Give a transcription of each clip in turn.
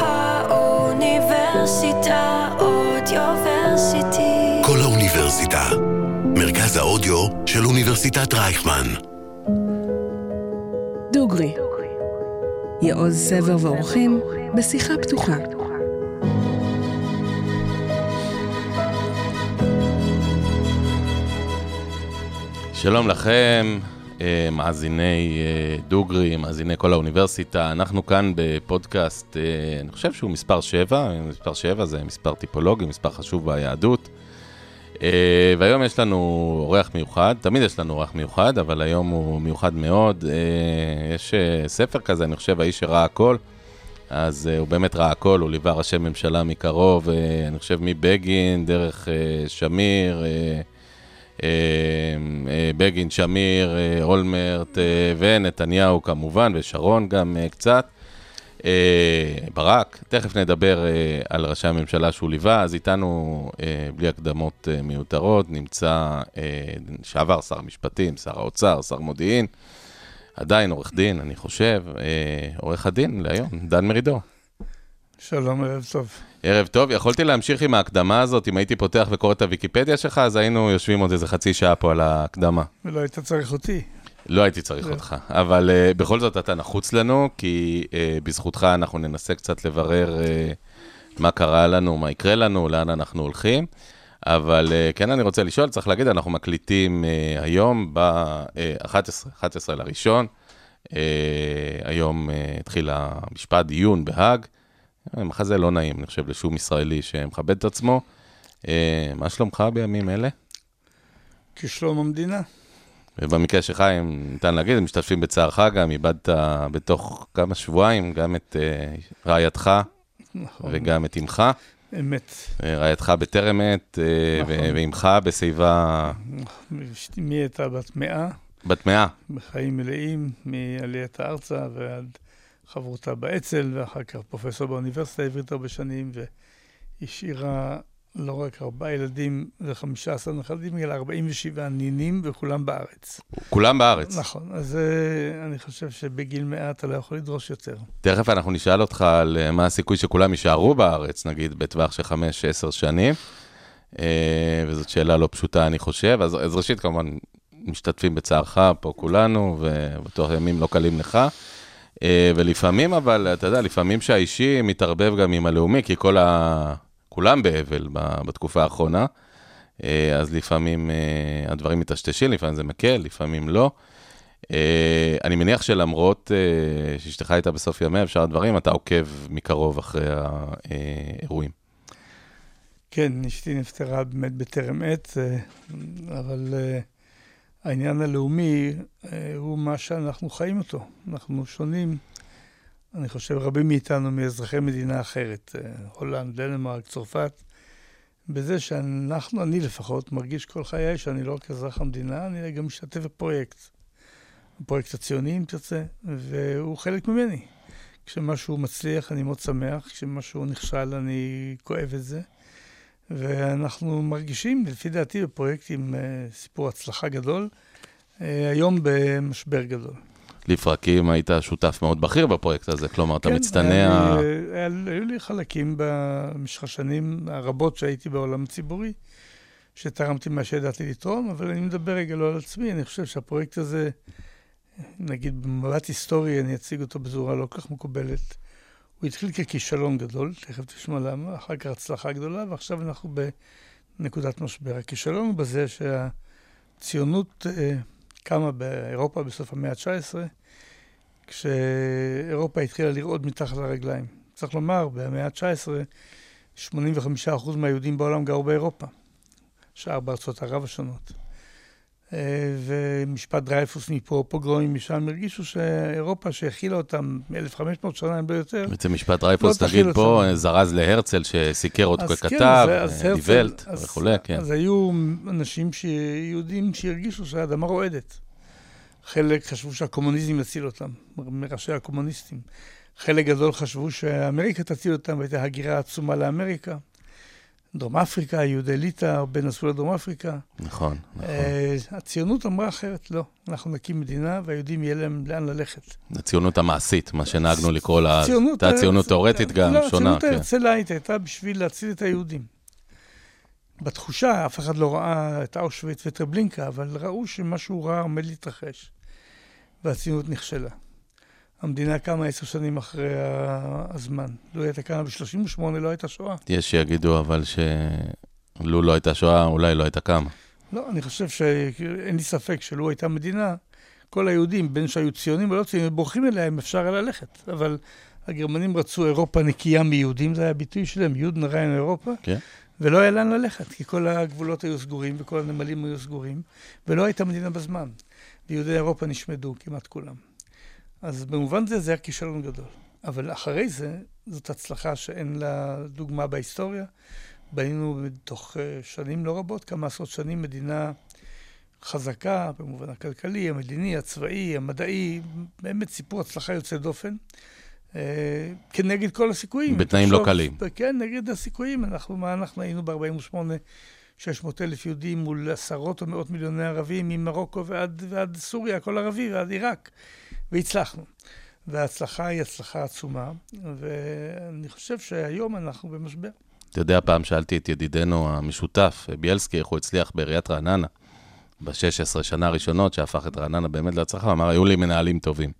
האוניברסיטה אודיוורסיטי. כל האוניברסיטה. מרכז האודיו של אוניברסיטת רייכמן. דוגרי. יעוז סבר ואורחים בשיחה פתוחה. שלום לכם, מאזיני אה, דוגרי, מאזיני כל האוניברסיטה. אנחנו כאן בפודקאסט, אה, אני חושב שהוא מספר 7, מספר 7 זה מספר טיפולוגי, מספר חשוב ביהדות. והיום יש לנו אורח מיוחד, תמיד יש לנו אורח מיוחד, אבל היום הוא מיוחד מאוד. יש ספר כזה, אני חושב, האיש שראה הכל. אז הוא באמת ראה הכל, הוא ליווה ראשי ממשלה מקרוב, אני חושב מבגין, דרך שמיר, אה, אה, בגין, שמיר, אה, אולמרט ונתניהו כמובן, ושרון גם קצת. ברק, תכף נדבר על ראשי הממשלה שהוא ליווה, אז איתנו, בלי הקדמות מיותרות, נמצא שעבר שר המשפטים, שר האוצר, שר מודיעין, עדיין עורך דין, אני חושב, עורך הדין להיום, דן מרידור. שלום, ערב טוב. ערב טוב, יכולתי להמשיך עם ההקדמה הזאת, אם הייתי פותח וקורא את הוויקיפדיה שלך, אז היינו יושבים עוד איזה חצי שעה פה על ההקדמה. ולא היית צריך אותי. לא הייתי צריך לא. אותך, אבל uh, בכל זאת אתה נחוץ לנו, כי uh, בזכותך אנחנו ננסה קצת לברר uh, מה קרה לנו, מה יקרה לנו, לאן אנחנו הולכים. אבל uh, כן, אני רוצה לשאול, צריך להגיד, אנחנו מקליטים uh, היום ב-11, 11 לראשון. Uh, היום uh, התחיל המשפט, דיון בהאג. מחזה לא נעים, אני חושב, לשום ישראלי שמכבד את עצמו. אה, מה שלומך בימים אלה? כשלום המדינה. ובמקרה שלך, אם ניתן להגיד, הם משתתפים בצערך גם, איבדת בתוך כמה שבועיים גם את uh, רעייתך נכון. וגם את אמך. אמת. אה, רעייתך בטרם עת, נכון. ואמך בשיבה... מי הייתה בת מאה? בת מאה. בחיים מלאים, מעליית הארצה ועד חברותה באצ"ל, ואחר כך פרופסור באוניברסיטה העברית הרבה שנים, והשאירה לא רק ארבעה ילדים וחמישה עשר נכדים, אלא ארבעים ושבעה נינים, וכולם בארץ. כולם בארץ. נכון, אז uh, אני חושב שבגיל מאה אתה לא יכול לדרוש יותר. תכף אנחנו נשאל אותך על uh, מה הסיכוי שכולם יישארו בארץ, נגיד, בטווח של חמש, עשר שנים, uh, וזאת שאלה לא פשוטה, אני חושב. אז, אז ראשית, כמובן, משתתפים בצערך פה כולנו, ובטוח ימים לא קלים לך. אה, ולפעמים, אבל, אתה יודע, לפעמים שהאישי מתערבב גם עם הלאומי, כי כל ה... כולם באבל בתקופה האחרונה, אה, אז לפעמים אה, הדברים מטשטשים, לפעמים זה מקל, לפעמים לא. אני מניח שלמרות שאשתך הייתה בסוף ימיה, אפשר הדברים, אתה עוקב מקרוב אחרי האירועים. כן, אשתי נפטרה באמת בטרם עת, אבל העניין הלאומי אה, הוא מה שאנחנו חיים אותו. אנחנו שונים, אני חושב, רבים מאיתנו מאזרחי מדינה אחרת, אה, הולנד, דנמרק, צרפת, בזה שאנחנו, אני לפחות, מרגיש כל חיי שאני לא רק אזרח המדינה, אני גם משתתף בפרויקט. הפרויקט הציוני, אם תרצה, והוא חלק ממני. כשמשהו מצליח, אני מאוד שמח, כשמשהו נכשל, אני כואב את זה. ואנחנו מרגישים, לפי דעתי, בפרויקט עם uh, סיפור הצלחה גדול, uh, היום במשבר גדול. לפרקים היית שותף מאוד בכיר בפרויקט הזה, כלומר, אתה כן, מצטנע... כן, היו לי חלקים במשך השנים הרבות שהייתי בעולם הציבורי, שתרמתי מה שידעתי לתרום, אבל אני מדבר רגע לא על עצמי, אני חושב שהפרויקט הזה, נגיד במבט היסטורי, אני אציג אותו בצורה לא כל כך מקובלת. הוא התחיל ככישלון גדול, תכף תשמע למה, אחר כך הצלחה גדולה, ועכשיו אנחנו בנקודת משבר. הכישלון הוא בזה שהציונות אה, קמה באירופה בסוף המאה ה-19, כשאירופה התחילה לרעוד מתחת לרגליים. צריך לומר, במאה ה-19, 85% מהיהודים בעולם גרו באירופה, שאר בארצות ערב השונות. ומשפט דרייפוס מפה, פוגרומים משם, הרגישו שאירופה שהכילה אותם 1,500 שנה, אם לא יותר, בעצם משפט דרייפוס, לא תגיד פה, אותם. זרז להרצל שסיקר עוד ככתב, כן, דיוולט וכולי, כן. אז היו אנשים, יהודים שהרגישו שהאדמה רועדת. חלק חשבו שהקומוניזם יציל אותם, מראשי הקומוניסטים. חלק גדול חשבו שאמריקה תציל אותם, והייתה הגירה עצומה לאמריקה. דרום אפריקה, יהודי ליטא, הרבה נסעו לדרום אפריקה. נכון, נכון. אה, הציונות אמרה אחרת, לא. אנחנו נקים מדינה, והיהודים יהיה להם לאן ללכת. הציונות המעשית, מה שנהגנו לקרוא לה, הייתה ציונות הרצ- תיאורטית גם, לא, שונה. הציונות כן. ההרצלאית הייתה בשביל להציל את היהודים. בתחושה, אף אחד לא ראה את אושוויץ וטרבלינקה, אבל ראו שמשהו רע עומד להתרחש, והציונות נכשלה. המדינה קמה עשר שנים אחרי הזמן. לו הייתה קמה ב-38, לא הייתה שואה. יש שיגידו אבל שלו לא הייתה שואה, אולי לא הייתה קמה. לא, אני חושב שאין לי ספק שלו הייתה מדינה, כל היהודים, בין שהיו ציונים או לא ציונים, בורחים אליה אם אפשר היה ללכת. אבל הגרמנים רצו אירופה נקייה מיהודים, זה היה הביטוי שלהם, יהודן ריין אירופה. כן. ולא היה לאן ללכת, כי כל הגבולות היו סגורים וכל הנמלים היו סגורים, ולא הייתה מדינה בזמן. ויהודי אירופה נשמדו, כמעט כולם. אז במובן זה, זה היה כישלון גדול. אבל אחרי זה, זאת הצלחה שאין לה דוגמה בהיסטוריה. בנינו בתוך אה, שנים לא רבות, כמה עשרות שנים, מדינה חזקה במובן הכלכלי, המדיני, הצבאי, המדעי, באמת סיפור הצלחה יוצא דופן. אה, כנגד כל הסיכויים. בתנאים לא קלים. כן, נגד הסיכויים. אנחנו, מה אנחנו היינו ב-48, 600 אלף יהודים מול עשרות או מאות מיליוני ערבים, ממרוקו ועד, ועד סוריה, הכל ערבי, ועד עיראק. והצלחנו. וההצלחה היא הצלחה עצומה, ואני חושב שהיום אנחנו במשבר. אתה יודע, פעם שאלתי את ידידנו המשותף, בילסקי, איך הוא הצליח בעיריית רעננה, ב-16 שנה הראשונות, שהפך את רעננה באמת להצלחה, הוא אמר, היו לי מנהלים טובים.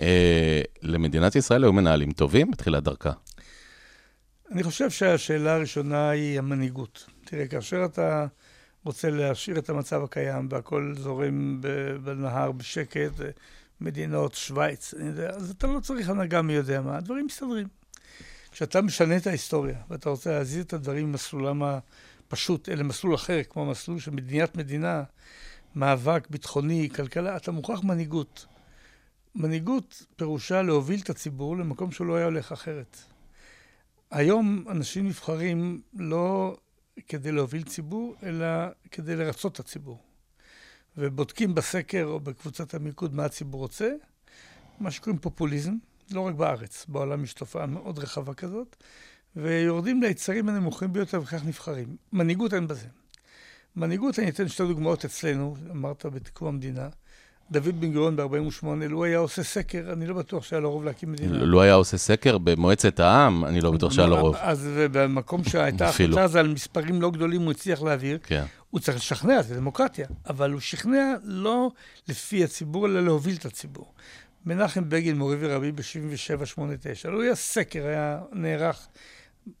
אה, למדינת ישראל היו מנהלים טובים בתחילת דרכה. אני חושב שהשאלה הראשונה היא המנהיגות. תראה, כאשר אתה רוצה להשאיר את המצב הקיים והכל זורם בנהר בשקט, מדינות, שווייץ, אז אתה לא צריך הנהגה מי יודע מה, הדברים מסתדרים. כשאתה משנה את ההיסטוריה ואתה רוצה להזיז את הדברים ממסלולם הפשוט אל מסלול אחר, כמו מסלול של מדינת מדינה, מאבק ביטחוני, כלכלה, אתה מוכרח מנהיגות. מנהיגות פירושה להוביל את הציבור למקום שהוא לא היה הולך אחרת. היום אנשים נבחרים לא כדי להוביל ציבור, אלא כדי לרצות את הציבור. ובודקים בסקר או בקבוצת המיקוד מה הציבור רוצה, מה שקוראים פופוליזם, לא רק בארץ, בעולם יש תופעה מאוד רחבה כזאת, ויורדים ליצרים הנמוכים ביותר וכך נבחרים. מנהיגות אין בזה. מנהיגות, אני אתן שתי דוגמאות אצלנו, אמרת בתיקום המדינה. דוד בן גוריון ב-48, לו היה עושה סקר, אני לא בטוח שהיה לו רוב להקים מדינה. לו היה עושה סקר במועצת העם, אני לא בטוח שהיה לו רוב. אז במקום שהייתה. החלטה הזו על מספרים לא גדולים, הוא הצליח להעביר. כן. הוא צריך לשכנע, זה דמוקרטיה, אבל הוא שכנע לא לפי הציבור, אלא להוביל את הציבור. מנחם בגין, מורי ורבי, ב-77-89, לו היה סקר, היה נערך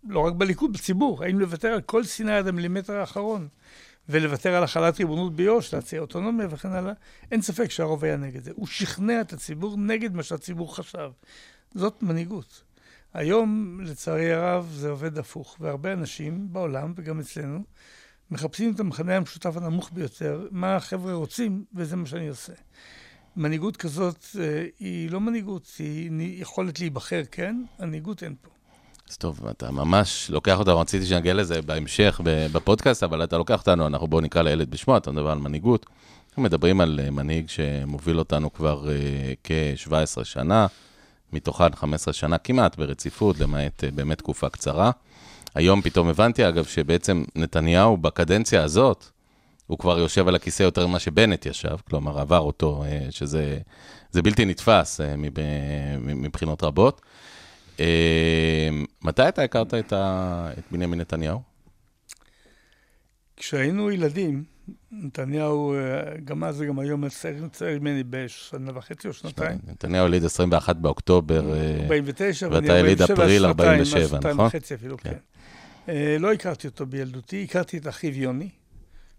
לא רק בליכוד, בציבור, האם לוותר על כל סיני עד המילימטר האחרון, ולוותר על החלת ריבונות ביו"ש, להציע אוטונומיה וכן הלאה, אין ספק שהרוב היה נגד זה. הוא שכנע את הציבור נגד מה שהציבור חשב. זאת מנהיגות. היום, לצערי הרב, זה עובד הפוך, והרבה אנשים בעולם, וגם אצלנו, מחפשים את המכנה המשותף הנמוך ביותר, מה החבר'ה רוצים, וזה מה שאני עושה. מנהיגות כזאת אה, היא לא מנהיגות, היא יכולת להיבחר, כן, מנהיגות אין פה. אז טוב, אתה ממש לוקח אותנו, רציתי שנגיע לזה בהמשך בפודקאסט, אבל אתה לוקח אותנו, אנחנו בואו נקרא לילד בשמו, אתה מדבר על מנהיגות. אנחנו מדברים על אה, מנהיג שמוביל אותנו כבר אה, כ-17 שנה, מתוכן 15 שנה כמעט ברציפות, למעט באמת תקופה קצרה. היום פתאום הבנתי, אגב, שבעצם נתניהו בקדנציה הזאת, הוא כבר יושב על הכיסא יותר ממה שבנט ישב, כלומר עבר אותו, אה, שזה זה בלתי נתפס אה, מב- מבחינות רבות. אה, מתי אתה הכרת את, ה, את בנימין נתניהו? כשהיינו ילדים, נתניהו, אה, גם אז וגם היום, צעיר ממני בשנה וחצי או שנתיים. נתניהו יליד 21 באוקטובר, אה, 49, ואתה יליד 47, אפריל שנתיים, 47, שנתיים נכון? וחצי אפילו, כן. אה, לא הכרתי אותו בילדותי, הכרתי את אחיו יוני,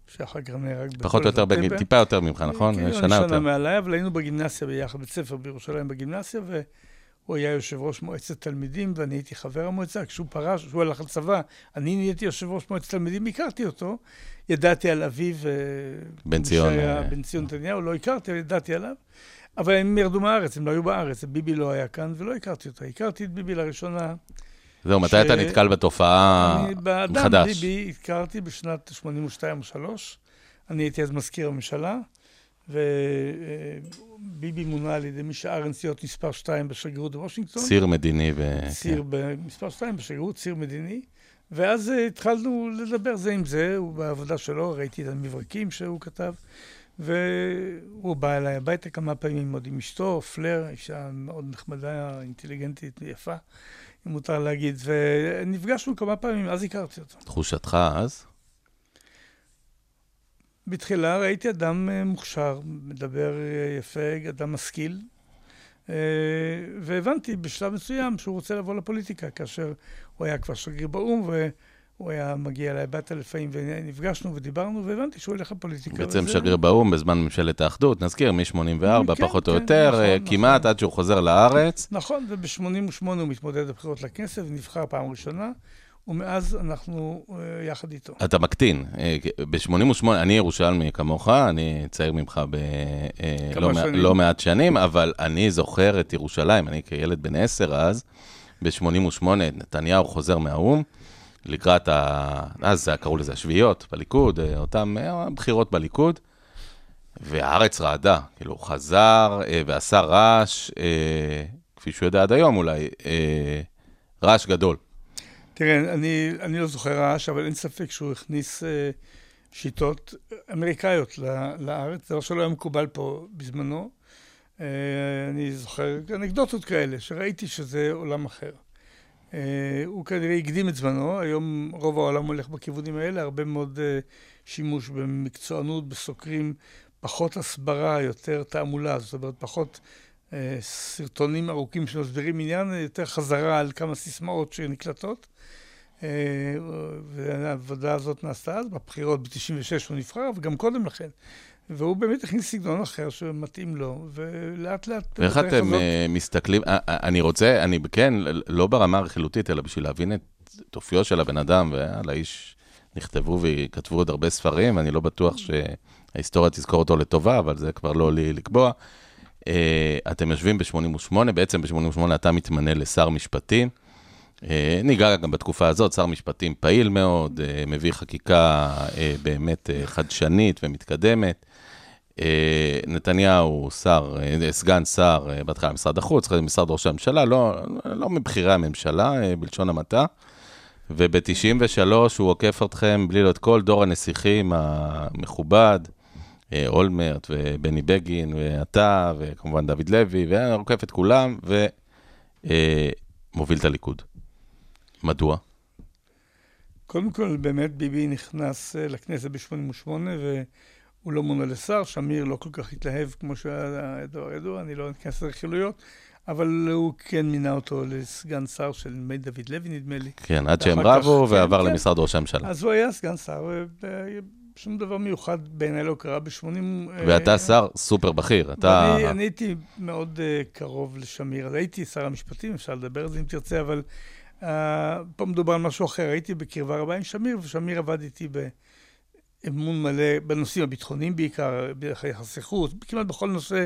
שאחר כך נהרג פחות או יותר, בגיל. טיפה יותר ממך, נכון? כן, שנה יותר. שנה מעליי, אבל היינו בגימנסיה ביחד, בית ספר בירושלים בגימנסיה, והוא היה יושב ראש מועצת תלמידים, ואני הייתי חבר המועצה. כשהוא פרש, כשהוא הלך לצבא, אני נהייתי יושב ראש מועצת תלמידים, הכרתי אותו. ידעתי על אביו, אה, בן מי ציון, אה, בן ציון נתניהו, לא הכרתי, אבל ידעתי עליו. אבל הם ירדו מהארץ, הם לא היו בארץ, ביבי לא היה כאן, ולא הכרתי אותו. הכרתי את ביבי לראשונה. זהו, מתי ש- אתה נתקל בתופעה אני באדם מחדש? ביבי הכרתי בשנת 82 או 3. אני הייתי אז מזכיר הממשלה, וביבי מונה על ידי מי שארנס להיות מספר 2 בשגרירות בוושינגטון. ציר מדיני ו... ציר במספר 2 בשגרירות, ציר מדיני. ואז אה, התחלנו לדבר זה עם זה, הוא בעבודה שלו, ראיתי את המברקים שהוא כתב, והוא בא אליי הביתה כמה פעמים ללמוד עם אשתו, פלר, אישה מאוד נחמדה, אינטליגנטית, יפה, אם מותר להגיד, ונפגשנו כמה פעמים, אז הכרתי אותו. תחושתך אז? בתחילה ראיתי אדם אה, מוכשר, מדבר אה, יפה, אדם משכיל, אה, והבנתי בשלב מסוים שהוא רוצה לבוא לפוליטיקה, כאשר הוא היה כבר שגריר באו"ם, והוא היה מגיע אליי הביתה לפעמים, ונפגשנו ודיברנו, והבנתי שהוא הולך לפוליטיקה. בעצם שגריר באו"ם בזמן ממשלת האחדות, נזכיר, מ-84, כן, פחות או כן, יותר, נכון, אה, נכון. כמעט עד שהוא חוזר לארץ. נכון, וב-88 הוא מתמודד לבחירות לכנסת ונבחר פעם ראשונה, ומאז אנחנו אה, יחד איתו. אתה מקטין. ב-88, אני ירושלמי כמוך, אני צעיר ממך כמה בלא שנים. לא מעט שנים, אבל אני זוכר את ירושלים, אני כילד בן 10 אז, ב-88, נתניהו חוזר מהאו"ם, לקראת ה... אז קראו לזה השביעיות בליכוד, אה, אותם אה, בחירות בליכוד, והארץ רעדה, כאילו, הוא חזר אה, ועשה רעש, כפי שהוא יודע עד היום אולי, רעש גדול. תראה, אני, אני לא זוכר רעש, אבל אין ספק שהוא הכניס שיטות אמריקאיות לארץ, דבר שלא היה מקובל פה בזמנו. אני זוכר אנקדוטות כאלה, שראיתי שזה עולם אחר. אה, הוא כנראה הקדים את זמנו, היום רוב העולם הולך בכיוונים האלה, הרבה מאוד אה, שימוש במקצוענות, בסוקרים, פחות הסברה, יותר תעמולה, זאת אומרת, פחות אה, סרטונים ארוכים שמסבירים עניין, יותר חזרה על כמה סיסמאות שנקלטות. והעבודה הזאת נעשתה אז, בבחירות ב-96 הוא נבחר, וגם קודם לכן. והוא באמת הכניס סגנון אחר שמתאים לו, ולאט לאט... ואיך אתם הזאת- אה, מסתכלים, אה, אה, אני רוצה, אני כן, לא ברמה הרכילותית, אלא בשביל להבין את אופיו של הבן אדם, ועל האיש נכתבו וכתבו עוד הרבה ספרים, אני לא בטוח שההיסטוריה תזכור אותו לטובה, אבל זה כבר לא לי לקבוע. אתם יושבים ב-88, בעצם ב-88 אתה מתמנה לשר משפטים. אה, ניגע גם בתקופה הזאת, שר משפטים פעיל מאוד, אה, מביא חקיקה אה, באמת חדשנית ומתקדמת. נתניהו שר, אה, סגן שר, בהתחלה משרד החוץ, אחרי זה משרד ראש הממשלה, לא, לא מבכירי הממשלה, בלשון המעטה. וב-93 הוא עוקף אתכם בלי את כל דור הנסיכים המכובד, אולמרט ובני בגין ואתה, וכמובן דוד לוי, ועוקף את כולם, ומוביל את הליכוד. מדוע? קודם כל, באמת ביבי נכנס אה, לכנסת ב-88, והוא לא מונה לשר, שמיר לא כל כך התלהב כמו שהיה ידוע, ידוע, אני לא אכנס לרכילויות, אבל הוא כן מינה אותו לסגן שר של נדמה דוד לוי, נדמה לי. כן, עד שהם ואחר כך- רבו כן, ועבר כן. למשרד ראש הממשלה. אז הוא היה סגן שר, ושום דבר מיוחד בעיניי לא קרה ב-80... ואתה שר סופר בכיר, אתה... ואני אני הייתי מאוד קרוב לשמיר, אז הייתי שר המשפטים, אפשר לדבר על זה אם תרצה, אבל uh, פה מדובר על משהו אחר. הייתי בקרבה רבה עם שמיר, ושמיר עבד איתי באמון מלא, בנושאים הביטחוניים בעיקר, ביחסי חוץ, כמעט בכל נושא,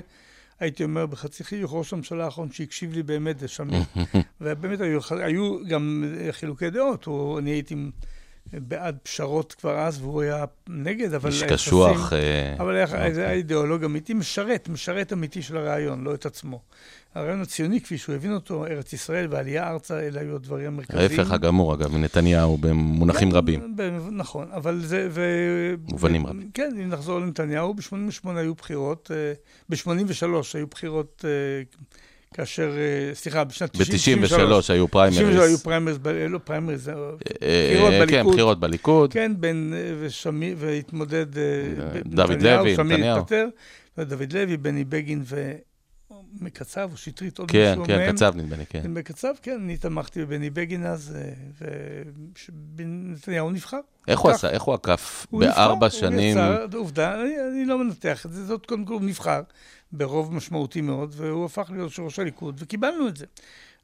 הייתי אומר בחצי חיוך, ראש הממשלה האחרון שהקשיב לי באמת זה שמיר. ובאמת היו, היו גם חילוקי דעות, הוא, אני הייתי בעד פשרות כבר אז, והוא היה נגד, אבל איש קשוח. אה, אבל היה- אוקיי. זה היה אידיאולוג אמיתי, משרת, משרת אמיתי של הרעיון, לא את עצמו. הרעיון הציוני, כפי שהוא הבין אותו, ארץ ישראל ועלייה ארצה, אלה היו הדברים המרכזיים. ההפך הגמור, אגב, מנתניהו במונחים כן, רבים. ב- נכון, אבל זה... ו... מובנים ו- רבים. כן, אם נחזור לנתניהו, ב-88 היו בחירות, ב-83 היו בחירות, אה, כאשר, אה, סליחה, בשנת 90, ב-93 היו 93 פריימריז. היו פריימריז, לא פריימריז, אה, אה, בחירות אה, כן, בליכוד. בחירות בליכוד. כן, בין, אה, ושמיר, והתמודד אה, דוד נתניהו, לוי, שמיר נתניהו. התפטר, דוד לוי, בני בגין מקצב או שטרית, עוד כן, מישהו כן, מהם. קצב נדמה לי, כן. בקצב, כן, אני תמכתי בבני בגין אז, אה, ונתניהו נבחר. איך הוא. עשה, איך הוא עקף הוא בארבע הוא שנים? יצא, עובדה, אני, אני לא מנתח את זה, זאת קודם כל הוא נבחר ברוב משמעותי מאוד, והוא הפך להיות ראש הליכוד, וקיבלנו את זה.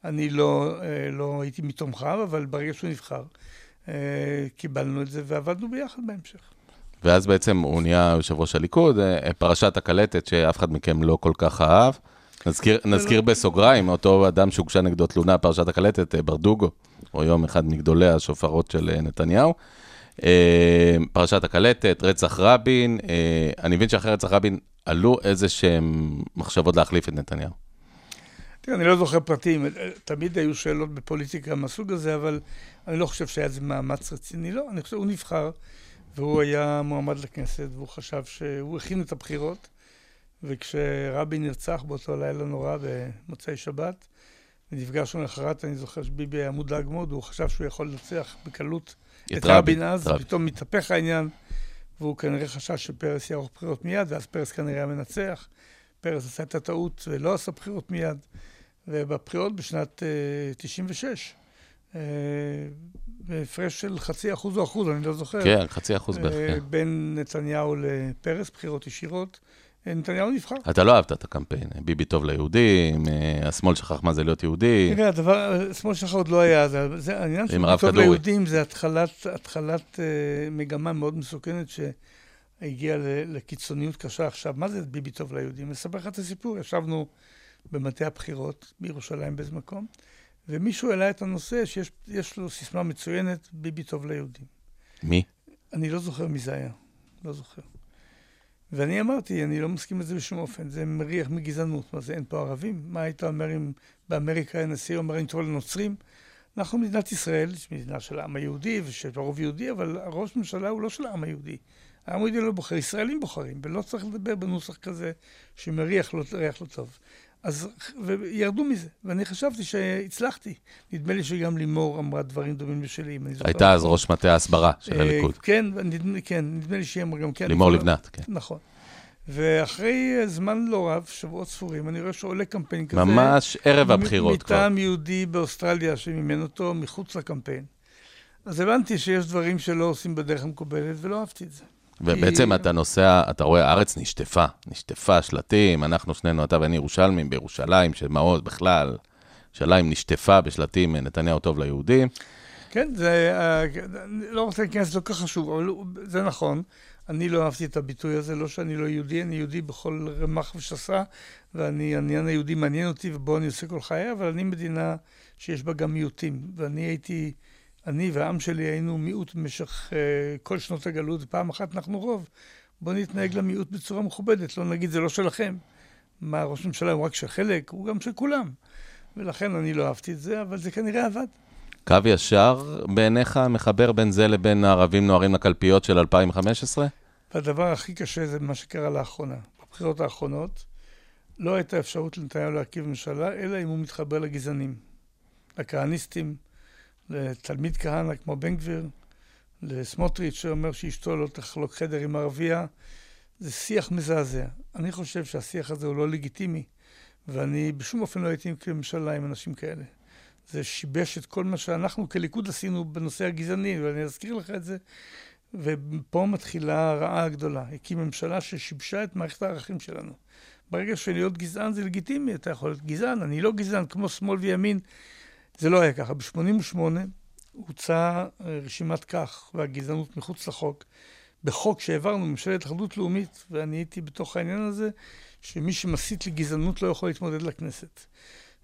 אני לא, אה, לא הייתי מתומכיו, אבל ברגע שהוא נבחר, אה, קיבלנו את זה ועבדנו ביחד בהמשך. ואז בעצם הוא נהיה יושב ראש הליכוד, פרשת הקלטת שאף אחד מכם לא כל כך אהב. נזכיר, נזכיר בסוגריים, אותו אדם שהוגשה נגדו תלונה, פרשת הקלטת, אה, ברדוגו, הוא היום אחד מגדולי השופרות של אה, נתניהו. אה, פרשת הקלטת, רצח רבין, אני מבין שאחרי רצח רבין עלו איזה שהם מחשבות להחליף את נתניהו. תראה, אני לא זוכר פרטים, תמיד היו שאלות בפוליטיקה מהסוג הזה, אבל אני לא חושב שהיה איזה מאמץ רציני. לא, אני חושב שהוא נבחר, והוא היה מועמד לכנסת, והוא חשב שהוא הכין את הבחירות, וכשרבין נרצח באותו לילה נורא במוצאי שבת, ונפגשנו למחרת, אני זוכר שביבי היה מודאג מאוד, הוא חשב שהוא יכול לנצח בקלות את, את רבין אז, רב. פתאום מתהפך העניין, והוא כנראה חשש שפרס יערוך בחירות מיד, ואז פרס כנראה היה מנצח. פרס עשה את הטעות ולא עשה בחירות מיד. ובבחירות בשנת uh, 96, uh, בהפרש של חצי אחוז או אחוז, אני לא זוכר. כן, חצי אחוז בערך. Uh, בין נתניהו לפרס, בחירות ישירות. נתניהו נבחר. אתה לא אהבת את הקמפיין, ביבי טוב ליהודים, השמאל שכח מה זה להיות יהודי. תראה, הדבר, השמאל שלך עוד לא היה, זה, זה העניין של ביבי טוב ליהודים זה התחלת, התחלת uh, מגמה מאוד מסוכנת שהגיעה לקיצוניות קשה עכשיו. מה זה ביבי טוב ליהודים? אספר לך את הסיפור, ישבנו במטה הבחירות בירושלים באיזה מקום, ומישהו העלה את הנושא שיש לו סיסמה מצוינת, ביבי טוב ליהודים. מי? אני לא זוכר מי זה היה, לא זוכר. ואני אמרתי, אני לא מסכים לזה בשום אופן, זה מריח מגזענות. מה זה, אין פה ערבים? מה היית אומר אם באמריקה הנשיא אומר אני טוב לנוצרים? אנחנו מדינת ישראל, מדינה של העם היהודי ושל הרוב יהודי, אבל הראש ממשלה הוא לא של העם היהודי. העם היהודי לא בוחר, ישראלים בוחרים, ולא צריך לדבר בנוסח כזה שמריח לא, לא טוב. אז, וירדו מזה, ואני חשבתי שהצלחתי. נדמה לי שגם לימור אמרה דברים דומים לשלי, אם אני זוכר. הייתה אז ראש מטה ההסברה של אה, הליכוד. כן, נדמה, כן, נדמה לי שהיא אמרה גם כן. לימור לבנת, כן. נכון. ואחרי זמן לא רב, שבועות ספורים, אני רואה שעולה קמפיין כזה. ממש ערב הבחירות כבר. מטעם יהודי באוסטרליה שמימן אותו מחוץ לקמפיין. אז הבנתי שיש דברים שלא עושים בדרך המקובלת, ולא אהבתי את זה. ובעצם. אתה נוסע, אתה רואה, הארץ נשטפה, נשטפה שלטים, אנחנו שנינו, אתה ואני ירושלמים בירושלים, שמעוז בכלל, ירושלים נשטפה בשלטים, נתניהו טוב ליהודים. כן, זה, אה, לא רוצה להיכנס, זה לא כך חשוב, אבל זה נכון. אני לא אהבתי את הביטוי הזה, לא שאני לא יהודי, אני יהודי בכל רמ"ח ושסה, ואני, העניין היהודי מעניין אותי, ובו אני עושה כל חיי, אבל אני מדינה שיש בה גם מיעוטים, ואני הייתי... אני והעם שלי היינו מיעוט במשך uh, כל שנות הגלות, ופעם אחת אנחנו רוב. בואו נתנהג למיעוט בצורה מכובדת, לא נגיד זה לא שלכם. מה, ראש הממשלה הוא רק של חלק? הוא גם של כולם. ולכן אני לא אהבתי את זה, אבל זה כנראה עבד. קו ישר בעיניך מחבר בין זה לבין הערבים נוהרים לקלפיות של 2015? והדבר הכי קשה זה מה שקרה לאחרונה. בבחירות האחרונות לא הייתה אפשרות לנתניהו להרכיב ממשלה, אלא אם הוא מתחבר לגזענים, לכהניסטים, לתלמיד כהנא כמו בן גביר, לסמוטריץ' שאומר שאשתו לא תחלוק חדר עם ערבייה, זה שיח מזעזע. אני חושב שהשיח הזה הוא לא לגיטימי, ואני בשום אופן לא הייתי כממשלה עם אנשים כאלה. זה שיבש את כל מה שאנחנו כליכוד עשינו בנושא הגזעני, ואני אזכיר לך את זה. ופה מתחילה הרעה הגדולה. הקים ממשלה ששיבשה את מערכת הערכים שלנו. ברגע שלהיות גזען זה לגיטימי, אתה יכול להיות גזען, אני לא גזען, כמו שמאל וימין. זה לא היה ככה. ב-88 הוצאה אה, רשימת כך והגזענות מחוץ לחוק, בחוק שהעברנו, ממשלת אחדות לאומית, ואני הייתי בתוך העניין הזה, שמי שמסית לגזענות לא יכול להתמודד לכנסת.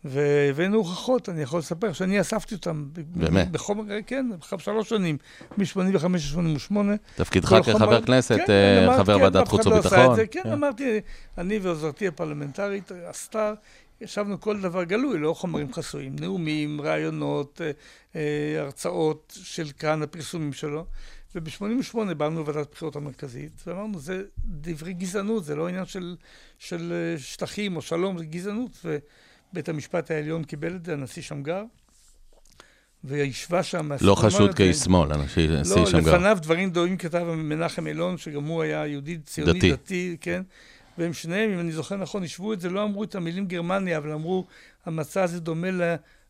והבאנו הוכחות, אני יכול לספר שאני אספתי אותם. באמת? בחומר, כן, שלוש שנים, מ-85 ל-88. תפקידך כחבר כנסת, כן, אה, חבר כן, ועדת חוץ לא וביטחון. כן, כן, אמרתי, אני ועוזרתי הפרלמנטרית, אסתר, ישבנו כל דבר גלוי, לא חומרים חסויים, נאומים, רעיונות, אה, אה, הרצאות של כאן, הפרסומים שלו. וב-88' באנו לוועדת הבחירות המרכזית, ואמרנו, זה דברי גזענות, זה לא עניין של, של אה, שטחים או שלום, זה גזענות. ובית המשפט העליון קיבל את זה, הנשיא שמגר, וישבה שם... לא חשוד כאיש שמאל, הנשיא לא, שמגר. לא, לפניו דברים דומים כתב מנחם אילון, שגם הוא היה יהודי ציוני דתי, דתי כן? והם שניהם, אם אני זוכר נכון, השוו את זה, לא אמרו את המילים גרמניה, אבל אמרו, המצע הזה דומה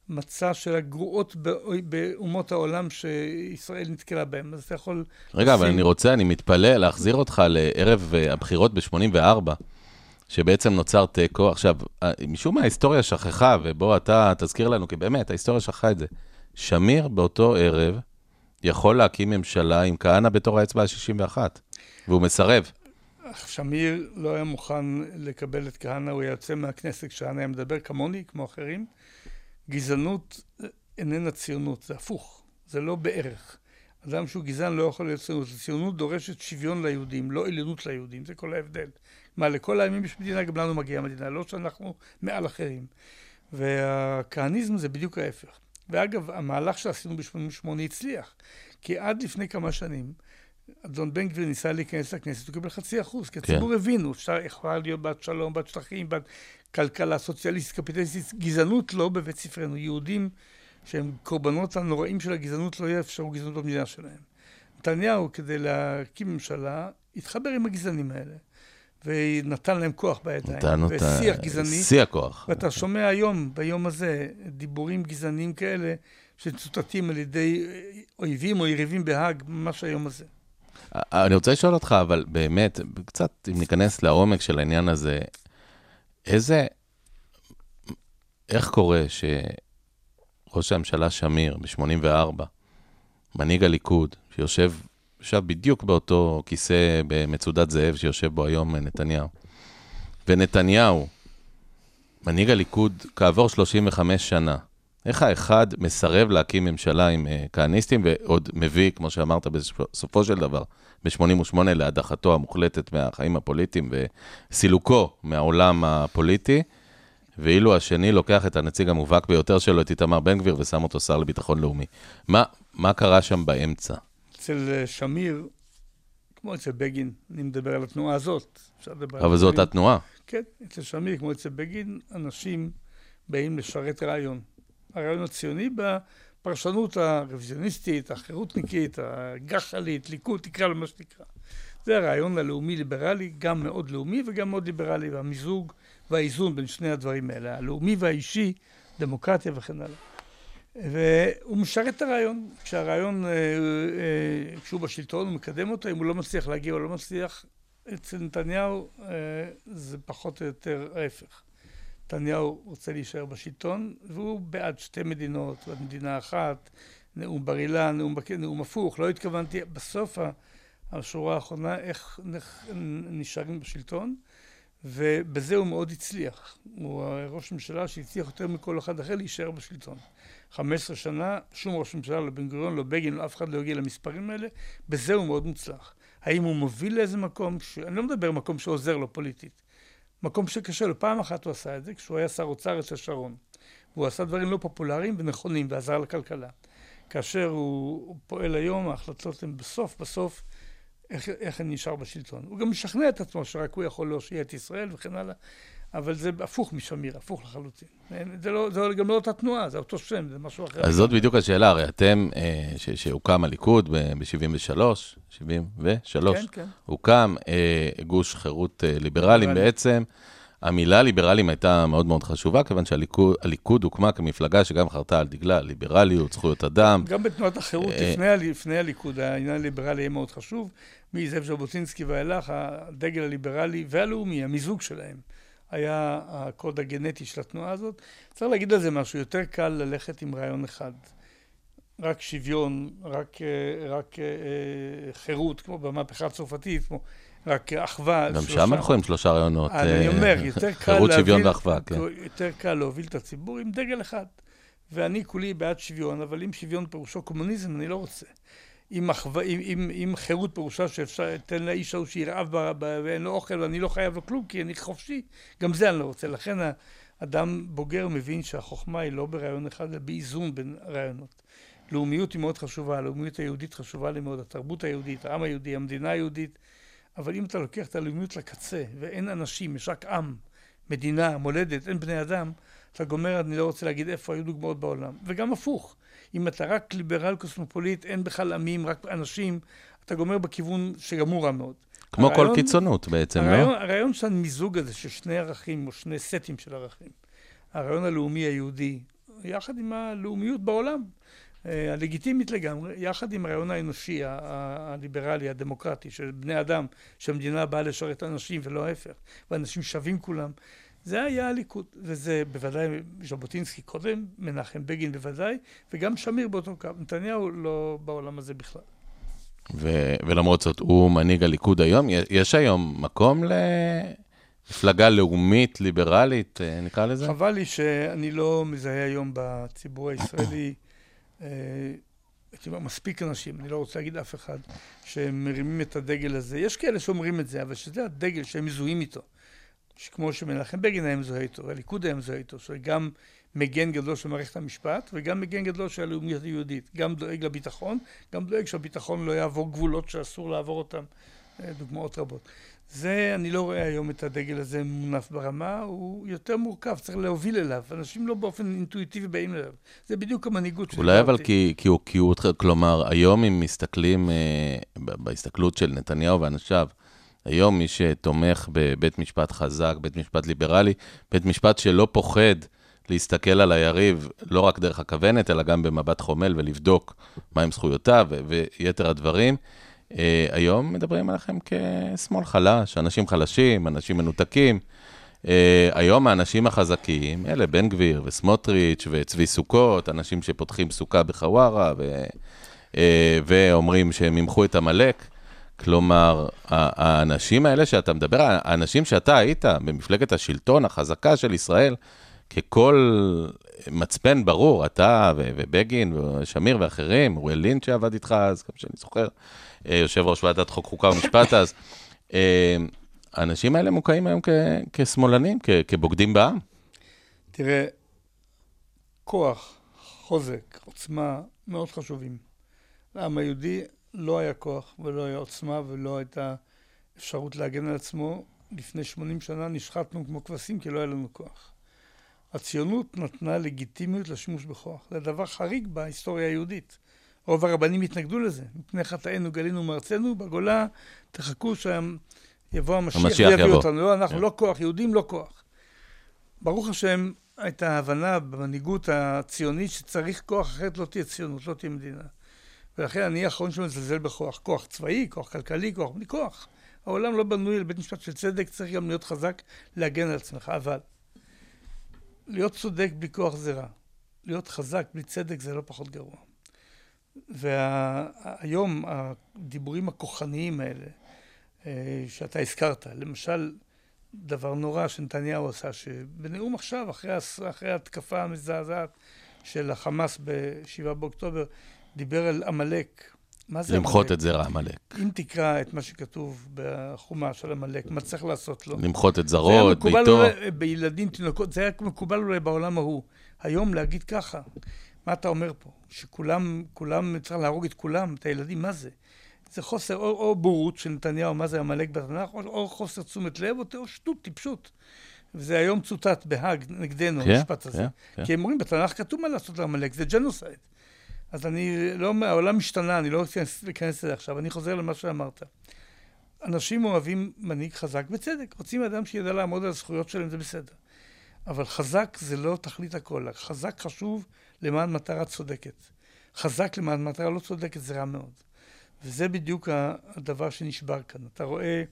למצע של הגרועות באומות העולם שישראל נתקלה בהם. אז אתה יכול... רגע, לשים... אבל אני רוצה, אני מתפלא להחזיר אותך לערב אה, הבחירות ב-84. שבעצם נוצר תיקו. עכשיו, אה, משום מה ההיסטוריה שכחה, ובוא אתה תזכיר לנו, כי באמת, ההיסטוריה שכחה את זה. שמיר באותו ערב יכול להקים ממשלה עם כהנא בתור האצבע ה-61, והוא מסרב. שמיר לא היה מוכן לקבל את כהנא, הוא יוצא מהכנסת כשהנא היה מדבר כמוני, כמו אחרים. גזענות איננה ציונות, זה הפוך, זה לא בערך. אדם שהוא גזען לא יכול להיות ציונות. ציונות דורשת שוויון ליהודים, לא עליונות ליהודים, זה כל ההבדל. מה, לכל הימים יש מדינה, גם לנו מגיעה מדינה, לא שאנחנו מעל אחרים. והכהניזם זה בדיוק ההפך. ואגב, המהלך שעשינו ב-88 הצליח, כי עד לפני כמה שנים, אדון בן גביר ניסה להיכנס לכנסת, הוא קיבל חצי אחוז, כי הציבור כן. הבינו, אפשר, יכולה להיות בת שלום, בת שטחים, בת כלכלה סוציאליסטית, קפיטליסטית, גזענות לא בבית ספרנו. יהודים שהם קורבנות הנוראים של הגזענות, לא יאפשרו גזענות במדינה שלהם. נתניהו, כדי להקים ממשלה, התחבר עם הגזענים האלה. ונתן להם כוח בידיים. נתן אותה... ושיח גזעני. שיא הכוח. ואתה שומע היום, ביום הזה, דיבורים גזעניים כאלה, שצוטטים על ידי אויבים או יריבים בהאג, ממש היום הזה. אני רוצה לשאול אותך, אבל באמת, קצת, אם ניכנס לעומק של העניין הזה, איזה... איך קורה שראש הממשלה שמיר, ב-84, מנהיג הליכוד, שיושב ישב בדיוק באותו כיסא במצודת זאב שיושב בו היום נתניהו. ונתניהו, מנהיג הליכוד, כעבור 35 שנה, איך האחד מסרב להקים ממשלה עם uh, כהניסטים ועוד מביא, כמו שאמרת, בסופו של דבר, ב-88 להדחתו המוחלטת מהחיים הפוליטיים וסילוקו מהעולם הפוליטי, ואילו השני לוקח את הנציג המובהק ביותר שלו, את איתמר בן גביר, ושם אותו שר לביטחון לאומי. מה, מה קרה שם באמצע? אצל אה, שמיר, כמו אצל בגין, אני מדבר על התנועה הזאת. אבל זו אותה תנועה. כן, אצל שמיר, כמו אצל בגין, אנשים באים לשרת רעיון. הרעיון הציוני בפרשנות הרוויזיוניסטית, החירותניקית, הגשלית, ליכוד, תקרא למה שתקרא. זה הרעיון הלאומי-ליברלי, גם מאוד לאומי וגם מאוד ליברלי, והמיזוג והאיזון בין שני הדברים האלה, הלאומי והאישי, דמוקרטיה וכן הלאה. והוא משרת את הרעיון. כשהרעיון, אה, אה, כשהוא בשלטון, הוא מקדם אותו, אם הוא לא מצליח להגיע או לא מצליח, אצל נתניהו אה, זה פחות או יותר ההפך. נתניהו רוצה להישאר בשלטון, והוא בעד שתי מדינות, בעד מדינה אחת, נאום בר אילן, נאום, נאום הפוך, לא התכוונתי, בסוף השורה האחרונה, איך נשארים בשלטון, ובזה הוא מאוד הצליח. הוא ראש ממשלה שהצליח יותר מכל אחד אחר להישאר בשלטון. 15 שנה, שום ראש ממשלה, לא בן גוריון, לא בגין, לא אף אחד לא הגיע למספרים האלה, בזה הוא מאוד מוצלח. האם הוא מוביל לאיזה מקום, ש... אני לא מדבר מקום שעוזר לו פוליטית, מקום שקשה לו. פעם אחת הוא עשה את זה, כשהוא היה שר אוצר אצל שרון. והוא עשה דברים לא פופולריים ונכונים, ועזר לכלכלה. כאשר הוא פועל היום, ההחלטות הן בסוף, בסוף, איך, איך אני נשאר בשלטון. הוא גם משכנע את עצמו שרק הוא יכול להושיע את ישראל וכן הלאה. אבל זה הפוך משמיר, הפוך לחלוטין. זה, לא, זה גם לא אותה תנועה, זה אותו שם, זה משהו אחר. אז זאת בדיוק השאלה, הרי אתם, אה, ש, שהוקם הליכוד ב-73, 73, כן, כן. הוקם אה, גוש חירות אה, ליברלים בעצם. המילה ליברלים הייתה מאוד מאוד חשובה, כיוון שהליכוד הוקמה כמפלגה שגם חרתה על דגלה ליברליות, זכויות אדם. גם בתנועת החירות, אה, לפני, לפני הליכוד, העניין הליברלי היה מאוד חשוב. מזאב ז'בוטינסקי ואילך, הדגל הליברלי והלאומי, המיזוג שלהם. היה הקוד הגנטי של התנועה הזאת. צריך להגיד על זה משהו, יותר קל ללכת עם רעיון אחד. רק שוויון, רק, אה, רק אה, חירות, כמו במהפכה הצרפתית, כמו רק אחווה. גם שם אנחנו עם שלושה רעיונות. אני אה, אומר, יותר קל חירות, שוויון ואחווה, כן. יותר קל להוביל את הציבור עם דגל אחד. ואני כולי בעד שוויון, אבל אם שוויון פירושו קומוניזם, אני לא רוצה. אם, אחו... אם, אם, אם חירות פירושה שאפשר, תן לאיש ההוא שירעב ואין לו אוכל ואני לא חייב לו כלום כי אני חופשי, גם זה אני לא רוצה. לכן אדם בוגר מבין שהחוכמה היא לא ברעיון אחד, אלא באיזון בין רעיונות. לאומיות היא מאוד חשובה, הלאומיות היהודית חשובה לי מאוד, התרבות היהודית, העם היהודי, המדינה היהודית, אבל אם אתה לוקח את הלאומיות לקצה ואין אנשים, יש רק עם, מדינה, מולדת, אין בני אדם, אתה גומר, אני לא רוצה להגיד איפה היו דוגמאות בעולם. וגם הפוך. אם אתה רק ליברל קוסמופוליט, אין בכלל עמים, רק אנשים, אתה גומר בכיוון שגם הוא רע מאוד. כמו הרעיון, כל קיצונות בעצם, לא? הרעיון, לא? הרעיון של המיזוג הזה, של שני ערכים, או שני סטים של ערכים, הרעיון הלאומי היהודי, יחד עם הלאומיות בעולם, אה, הלגיטימית לגמרי, יחד עם הרעיון האנושי, הליברלי, הדמוקרטי, של בני אדם, שהמדינה באה לשרת אנשים ולא ההפך, ואנשים שווים כולם. זה היה הליכוד, וזה בוודאי ז'בוטינסקי קודם, מנחם בגין בוודאי, וגם שמיר באותו קו. נתניהו לא בעולם הזה בכלל. ו- ולמרות זאת, הוא מנהיג הליכוד היום? יש היום מקום למפלגה לאומית, ליברלית, אה, נקרא לזה? חבל לי שאני לא מזהה היום בציבור הישראלי, אה, מספיק אנשים, אני לא רוצה להגיד אף אחד, שמרימים את הדגל הזה. יש כאלה שאומרים את זה, אבל שזה הדגל שהם מזוהים איתו. שכמו שמנחם בגין היה מזוהה איתו, והליכוד היה מזוהה איתו, שגם מגן גדול של מערכת המשפט, וגם מגן גדול של הלאומיות היהודית. גם דואג לביטחון, גם דואג שהביטחון לא יעבור גבולות שאסור לעבור אותם. אה, דוגמאות רבות. זה, אני לא רואה היום את הדגל הזה מונף ברמה, הוא יותר מורכב, צריך להוביל אליו. אנשים לא באופן אינטואיטיבי באים אליו. זה בדיוק המנהיגות שלי. אולי אבל כי, כי הוא, כי הוא, כלומר, היום אם מסתכלים, אה, בהסתכלות של נתניהו ואנשיו, היום מי שתומך בבית משפט חזק, בית משפט ליברלי, בית משפט שלא פוחד להסתכל על היריב, לא רק דרך הכוונת, אלא גם במבט חומל ולבדוק מהם זכויותיו ויתר הדברים. Uh, היום מדברים עליכם כשמאל חלש, אנשים חלשים, אנשים מנותקים. Uh, היום האנשים החזקים, אלה בן גביר וסמוטריץ' וצבי סוכות, אנשים שפותחים סוכה בחווארה ו, uh, ואומרים שהם ימחו את עמלק. כלומר, האנשים האלה שאתה מדבר, האנשים שאתה היית במפלגת השלטון החזקה של ישראל, ככל מצפן ברור, אתה ובגין ושמיר ואחרים, אוריאל לין שעבד איתך אז, כמו שאני זוכר, אה, יושב ראש ועדת חוק חוקה ומשפט אז, אה, האנשים האלה מוקעים היום כשמאלנים, כבוגדים בעם. תראה, כוח, חוזק, עוצמה, מאוד חשובים. לעם היהודי לא היה כוח ולא היה עוצמה ולא הייתה אפשרות להגן על עצמו. לפני 80 שנה נשחטנו כמו כבשים כי לא היה לנו כוח. הציונות נתנה לגיטימיות לשימוש בכוח. זה דבר חריג בהיסטוריה היהודית. רוב הרבנים התנגדו לזה. מפני חטאינו גלינו מארצנו, בגולה תחכו שיבוא המשיח ויביא אותנו. לא, אנחנו yeah. כן. לא כוח, יהודים לא כוח. ברוך השם, הייתה הבנה במנהיגות הציונית שצריך כוח, אחרת לא תהיה ציונות, לא תהיה מדינה. ולכן אני האחרון שמזלזל בכוח. כוח צבאי, כוח כלכלי, כוח בלי כוח. העולם לא בנוי לבית משפט של צדק, צריך גם להיות חזק, להגן על עצמך. אבל להיות צודק בלי כוח זה רע. להיות חזק בלי צדק זה לא פחות גרוע. והיום וה... הדיבורים הכוחניים האלה, אה, שאתה הזכרת, למשל, דבר נורא שנתניהו עשה, שבנאום עכשיו, אחרי, אחרי ההתקפה המזעזעת של החמאס ב-7 באוקטובר, דיבר על עמלק. מה זה למחות את זרע עמלק. אם תקרא את מה שכתוב בחומש של עמלק, מה צריך לעשות לו? למחות את זרעו, את ביתו. בילדים, תינוקות, זה היה מקובל אולי בעולם ההוא. היום להגיד ככה, מה אתה אומר פה? שכולם, כולם, צריך להרוג את כולם, את הילדים, מה זה? זה חוסר, או, או בורות של נתניהו, מה זה עמלק בתנ"ך, או, או חוסר תשומת לב, או, או שטות, טיפשות. וזה היום צוטט בהאג נגדנו, כן, המשפט הזה. Yeah, כן, yeah. כי הם אומרים, בתנ"ך כתוב מה לעשות לעמלק, זה ג'נוסייד. אז אני לא, העולם משתנה, אני לא רוצה להיכנס לזה עכשיו, אני חוזר למה שאמרת. אנשים אוהבים מנהיג חזק, בצדק, רוצים אדם שידע לעמוד על הזכויות שלהם, זה בסדר. אבל חזק זה לא תכלית הכל, חזק חשוב למען מטרה צודקת. חזק למען מטרה לא צודקת זה רע מאוד. וזה בדיוק הדבר שנשבר כאן. אתה רואה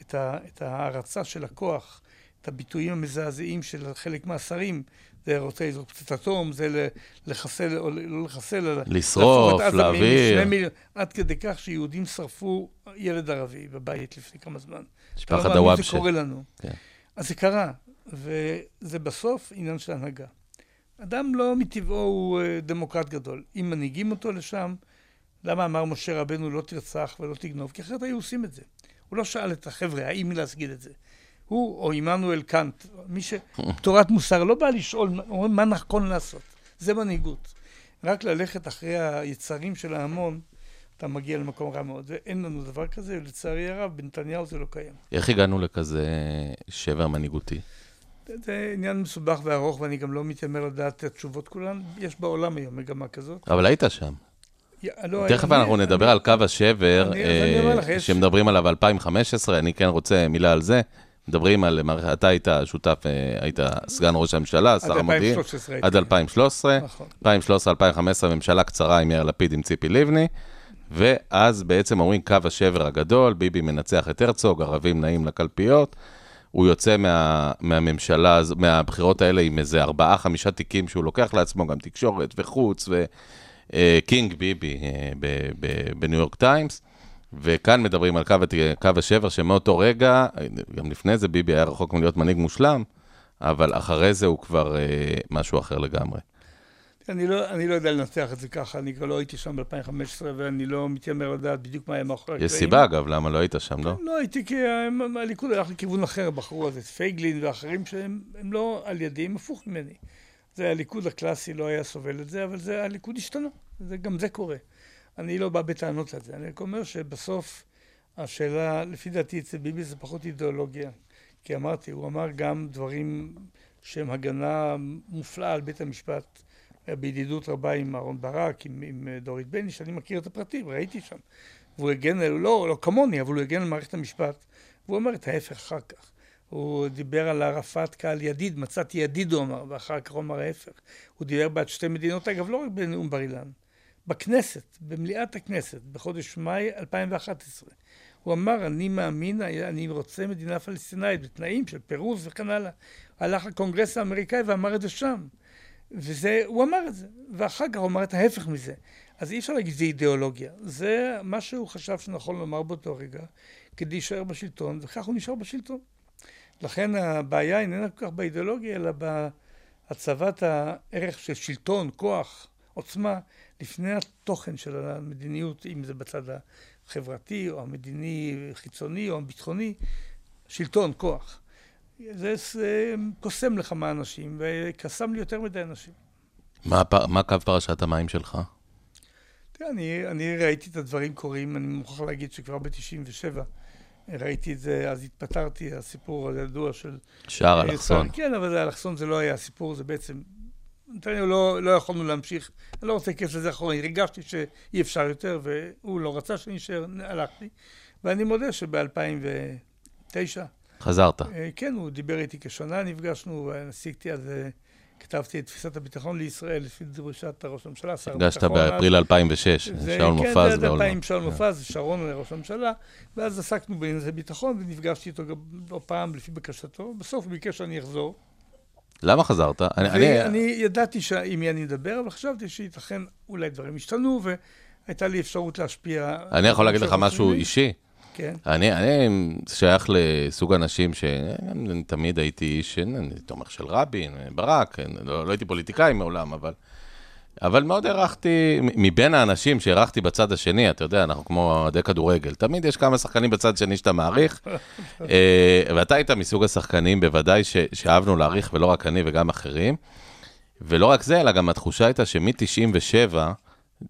את, ההערצה של הכוח, את הביטויים המזעזעים של חלק מהשרים, זה רוצה לזרוק פצצת אטום, זה לחסל, או לא לחסל, אלא... לשרוף, להעביר. עד כדי כך שיהודים שרפו ילד ערבי בבית לפני כמה זמן. משפחת דוואבשה. זה קורה לנו. כן. אז זה קרה, וזה בסוף עניין של הנהגה. אדם לא מטבעו הוא אה, דמוקרט גדול. אם מנהיגים אותו לשם, למה אמר משה רבנו לא תרצח ולא תגנוב? כי אחרת היו עושים את זה. הוא לא שאל את החבר'ה, האם להסגיד את זה. הוא או עמנואל קאנט, מי ש... תורת מוסר לא בא לשאול מה נכון לעשות. זה מנהיגות. רק ללכת אחרי היצרים של ההמון, אתה מגיע למקום רע מאוד. ואין לנו דבר כזה, ולצערי הרב, בנתניהו זה לא קיים. איך הגענו לכזה שבר מנהיגותי? זה עניין מסובך וארוך, ואני גם לא מתיימר לדעת את התשובות כולן. יש בעולם היום מגמה כזאת. אבל היית שם. לא, תכף אנחנו נדבר על קו השבר, אה, שמדברים עליו 2015, אני כן רוצה מילה על זה. מדברים על, אתה היית שותף, אה, היית סגן ראש הממשלה, שר המודיעין. עד 2013. נכון. 2013-2015, ממשלה קצרה עם יאיר לפיד, עם ציפי לבני. ואז בעצם אומרים קו השבר הגדול, ביבי מנצח את הרצוג, ערבים נעים לקלפיות. הוא יוצא מה, מהממשלה, מהבחירות האלה עם איזה ארבעה, חמישה תיקים שהוא לוקח לעצמו, גם תקשורת וחוץ, ו King אה, ביבי אה, בניו יורק טיימס. וכאן מדברים על קו, קו השבר, שמאותו רגע, גם לפני זה ביבי היה רחוק מלהיות מנהיג מושלם, אבל אחרי זה הוא כבר אה, משהו אחר לגמרי. אני לא, אני לא יודע לנתח את זה ככה, אני כבר לא הייתי שם ב-2015, ואני לא מתיימר לדעת בדיוק מה היה מאחורי יש סיבה, אגב, למה לא היית שם, לא? לא הייתי, כי הליכוד הלך לכיוון אחר, בחרו אז את פייגלין ואחרים שהם הם לא על ידי, הם הפוך ממני. זה הליכוד הקלאסי לא היה סובל את זה, אבל זה, הליכוד השתנה, זה, גם זה קורה. אני לא בא בטענות על זה, אני רק אומר שבסוף השאלה, לפי דעתי אצל ביבי זה פחות אידיאולוגיה. כי אמרתי, הוא אמר גם דברים שהם הגנה מופלאה על בית המשפט, בידידות רבה עם אהרן ברק, עם, עם דורית בייניש, אני מכיר את הפרטים, ראיתי שם. והוא הגן, לא, לא כמוני, אבל הוא הגן על מערכת המשפט. והוא אומר את ההפך אחר כך. הוא דיבר על ערפאת כעל ידיד, מצאתי ידיד, הוא אמר, ואחר כך הוא אמר ההפך. הוא דיבר בעד שתי מדינות, אגב, לא רק בנאום בר אילן, בכנסת, במליאת הכנסת, בחודש מאי 2011. הוא אמר, אני מאמין, אני רוצה מדינה פלסטינאית בתנאים של פירוז וכן הלאה. הלך לקונגרס האמריקאי ואמר את זה שם. וזה, הוא אמר את זה, ואחר כך הוא אמר את ההפך מזה. אז אי אפשר להגיד שזה אידיאולוגיה. זה מה שהוא חשב שנכון לומר באותו רגע, כדי להישאר בשלטון, וכך הוא נשאר בשלטון. לכן הבעיה איננה כל כך באידיאולוגיה, אלא בהצבת הערך של שלטון, כוח, עוצמה, לפני התוכן של המדיניות, אם זה בצד החברתי, או המדיני, חיצוני, או הביטחוני, שלטון, כוח. זה קוסם לכמה אנשים, וקסם לי יותר מדי אנשים. מה מה קו פרשת המים שלך? תראה, אני, אני ראיתי את הדברים קורים, אני מוכרח להגיד שכבר ב-97 ראיתי את זה, אז התפטרתי, הסיפור הידוע של... שער אה, אלכסון. כן, אבל אלכסון זה לא היה הסיפור, זה בעצם... נתניהו לא, לא יכולנו להמשיך, אני לא רוצה להיכנס לזה אחורה, הרגשתי שאי אפשר יותר, והוא לא רצה שאני אשאר, הלכתי. ואני מודה שב-2009, חזרת. כן, הוא דיבר איתי כשנה, נפגשנו, עשיתי אז, אה, כתבתי את תפיסת הביטחון לישראל לפי דרישת ראש הממשלה, שר הביטחון אז. באפריל 2006, זה- שאול כן, מופז זה עד ואולמרט. 2000 שאול מופז, שרון ראש הממשלה, ואז עסקנו בענייני ביטחון, ונפגשתי איתו גם לא פעם לפי בקשתו. בסוף הוא ביקש שאני אחזור. למה חזרת? אני- אני- ואני ידעתי עם מי אני אדבר, אבל חשבתי שייתכן, אולי דברים השתנו, והייתה לי אפשרות להשפיע. אני יכול להגיד לך משהו לי. אישי. כן. אני, אני שייך לסוג אנשים שאני תמיד הייתי איש, אני תומך של רבין, ברק, לא, לא הייתי פוליטיקאי מעולם, אבל, אבל מאוד הערכתי, מבין האנשים שהערכתי בצד השני, אתה יודע, אנחנו כמו אוהדי כדורגל, תמיד יש כמה שחקנים בצד השני שאתה מעריך, אה, ואתה היית מסוג השחקנים בוודאי ש, שאהבנו להעריך, ולא רק אני וגם אחרים. ולא רק זה, אלא גם התחושה הייתה שמ-97,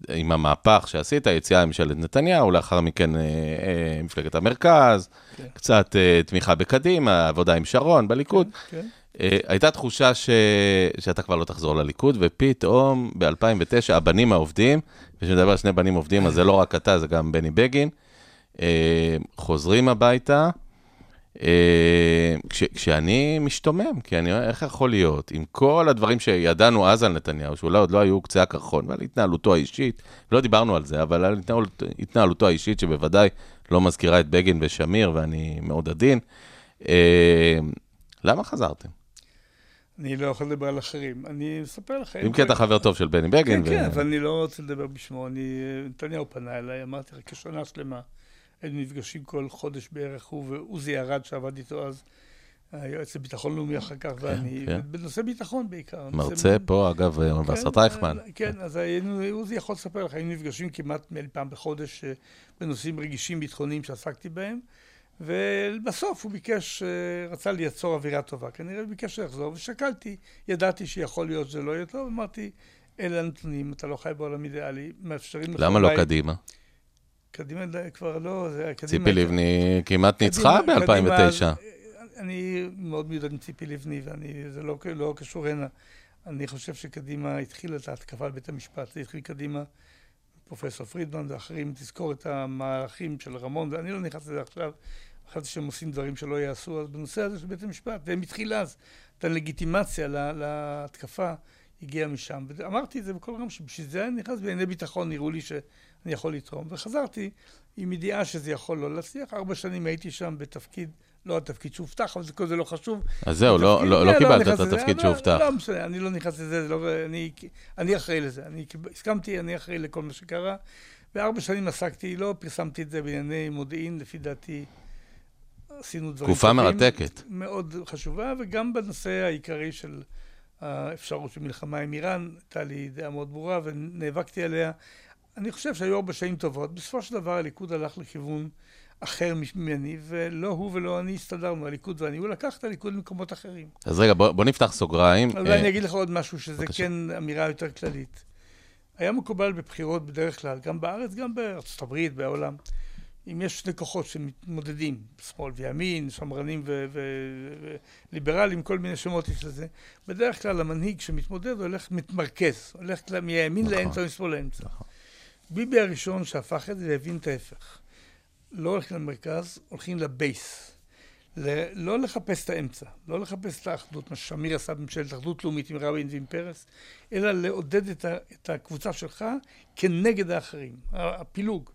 עם המהפך שעשית, היציאה מממשלת נתניהו, לאחר מכן אה, אה, מפלגת המרכז, כן. קצת אה, תמיכה בקדימה, עבודה עם שרון בליכוד. כן. אה, הייתה תחושה ש... שאתה כבר לא תחזור לליכוד, ופתאום ב-2009 הבנים העובדים, וכשמדבר על שני בנים עובדים, אז זה לא רק אתה, זה גם בני בגין, אה, חוזרים הביתה. אה, כש, כשאני משתומם, כי אני אומר, איך יכול להיות, עם כל הדברים שידענו אז על נתניהו, שאולי עוד לא היו קצה הקרחון, ועל התנהלותו האישית, לא דיברנו על זה, אבל על התנהלות, התנהלותו האישית, שבוודאי לא מזכירה את בגין ושמיר, ואני מאוד עדין, אה, למה חזרתם? אני לא יכול לדבר על אחרים. אני אספר לכם. אם כי אתה חבר טוב של בני בגין. כן, כן, אבל אני לא רוצה לדבר בשמו. אני, נתניהו פנה אליי, אמרתי לך, כשנה שלמה. היינו נפגשים כל חודש בערך, הוא ועוזי ארד שעבד איתו אז, היועץ לביטחון לאומי אחר כך, ואני, כן. בנושא ביטחון בעיקר. מרצה נושא- פה, אגב, אוניברסיטת כן, רייכמן. כן, אז היינו, עוזי יכול לספר לך, היינו נפגשים כמעט פעם בחודש אה, בנושאים רגישים ביטחוניים שעסקתי בהם, ובסוף הוא ביקש, אה, רצה ליצור אווירה טובה, כנראה הוא ביקש שיחזור, ושקלתי, ידעתי שיכול להיות שזה לא יהיה טוב, אמרתי, אלה הנתונים, אתה לא חי בעולם אידיאלי, מאפשרים לך למה לא אולי- קדימה? קדימה די- כבר לא, זה קדימה... ציפי לבני כמעט ניצחה קדימה- קדימה, ב-2009. אז, אה, אני מאוד מיודד עם ציפי לבני, וזה לא, לא קשור הנה. אני חושב שקדימה התחילה את ההתקפה על בית המשפט. זה התחיל קדימה, פרופסור פרידמן ואחרים, תזכור את המהלכים של רמון, ואני לא נכנס לזה עכשיו. חשבתי שהם עושים דברים שלא יעשו, אז בנושא הזה של בית המשפט, והם התחיל אז, את הלגיטימציה לה- להתקפה הגיעה משם. ואמרתי את זה בכל רם, שבשביל זה אני נכנס בענייני ביטחון, נראו לי שאני יכול לתרום. וחזרתי עם ידיעה שזה יכול לא להצליח. ארבע שנים הייתי שם בתפקיד, לא התפקיד שהובטח, אבל זה כל זה לא חשוב. אז זהו, לא- לא לא כן, קיבלת נכנס את התפקיד לא- שהובטח. לא משנה, אני לא נכנס לזה, זה לא, אני, אני אחראי לזה. אני הסכמתי, אני אחראי לכל מה שקרה. וארבע שנים עסקתי, לא פרסמתי את זה בענייני מודיעין, לפי דעתי עשינו דברים תקופה. מרתקת. מאוד חשובה, וגם בנושא העיקרי של האפשרות של מלחמה עם איראן, הייתה לי דעה מאוד ברורה ונאבקתי עליה. אני חושב שהיו הרבה שנים טובות. בסופו של דבר הליכוד הלך לכיוון אחר ממני, ולא הוא ולא אני הסתדרנו, הליכוד ואני. הוא לקח את הליכוד למקומות אחרים. אז רגע, בוא, בוא נפתח סוגריים. אז אה, אני אגיד לך עוד משהו, שזה בבקשה. כן אמירה יותר כללית. היה מקובל בבחירות בדרך כלל, גם בארץ, גם בארצות הברית, בעולם. אם יש שני כוחות שמתמודדים, שמאל וימין, שמרנים וליברלים, כל מיני שמות יש לזה, בדרך כלל המנהיג שמתמודד הולך, מתמרכז, הולך מימין נכון. לאמצע ומשמאל לאמצע. נכון. ביבי הראשון שהפך את זה והבין את ההפך. לא הולכים למרכז, הולכים לבייס. ל- לא לחפש את האמצע, לא לחפש את האחדות, מה ששמיר עשה בממשלת אחדות לאומית עם רבין ועם פרס, אלא לעודד את, ה- את הקבוצה שלך כנגד האחרים, הפילוג.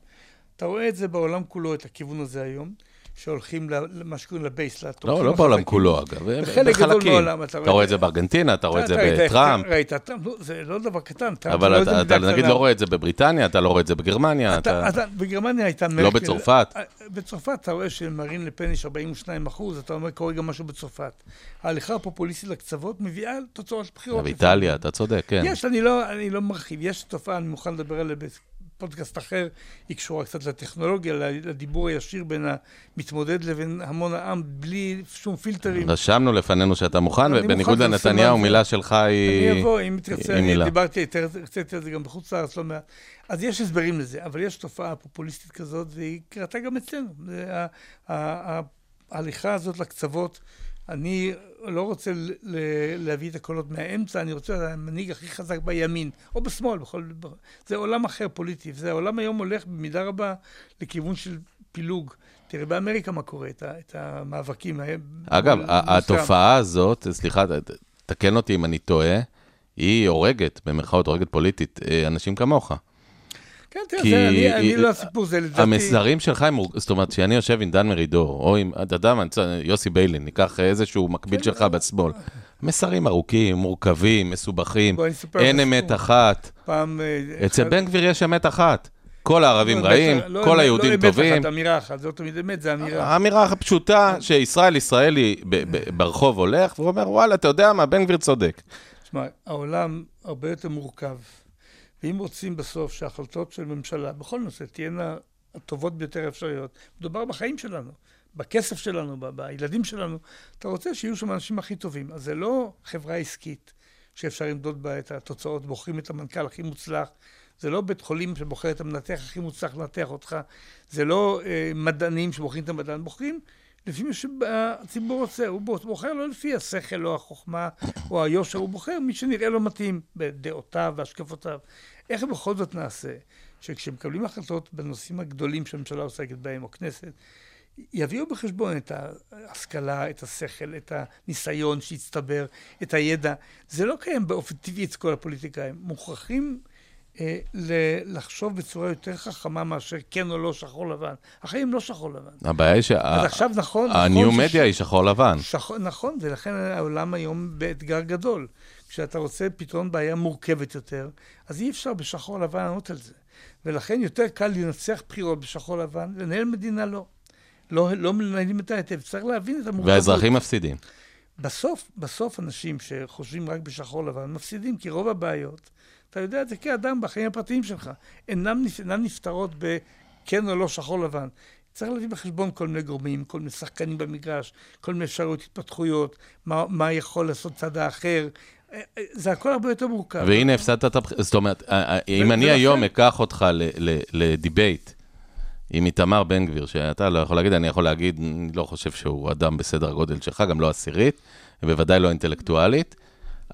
אתה רואה את זה בעולם כולו, את הכיוון הזה היום, שהולכים למה שקוראים לבייס, לא, לתומכים לא בעולם החזקים. כולו, אגב. בחלק גדול בחלקים. מהעולם אתה רואה את זה בארגנטינה, אתה רואה את זה אתה בטראמפ, ראית, זה לא דבר קטן, זה אבל לא אתה- אתה מידה נגיד. לא רואה את זה בבריטניה, אתה לא רואה את זה בגרמניה, אתה, אתה... אתה, בגרמניה הייתה לא. בצרפת. אה, בצרפת אתה רואה שלמרין לפן יש 42 אחוז, אתה אומר קורה גם משהו בצרפת. ההליכה הפופוליסטית לקצוות מביאה תוצאות בחירות. באיטליה, אתה צודק, כן. יש, אני לא, אני לא מרחיב, יש תופעה, אני מוכן לדבר עליה בפודקאסט אחר, היא קשורה קצת לטכנולוגיה, לדיבור הישיר בין המתמודד לבין המון העם, בלי שום פילטרים. רשמנו לפנינו שאתה מוכן, ובניגוד לנתניהו, מילה שלך היא... אני אבוא, אם תרצה, אני מילה. דיברתי, יותר- הרציתי על זה גם בחוץ לארץ לא מעט. אז יש הסברים לזה, אבל יש תופעה פופוליסטית כזאת, והיא קרתה גם אצלנו. ההליכה הזאת לקצוות, אני לא רוצה להביא את הקולות מהאמצע, אני רוצה המנהיג הכי חזק בימין, או בשמאל, בכל... זה עולם אחר פוליטי, וזה העולם היום הולך במידה רבה לכיוון של פילוג. תראה באמריקה מה קורה, את, ה- את המאבקים. אגב, ה-. התופעה הזאת, סליחה, תקן אותי אם אני טועה, היא הורגת, במרכאות הורגת פוליטית, אה, אנשים כמוך. כן, תראה, כי- אני, אני לא הסיפור, זה לדעתי... המסרים שלך הם, זאת אומרת, כשאני יושב עם דן מרידור, או עם, אתה יודע מה, יוסי ביילין, ניקח איזשהו מקביל כן, שלך בשמאל. מסרים ארוכים, מורכבים, מסובכים, אין. אמת אחת. פעם... אה, אצל בן גביר יש אמת אחת. כל הערבים לא, רעים, אמת- לא כל היהודים לא אמת טובים. אחת, אמירה אחת, זאת תמיד אמת, זה אמירה. האמירה הפשוטה שישראל ישראלי ברחוב הולך, והוא אומר, וואלה, אתה יודע מה, בן גביר צודק. תשמע, העולם הרבה יותר מורכב, ואם רוצים בסוף שההחלטות של ממשלה, בכל נושא, תהיינה הטובות ביותר האפשריות, מדובר בחיים שלנו, בכסף שלנו, ב- בילדים שלנו, אתה רוצה שיהיו שם האנשים הכי טובים. אז זה לא חברה עסקית שאפשר למדוד בה את התוצאות, בוחרים את המנכ"ל הכי מוצלח. זה לא בית חולים שבוחר את המנתח הכי מוצלח לנתח אותך, זה לא אה, מדענים שבוחרים את המדען, בוחרים לפי מה שהציבור רוצה, הוא בוחר לא לפי השכל או החוכמה או היושר, הוא בוחר מי שנראה לו מתאים בדעותיו והשקפותיו. איך בכל זאת נעשה שכשמקבלים החלטות בנושאים הגדולים שהממשלה עוסקת בהם, או כנסת, יביאו בחשבון את ההשכלה, את השכל, את הניסיון שהצטבר, את הידע. זה לא קיים באופן טבעי אצל כל הפוליטיקאים. מוכרחים אה, ל- לחשוב בצורה יותר חכמה מאשר כן או לא שחור לבן. החיים לא שחור לבן. הבעיה היא אז עכשיו נכון, שהניו נכון מדיה היא שחור לבן. שחור, נכון, ולכן העולם היום באתגר גדול. כשאתה רוצה פתרון בעיה מורכבת יותר, אז אי אפשר בשחור לבן לענות על זה. ולכן יותר קל לנצח בחירות בשחור לבן, לנהל מדינה לא. לא, לא מנהלים אותה היטב. צריך להבין את המורכבות. והאזרחים מפסידים. בסוף, בסוף אנשים שחושבים רק בשחור לבן מפסידים, כי רוב הבעיות, אתה יודע את זה כאדם בחיים הפרטיים שלך, אינן, אינן נפתרות בכן או לא שחור לבן. צריך להביא בחשבון כל מיני גורמים, כל מיני שחקנים במגרש, כל מיני אפשרויות התפתחויות, מה, מה יכול לעשות צד האחר. זה הכל הרבה יותר מורכב. והנה הפסדת את הבחירות, זאת אומרת, אה, אה, אם אני היום אקח אותך לדיבייט עם איתמר בן גביר, שאתה לא יכול להגיד, אני יכול להגיד, אני לא חושב שהוא אדם בסדר הגודל שלך, גם לא עשירית, בוודאי לא אינטלקטואלית.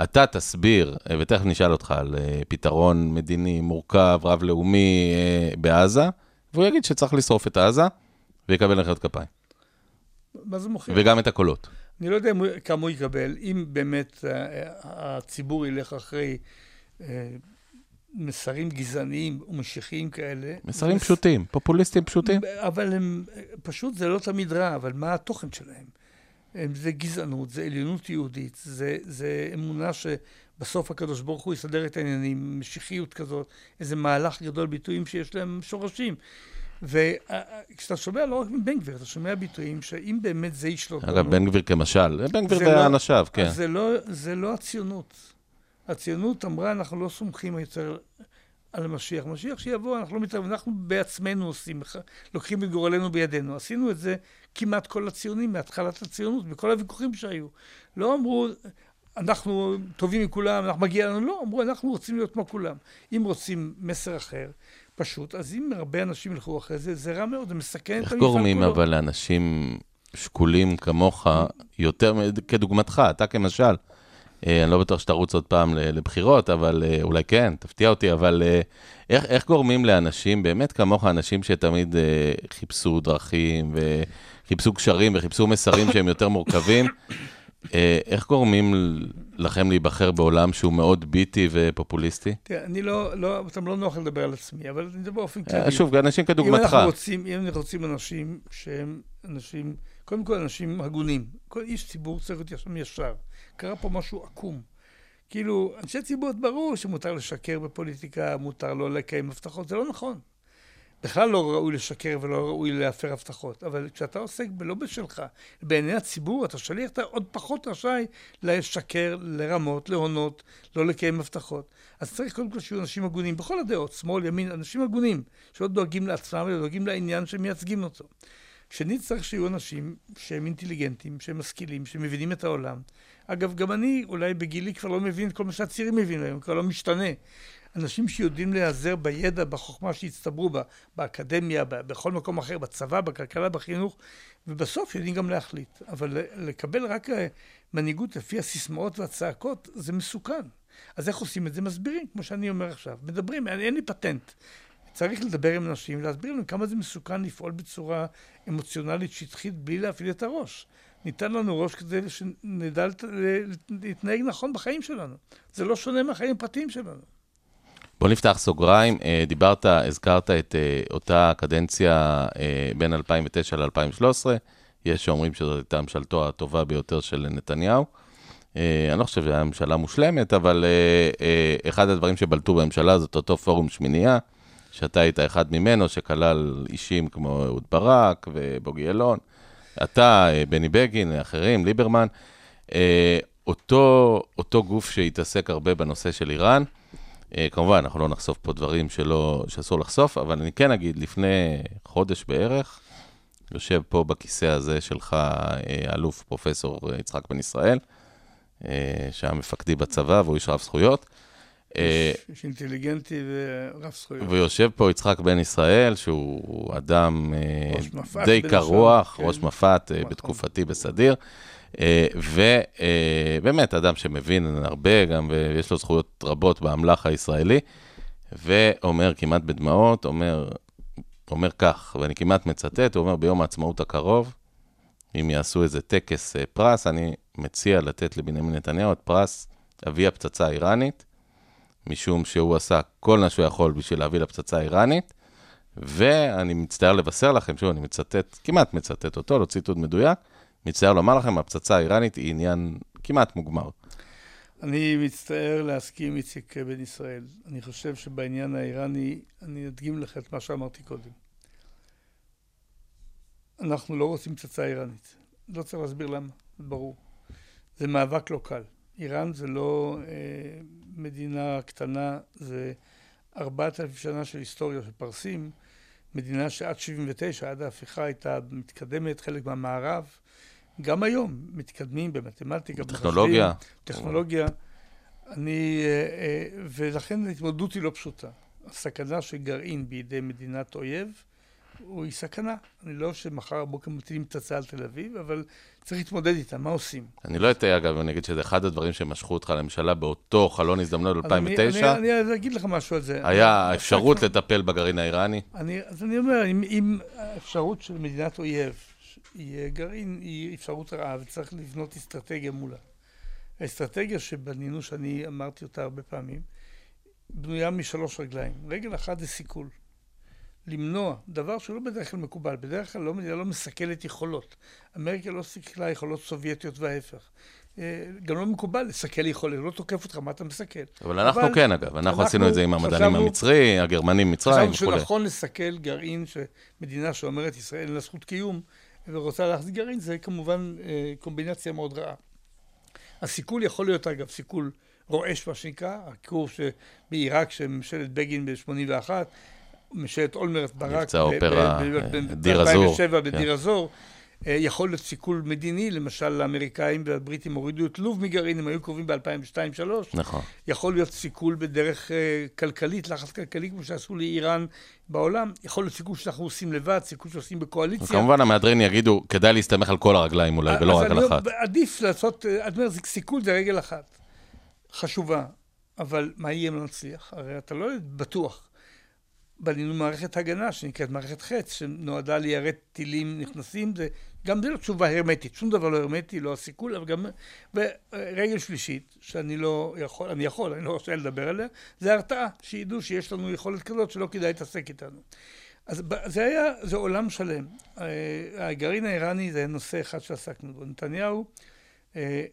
אתה תסביר, אה, ותכף נשאל אותך על פתרון מדיני מורכב, רב-לאומי בעזה, והוא יגיד שצריך לשרוף את עזה, ויקבל מחיאות כפיים, מה זה מוכיח? וגם את הקולות. אני לא יודע כמה הוא יקבל, אם באמת אה, הציבור ילך אחרי אה, מסרים גזעניים ומשיחיים כאלה. מסרים מס- פשוטים, פופוליסטים פשוטים. אבל הם, פשוט זה לא תמיד רע, אבל מה התוכן שלהם? הם, זה גזענות, זה עליונות יהודית, זה, זה אמונה שבסוף הקדוש ברוך הוא יסדר את העניינים, משיחיות כזאת, איזה מהלך גדול, ביטויים שיש להם שורשים. וכשאתה שומע לא רק מבן גביר, אתה שומע ביטויים שאם באמת זה ישלוט אגב, בן גביר כמשל, בן גביר ואנשיו, כן. אז זה לא, זה לא הציונות. הציונות אמרה, אנחנו לא סומכים יותר על המשיח. משיח שיבוא, אנחנו לא מתערבים, אנחנו בעצמנו עושים, לוקחים את גורלנו בידינו. עשינו את זה כמעט כל הציונים, מהתחלת הציונות, בכל הוויכוחים שהיו. לא אמרו, אנחנו טובים מכולם, אנחנו מגיע לנו, לא, אמרו, אנחנו רוצים להיות כמו כולם. אם רוצים מסר אחר, פשוט, אז אם הרבה אנשים ילכו אחרי זה, זה רע מאוד, זה מסכן את המפעל כולו. איך גורמים אבל לאנשים שקולים כמוך, יותר כדוגמתך, אתה כמשל, אה, אני לא בטוח שתרוץ עוד פעם לבחירות, אבל אה, אולי כן, תפתיע אותי, אבל אה, איך, איך גורמים לאנשים, באמת כמוך, אנשים שתמיד חיפשו דרכים וחיפשו קשרים וחיפשו מסרים שהם יותר מורכבים, איך גורמים לכם להיבחר בעולם שהוא מאוד ביטי ופופוליסטי? תראה, אני לא, לא, אתם לא נוח לדבר על עצמי, אבל אני מדבר באופן כללי. שוב, אנשים כדוגמתך. אם אנחנו רוצים, אם אנחנו רוצים אנשים שהם אנשים, קודם כל אנשים הגונים. כל איש ציבור צריך להיות ישר. קרה פה משהו עקום. כאילו, אנשי ציבור, ברור שמותר לשקר בפוליטיקה, מותר לא לקיים הבטחות, זה לא נכון. בכלל לא ראוי לשקר ולא ראוי להפר הבטחות, אבל כשאתה עוסק לא בשלך, בעיני הציבור, אתה שליח, אתה עוד פחות רשאי לשקר, לרמות, להונות, לא לקיים הבטחות. אז צריך קודם כל שיהיו אנשים הגונים, בכל הדעות, שמאל, ימין, אנשים הגונים, שלא דואגים לעצמם, אלא דואגים לעניין שמייצגים אותו. שנית, צריך שיהיו אנשים שהם אינטליגנטים, שהם משכילים, שמבינים את העולם. אגב, גם אני אולי בגילי כבר לא מבין את כל מה שהצעירים מבינים היום, כבר לא משתנה. אנשים שיודעים להיעזר בידע, בחוכמה שהצטברו בה, באקדמיה, בכל מקום אחר, בצבא, בכלכלה, בחינוך, ובסוף יודעים גם להחליט. אבל לקבל רק אה, מנהיגות לפי הסיסמאות והצעקות, זה מסוכן. אז איך עושים את זה? מסבירים, כמו שאני אומר עכשיו. מדברים, אין, אין לי פטנט. צריך לדבר עם אנשים, להסביר להם כמה זה מסוכן לפעול בצורה אמוציונלית שטחית בלי להפעיל את הראש. ניתן לנו ראש כדי שנדע להתנהג נכון בחיים שלנו. זה לא שונה מהחיים הפרטיים שלנו. בוא נפתח סוגריים. אה, דיברת, הזכרת את אה, אותה קדנציה אה, בין 2009 ל-2013. יש שאומרים שזאת הייתה ממשלתו הטובה ביותר של נתניהו. אני לא חושב שזו הייתה ממשלה מושלמת, אבל אחד הדברים שבלטו בממשלה זאת אותו פורום שמינייה, שאתה היית אחד ממנו, שכלל אישים כמו אהוד ברק ובוגי יעלון. אתה, בני בגין, אחרים, ליברמן. אותו, אותו גוף שהתעסק הרבה בנושא של איראן, כמובן, אנחנו לא נחשוף פה דברים שלא, שאסור לחשוף, אבל אני כן אגיד, לפני חודש בערך, יושב פה בכיסא הזה שלך אה, אלוף פרופסור יצחק בן ישראל, אה, שהיה מפקדי בצבא והוא איש רב זכויות. איש אינטליגנטי ורב זכויות. ויושב פה יצחק בן ישראל, שהוא אדם די קרוח, ראש מפת נכון. בתקופתי בסדיר. אה, ובאמת, אדם שמבין הרבה, גם ויש לו זכויות רבות באמל"ח הישראלי, ואומר כמעט בדמעות, אומר, אומר כך, ואני כמעט מצטט, הוא אומר, ביום העצמאות הקרוב, אם יעשו איזה טקס אה, פרס, אני מציע לתת לבנימין נתניהו את פרס אבי הפצצה האיראנית, משום שהוא עשה כל מה שהוא יכול בשביל להביא לפצצה האיראנית, ואני מצטער לבשר לכם, שוב, אני מצטט, כמעט מצטט אותו, לא ציטוט מדויק, מצטער לומר לכם, הפצצה האיראנית היא עניין כמעט מוגמר. אני מצטער להסכים עם איציק בן ישראל. אני חושב שבעניין האיראני, אני אדגים לך את מה שאמרתי קודם. אנחנו לא רוצים פצצה איראנית. לא צריך להסביר למה, זה ברור. זה מאבק לא קל. איראן זה לא אה, מדינה קטנה, זה ארבעת אלפים שנה של היסטוריה של פרסים. מדינה שעד 79, עד ההפיכה, הייתה מתקדמת, חלק מהמערב. גם היום מתקדמים במתמטיקה, בטכנולוגיה. טכנולוגיה. אני, אה, אה, ולכן ההתמודדות היא לא פשוטה. הסכנה של גרעין בידי מדינת אויב היא סכנה. אני לא שמחר בבוקר מטילים פצצה על תל אביב, אבל צריך להתמודד איתה, מה עושים? אני לא אטעה, אגב, אני אגיד שזה אחד הדברים שמשכו אותך לממשלה באותו חלון הזדמנות ב-2009. אני, אני, אני אגיד לך משהו על זה. היה האפשרות לטפל בגרעין האיראני? אני, אז אני אומר, אם, אם האפשרות של מדינת אויב יהיה גרעין, היא אפשרות רעה, וצריך לבנות אסטרטגיה מולה. האסטרטגיה שבנינו, שאני אמרתי אותה הרבה פעמים, בנויה משלוש רגליים. רגל אחת זה סיכול. למנוע, דבר שהוא לא בדרך כלל מקובל. בדרך כלל לא, מדינה לא מסכלת יכולות. אמריקה לא סיכלה יכולות סובייטיות וההפך. אה, גם לא מקובל לסכל יכולת, לא תוקף אותך, מה אתה מסכל? אבל אנחנו אבל כן, אגב. אנחנו אנחנו עשינו את זה עם המדענים חשבנו- המצרי, הגרמנים מצרים חשבנו וכולי. שנכון לסכל גרעין שמדינה שאומרת ישראל אין לה זכות קיום ורוצה להחזיק גרעין, זה כמובן אה, קומבינציה מאוד רעה. הסיכול יכול להיות אגב סיכול רועש מה שנקרא, הכור שבעיראק של ממשלת בגין ב-81, ממשלת אולמרט ברק מבצע האופרה, אה, דיר אזור. ב-2007 כן. בדיר אזור, אה, יכול להיות סיכול מדיני, למשל האמריקאים והבריטים הורידו את לוב מגרעין, הם היו קרובים ב-2002-2003, נכון. יכול להיות סיכול בדרך אה, כלכלית, לחץ כלכלי, כמו שעשו לאיראן בעולם, יכול להיות סיכול שאנחנו עושים לבד, סיכול שעושים בקואליציה. וכמובן המהדרין יגידו, כדאי להסתמך על כל הרגליים אולי, ולא רק על אחת. עדיף לעשות, אה, את אומרת, סיכול זה רגל אחת, חשובה, אבל מה יהיה אם לא נצליח? הרי אתה לא בטוח. בנינו מערכת הגנה שנקראת מערכת חץ, שנועדה ליירט טילים נכנסים, זה, גם זה לא תשובה הרמטית, שום דבר לא הרמטי, לא הסיכול, אבל גם... ורגל שלישית, שאני לא יכול, אני יכול, אני לא רוצה לדבר עליה, זה הרתעה, שידעו שיש לנו יכולת כזאת שלא כדאי להתעסק איתנו. אז זה היה, זה עולם שלם. אה, הגרעין האיראני זה נושא אחד שעסקנו בו. נתניהו אה,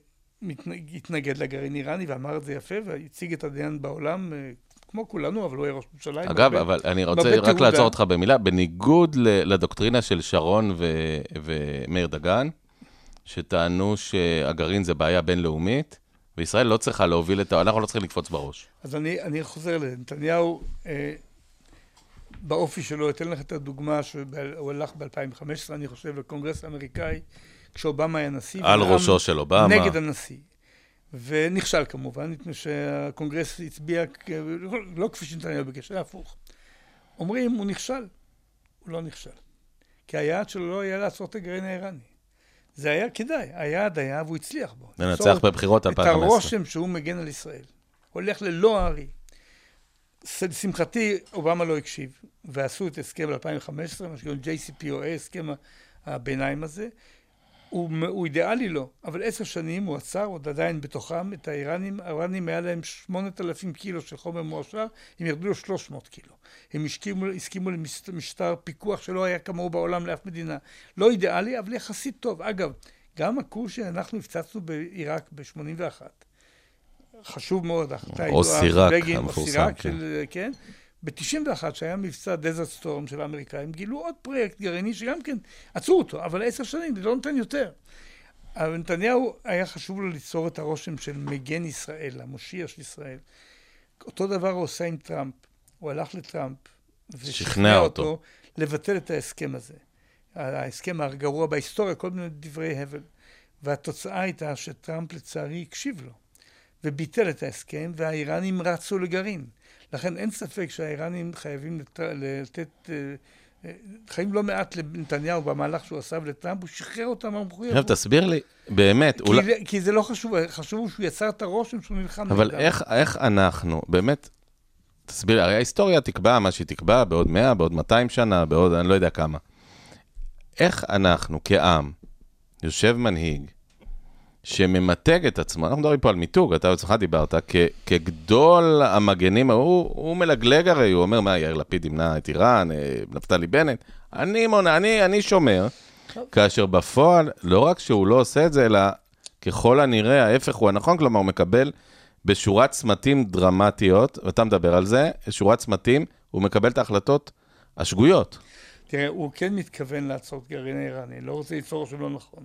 התנגד לגרעין האיראני ואמר את זה יפה והציג את העניין בעולם, אה, כמו כולנו, אבל הוא היה ראש ממשלה. אגב, הרבה- אבל אני רוצה רק תהודה. לעצור אותך במילה, בניגוד לדוקטרינה של שרון ו- ומאיר דגן, שטענו שהגרעין זה בעיה בינלאומית, וישראל לא צריכה להוביל את ה... אנחנו לא צריכים לקפוץ בראש. אז אני, אני חוזר לנתניהו, אה, באופי שלו, אתן לך את הדוגמה שהוא הלך ב-2015, אני חושב, לקונגרס האמריקאי, כשאובמה היה נשיא. על ראשו של אובמה. נגד הנשיא. ונכשל כמובן, מפני שהקונגרס הצביע, לא, כפי שנתניהו ביקש, היה הפוך. אומרים, הוא נכשל. הוא לא נכשל. כי היעד שלו לא היה לעצור את הגרעין האיראני. זה היה כדאי, היעד היה והוא הצליח בו. לנצח בבחירות את 2015. הרושם שהוא מגן על ישראל. הולך ללא הארי. לשמחתי, אובמה לא הקשיב, ועשו את הסכם ב-2015, מה שקוראים JCPOA, הסכם הביניים הזה. הוא, הוא אידיאלי לא, אבל עשר שנים הוא עצר, עוד עדיין בתוכם, את האיראנים, האיראנים היה להם 8,000 קילו של חומר מועשר, הם ירדו ל-300 קילו. הם הסכימו, הסכימו למשטר פיקוח שלא היה כמוהו בעולם לאף מדינה. לא אידיאלי, אבל יחסית טוב. אגב, גם הכור שאנחנו הפצצנו בעיראק ב-81, חשוב מאוד, ההחלטה הידועה בגין, או המפורסם, אוסיראק, כן. כן. ב-91, שהיה מבצע Desert Storm של האמריקאים, גילו עוד פרויקט גרעיני שגם כן עצרו אותו, אבל עשר שנים, זה לא נותן יותר. אבל נתניהו, היה חשוב לו ליצור את הרושם של מגן ישראל, המושיע של ישראל. אותו דבר הוא עושה עם טראמפ. הוא הלך לטראמפ, שכנע אותו. לבטל את ההסכם הזה. ההסכם הגרוע בהיסטוריה, כל מיני דברי הבל. והתוצאה הייתה שטראמפ לצערי הקשיב לו, וביטל את ההסכם, והאיראנים רצו לגרעין. לכן אין ספק שהאיראנים חייבים לת... לתת, אה, אה, חייבים לא מעט לנתניהו במהלך שהוא עשה ולטראמפ, הוא שחרר אותם מהמחויבות. עכשיו תסביר לי, באמת, אולי... כי, כי זה לא חשוב, חשוב שהוא יצר את הרושם שהוא נלחם אבל. איך, איך אנחנו, באמת, תסביר לי, הרי ההיסטוריה תקבע מה שהיא תקבע בעוד 100, בעוד 200 שנה, בעוד אני לא יודע כמה. איך אנחנו כעם, יושב מנהיג, שממתג את עצמו, אנחנו מדברים פה על מיתוג, אתה בעצמך דיברת, כ, כגדול המגנים, הוא, הוא מלגלג הרי, הוא אומר, מה, יאיר לפיד ימנע את איראן, אה, נפתלי בנט, אני מונע, אני, אני שומר, כאשר בפועל, לא רק שהוא לא עושה את זה, אלא ככל הנראה, ההפך הוא הנכון, כלומר, הוא מקבל בשורת צמתים דרמטיות, ואתה מדבר על זה, שורת צמתים, הוא מקבל את ההחלטות השגויות. תראה, הוא כן מתכוון לעצור את גרעין האיראני, לא רוצה ליצור רושם לא נכון.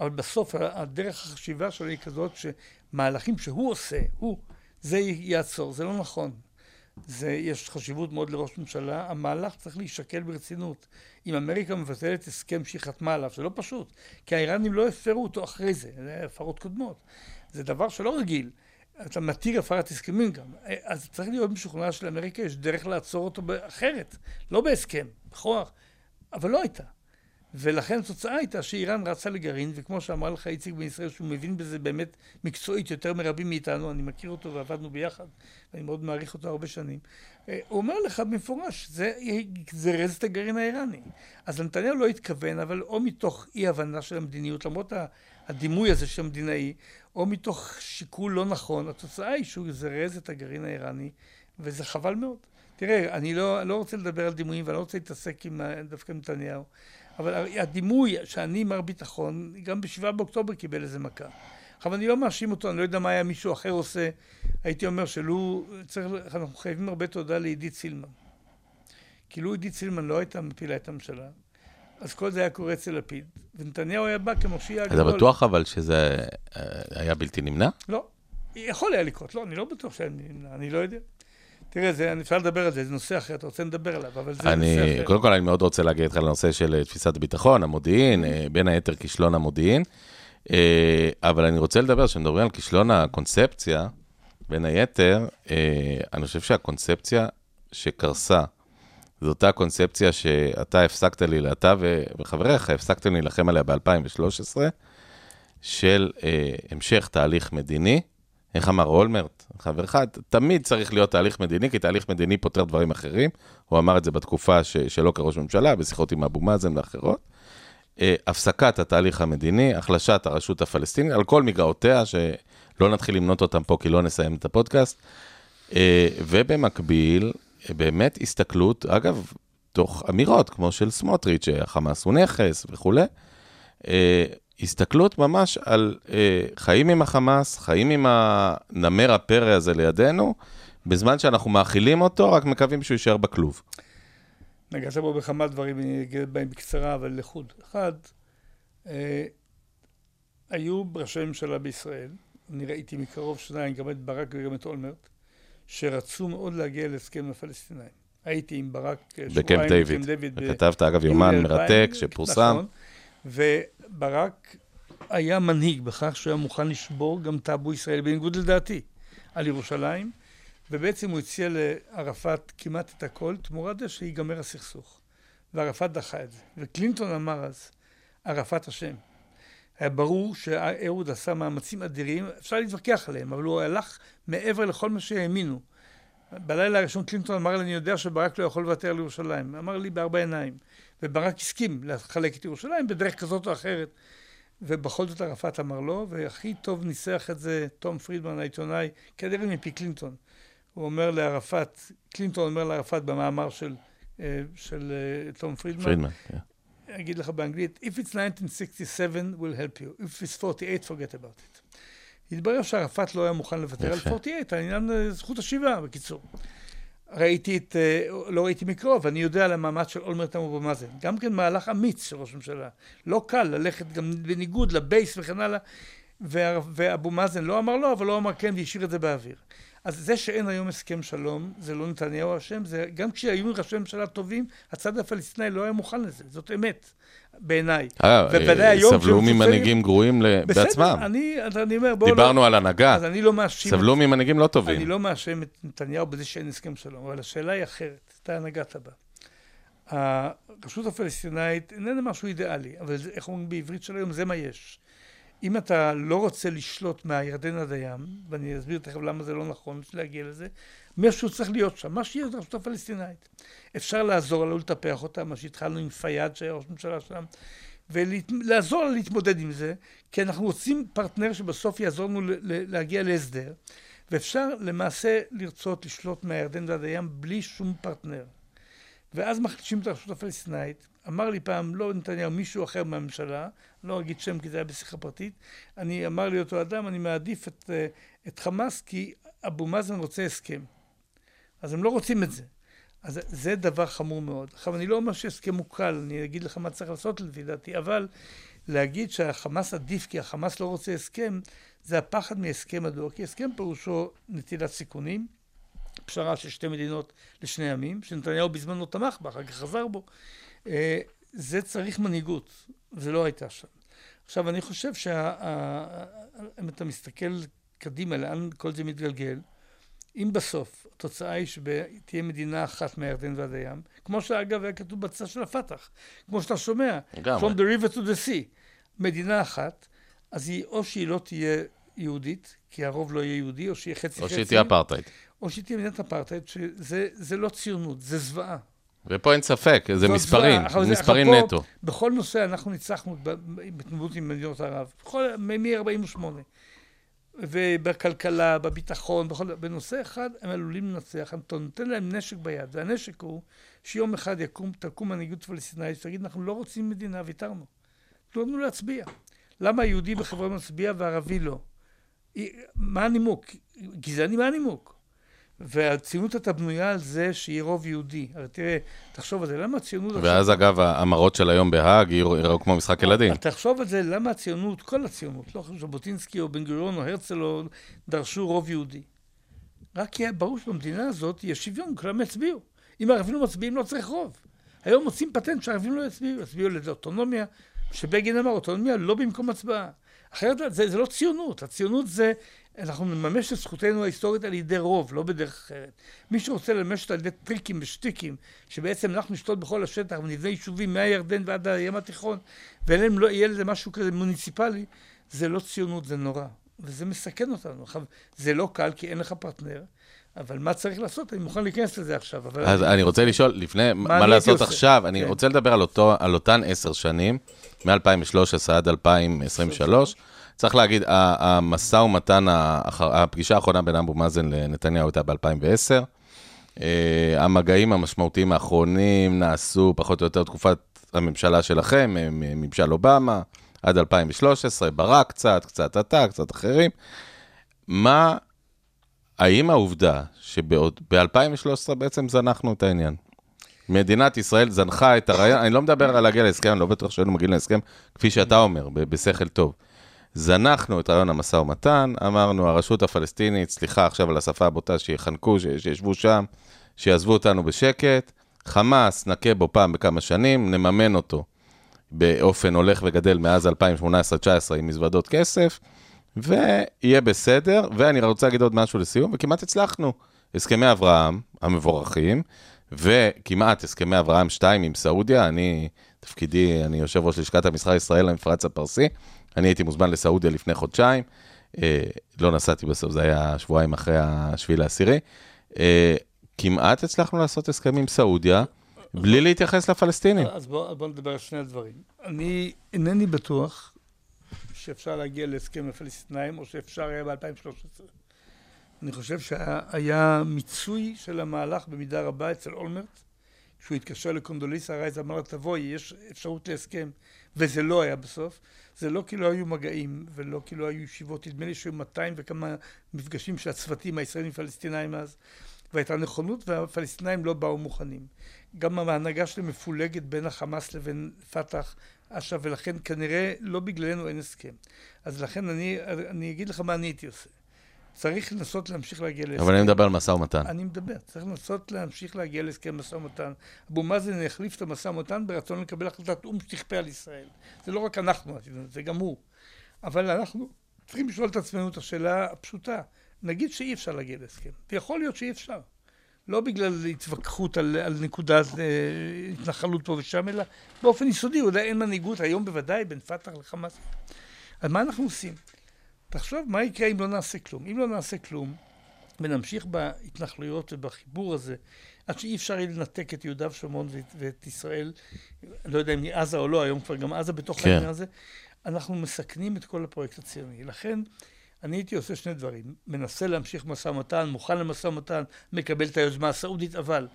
אבל בסוף הדרך החשיבה שלו היא כזאת שמהלכים שהוא עושה, הוא, זה יעצור, זה לא נכון. זה, יש חשיבות מאוד לראש ממשלה, המהלך צריך להישקל ברצינות. אם אמריקה מבטלת הסכם שהיא חתמה עליו, זה לא פשוט, כי האיראנים לא הפרו אותו אחרי זה, זה הפרות קודמות. זה דבר שלא רגיל. אתה מתיר הפרת הסכמים גם. אז צריך להיות משוכנע שלאמריקה יש דרך לעצור אותו אחרת, לא בהסכם, בכוח, אבל לא הייתה. ולכן התוצאה הייתה שאיראן רצה לגרעין, וכמו שאמר לך איציק בן ישראל, שהוא מבין בזה באמת מקצועית יותר מרבים מאיתנו, אני מכיר אותו ועבדנו ביחד, ואני מאוד מעריך אותו הרבה שנים. אה, הוא אומר לך במפורש, זה זרז את הגרעין האיראני. אז נתניהו לא התכוון, אבל או מתוך אי הבנה של המדיניות, למרות הדימוי הזה של המדינאי, או מתוך שיקול לא נכון, התוצאה היא שהוא זרז את הגרעין האיראני, וזה חבל מאוד. תראה, אני לא, לא רוצה לדבר על דימויים ואני לא רוצה להתעסק עם דווקא עם נתניהו, אבל הדימוי שאני מר ביטחון, גם ב-7 באוקטובר קיבל איזה מכה. עכשיו, אני לא מאשים אותו, אני לא יודע מה היה מישהו אחר עושה. הייתי אומר שלו, צריך, אנחנו חייבים הרבה תודה לעידית סילמן. כי לו עידית סילמן לא הייתה מפילה את הממשלה, אז כל זה היה קורה אצל לפיד, ונתניהו היה בא כמושיע הגדול. אתה בטוח אבל שזה אה, היה בלתי נמנע? לא. יכול היה לקרות, לא, אני לא בטוח שאני נמנע, אני לא יודע. תראה, זה, אפשר לדבר על זה, זה נושא אחר, אתה רוצה לדבר עליו, אבל זה אני, נושא אחר. קודם כל, אני מאוד רוצה להגיד איתך לנושא של אה, תפיסת הביטחון, המודיעין, אה, בין היתר כישלון המודיעין. אה, אבל אני רוצה לדבר, כשמדברים על כישלון הקונספציה, בין היתר, אני חושב שהקונספציה שקרסה, זו אותה קונספציה שאתה הפסקת לי, אתה וחבריך הפסקתם להילחם עליה ב-2013, של המשך תהליך מדיני. איך אמר אולמרט, חברך, תמיד צריך להיות תהליך מדיני, כי תהליך מדיני פותר דברים אחרים. הוא אמר את זה בתקופה ש- שלו כראש ממשלה, בשיחות עם אבו מאזן ואחרות. אה, הפסקת התהליך המדיני, החלשת הרשות הפלסטינית, על כל מגרעותיה, שלא נתחיל למנות אותם פה כי לא נסיים את הפודקאסט. אה, ובמקביל, באמת הסתכלות, אגב, תוך אמירות כמו של סמוטריץ', שהחמאס הוא נכס וכולי, אה, הסתכלות ממש על אה, חיים עם החמאס, חיים עם הנמר הפרא הזה לידינו, בזמן שאנחנו מאכילים אותו, רק מקווים שהוא יישאר בכלוב. נגעת בו בכמה דברים, אני אגיד בהם בקצרה, אבל לחוד. אחד, אה, היו ראשי ממשלה בישראל, אני ראיתי מקרוב שניים, גם את ברק וגם את אולמרט, שרצו מאוד להגיע להסכם עם הפלסטינאים. הייתי עם ברק אה, בקמפ דיוויד. וכתבת, אגב, יומן ביולי מרתק 2000, שפורסם. נכון, וברק היה מנהיג בכך שהוא היה מוכן לשבור גם טאבו ישראלי, בניגוד לדעתי, על ירושלים, ובעצם הוא הציע לערפאת כמעט את הכל, תמורת זה שיגמר הסכסוך. וערפאת דחה את זה. וקלינטון אמר אז, ערפאת אשם. היה ברור שאהוד עשה מאמצים אדירים, אפשר להתווכח עליהם, אבל הוא הלך מעבר לכל מה שהאמינו. בלילה הראשון קלינטון אמר לי, אני יודע שברק לא יכול לוותר על ירושלים. אמר לי בארבע עיניים. וברק הסכים לחלק את ירושלים בדרך כזאת או אחרת. ובכל זאת ערפאת אמר לא, והכי טוב ניסח את זה תום פרידמן העיתונאי, כנראה מפי קלינטון. הוא אומר לערפאת, קלינטון אומר לערפאת במאמר של, אה, של אה, תום פרידמן, פרידמן, כן. אגיד לך באנגלית, If it's 1967, we'll help you. If it's 48, forget about it. התברר שערפאת לא היה מוכן לוותר על יפה. 48, על עניין זכות השיבה, בקיצור. ראיתי את, אה, לא ראיתי מקרוב, אני יודע על המאמץ של אולמרט אבו מאזן. גם כן מהלך אמיץ של ראש ממשלה. לא קל ללכת גם בניגוד לבייס וכן הלאה. ואבו מאזן לא אמר לא, אבל לא אמר כן והשאיר את זה באוויר. אז זה שאין היום הסכם שלום, זה לא נתניהו אשם, זה גם כשהיו ראשי ממשלה טובים, הצד הפלסטיני לא היה מוכן לזה, זאת אמת, בעיניי. אה, ובוודאי אה, היום סבלו ממנהיגים גרועים ל- בסדר, בעצמם. אני, אני אומר, בואו דיברנו לא... על הנהגה, אז אני לא מאשים... סבלו ממנהיגים לא אני טובים. לא מאשים את נתניהו בזה שאין הסכם שלום, אבל השאלה היא אחרת, אתה נגעת בה. הרשות הפלסטינאית איננה משהו אידיאלי, אבל זה, איך אומרים בעברית של היום, זה מה יש. אם אתה לא רוצה לשלוט מהירדן עד הים, ואני אסביר תכף למה זה לא נכון להגיע לזה, משהו צריך להיות שם, מה שיהיה את הרשות הפלסטינאית. אפשר לעזור לה לטפח אותה, מה שהתחלנו עם פיאד שהיה ראש ממשלה שם, ולעזור לה להתמודד עם זה, כי אנחנו רוצים פרטנר שבסוף יעזור לנו להגיע להסדר, ואפשר למעשה לרצות לשלוט מהירדן ועד הים בלי שום פרטנר. ואז מחלישים את הרשות הפלסטינאית. אמר לי פעם, לא נתניהו, מישהו אחר מהממשלה, לא אגיד שם כי זה היה בשיחה פרטית, אני, אמר לי אותו אדם, אני מעדיף את, אה, את חמאס כי אבו מאזן רוצה הסכם. אז הם לא רוצים את זה. אז זה דבר חמור מאוד. עכשיו, אני לא אומר שהסכם הוא קל, אני אגיד לך מה צריך לעשות לפי דעתי, אבל להגיד שהחמאס עדיף כי החמאס לא רוצה הסכם, זה הפחד מהסכם הדור, כי הסכם פירושו נטילת סיכונים, פשרה של שתי מדינות לשני עמים, שנתניהו בזמן לא תמך בה, אחר כך חזר בו. אה, זה צריך מנהיגות, זה לא הייתה שם. עכשיו, אני חושב שאם אתה מסתכל קדימה, לאן כל זה מתגלגל, אם בסוף התוצאה היא שתהיה מדינה אחת מהירדן ועד הים, כמו שאגב היה כתוב בצד של הפת"ח, כמו שאתה שומע, לגמרי. From the river to the sea, מדינה אחת, אז היא או שהיא לא תהיה יהודית, כי הרוב לא יהיה יהודי, או שיהיה חצי או חצי, שהיא תהיה אפרטהייד. או שהיא תהיה מדינת אפרטהייד, שזה זה לא ציונות, זה זוועה. ופה אין ספק, זה מספרים, זה- מספרים פה, נטו. בכל נושא אנחנו ניצחנו ב- בתנודות עם מדינות ערב, בכל- מ-48. ובכלכלה, בביטחון, בכל, בנושא אחד הם עלולים לנצח, אתה נותן להם נשק ביד, והנשק הוא שיום אחד יקום, תקום מנהיגות פלסטינאית שתגיד, אנחנו לא רוצים מדינה, ויתרנו. תנו לנו להצביע. למה היהודי בחברה מצביע והערבי לא? מה הנימוק? גזעני מה הנימוק? והציונות הייתה בנויה על זה שיהיה רוב יהודי. הרי תראה, תחשוב על זה, למה הציונות... ואז אגב, המראות של היום בהאג יראו כמו משחק ילדים. תחשוב על זה, למה הציונות, כל הציונות, לא חושב ז'בוטינסקי או בן גוריון או הרצל או דרשו רוב יהודי. רק יהיה ברור שבמדינה הזאת יש שוויון, כולם יצביעו. אם הערבים לא מצביעים, לא צריך רוב. היום מוצאים פטנט שהערבים לא יצביעו, יצביעו לאוטונומיה, שבגין אמר, אוטונומיה לא במקום הצבעה. אחרת זה, זה לא ציונות, הציונות זה, אנחנו נממש את זכותנו ההיסטורית על ידי רוב, לא בדרך אחרת. מי שרוצה לממש אותה על ידי טריקים ושטיקים, שבעצם אנחנו נשתלט בכל השטח ונבנה יישובים מהירדן ועד הים התיכון, ואין לא יהיה לזה משהו כזה מוניציפלי, זה לא ציונות, זה נורא. וזה מסכן אותנו. עכשיו, זה לא קל כי אין לך פרטנר, אבל מה צריך לעשות? אני מוכן להיכנס לזה עכשיו. אז אני רוצה לשאול, לפני, מה, מה לעשות עכשיו? אני כן. רוצה לדבר על, אותו, על אותן עשר שנים, מ-2013 עד 2023. צריך להגיד, המשא ומתן, הפגישה האחרונה בין אבו מאזן לנתניהו הייתה ב-2010. אה, המגעים המשמעותיים האחרונים נעשו פחות או יותר תקופת הממשלה שלכם, ממשל אובמה, עד 2013, ברק קצת, קצת אתה, קצת אחרים. מה, האם העובדה שב-2013 בעצם זנחנו את העניין? מדינת ישראל זנחה את הרעיון, אני לא מדבר על להגיע להסכם, אני לא בטוח שהיינו מגיעים להסכם, כפי שאתה אומר, בשכל טוב. זנחנו את רעיון המשא ומתן, אמרנו, הרשות הפלסטינית, סליחה עכשיו על השפה הבוטה, שיחנקו, שישבו שם, שיעזבו אותנו בשקט, חמאס, נכה בו פעם בכמה שנים, נממן אותו באופן הולך וגדל מאז 2018-2019 עם מזוודות כסף, ויהיה בסדר. ואני רוצה להגיד עוד משהו לסיום, וכמעט הצלחנו. הסכמי אברהם המבורכים, וכמעט הסכמי אברהם 2 עם סעודיה, אני, תפקידי, אני יושב ראש לשכת המסחר ישראל למפרץ הפרסי, אני הייתי מוזמן לסעודיה לפני חודשיים, אה, לא נסעתי בסוף, זה היה שבועיים אחרי השביעי לעשירי. אה, כמעט הצלחנו לעשות הסכם עם סעודיה, בלי להתייחס לפלסטינים. אז בואו בוא נדבר על שני הדברים. אני אינני בטוח שאפשר להגיע להסכם עם הפלסטינאים, או שאפשר היה ב-2013. אני חושב שהיה מיצוי של המהלך במידה רבה אצל אולמרט, כשהוא התקשר לקונדוליסה רייז, אמר לה, תבואי, יש אפשרות להסכם, וזה לא היה בסוף. זה לא כי לא היו מגעים, ולא כי לא היו ישיבות, נדמה לי שהיו 200 וכמה מפגשים של הצוותים הישראלים פלסטינאים אז, והייתה נכונות, והפלסטינאים לא באו מוכנים. גם ההנהגה שלהם מפולגת בין החמאס לבין פת"ח, עכשיו, ולכן כנראה לא בגללנו אין הסכם. אז לכן אני, אני אגיד לך מה אני הייתי עושה. צריך לנסות להמשיך להגיע להסכם. אבל אני מדבר על משא ומתן. אני מדבר, צריך לנסות להמשיך להגיע להסכם משא ומתן. אבו מאזן יחליף את המשא ומתן ברצון לקבל החלטת או"ם שתכפה על ישראל. זה לא רק אנחנו, זה גם הוא. אבל אנחנו צריכים לשאול את עצמנו את השאלה הפשוטה. נגיד שאי אפשר להגיע להסכם, ויכול להיות שאי אפשר. לא בגלל התווכחות על, על נקודת אה, התנחלות פה ושם, אלא באופן יסודי, אולי אין מנהיגות, היום בוודאי, בין פת"ח לחמאס. אז מה אנחנו עושים? תחשוב מה יקרה אם לא נעשה כלום. אם לא נעשה כלום, ונמשיך בהתנחלויות ובחיבור הזה, עד שאי אפשר יהיה לנתק את יהודה ושומרון ואת, ואת ישראל, לא יודע אם היא עזה או לא, היום כבר גם עזה בתוך כן. העניין הזה, אנחנו מסכנים את כל הפרויקט הציוני. לכן, אני הייתי עושה שני דברים. מנסה להמשיך משא ומתן, מוכן למשא ומתן, מקבל את היוזמה הסעודית, אבל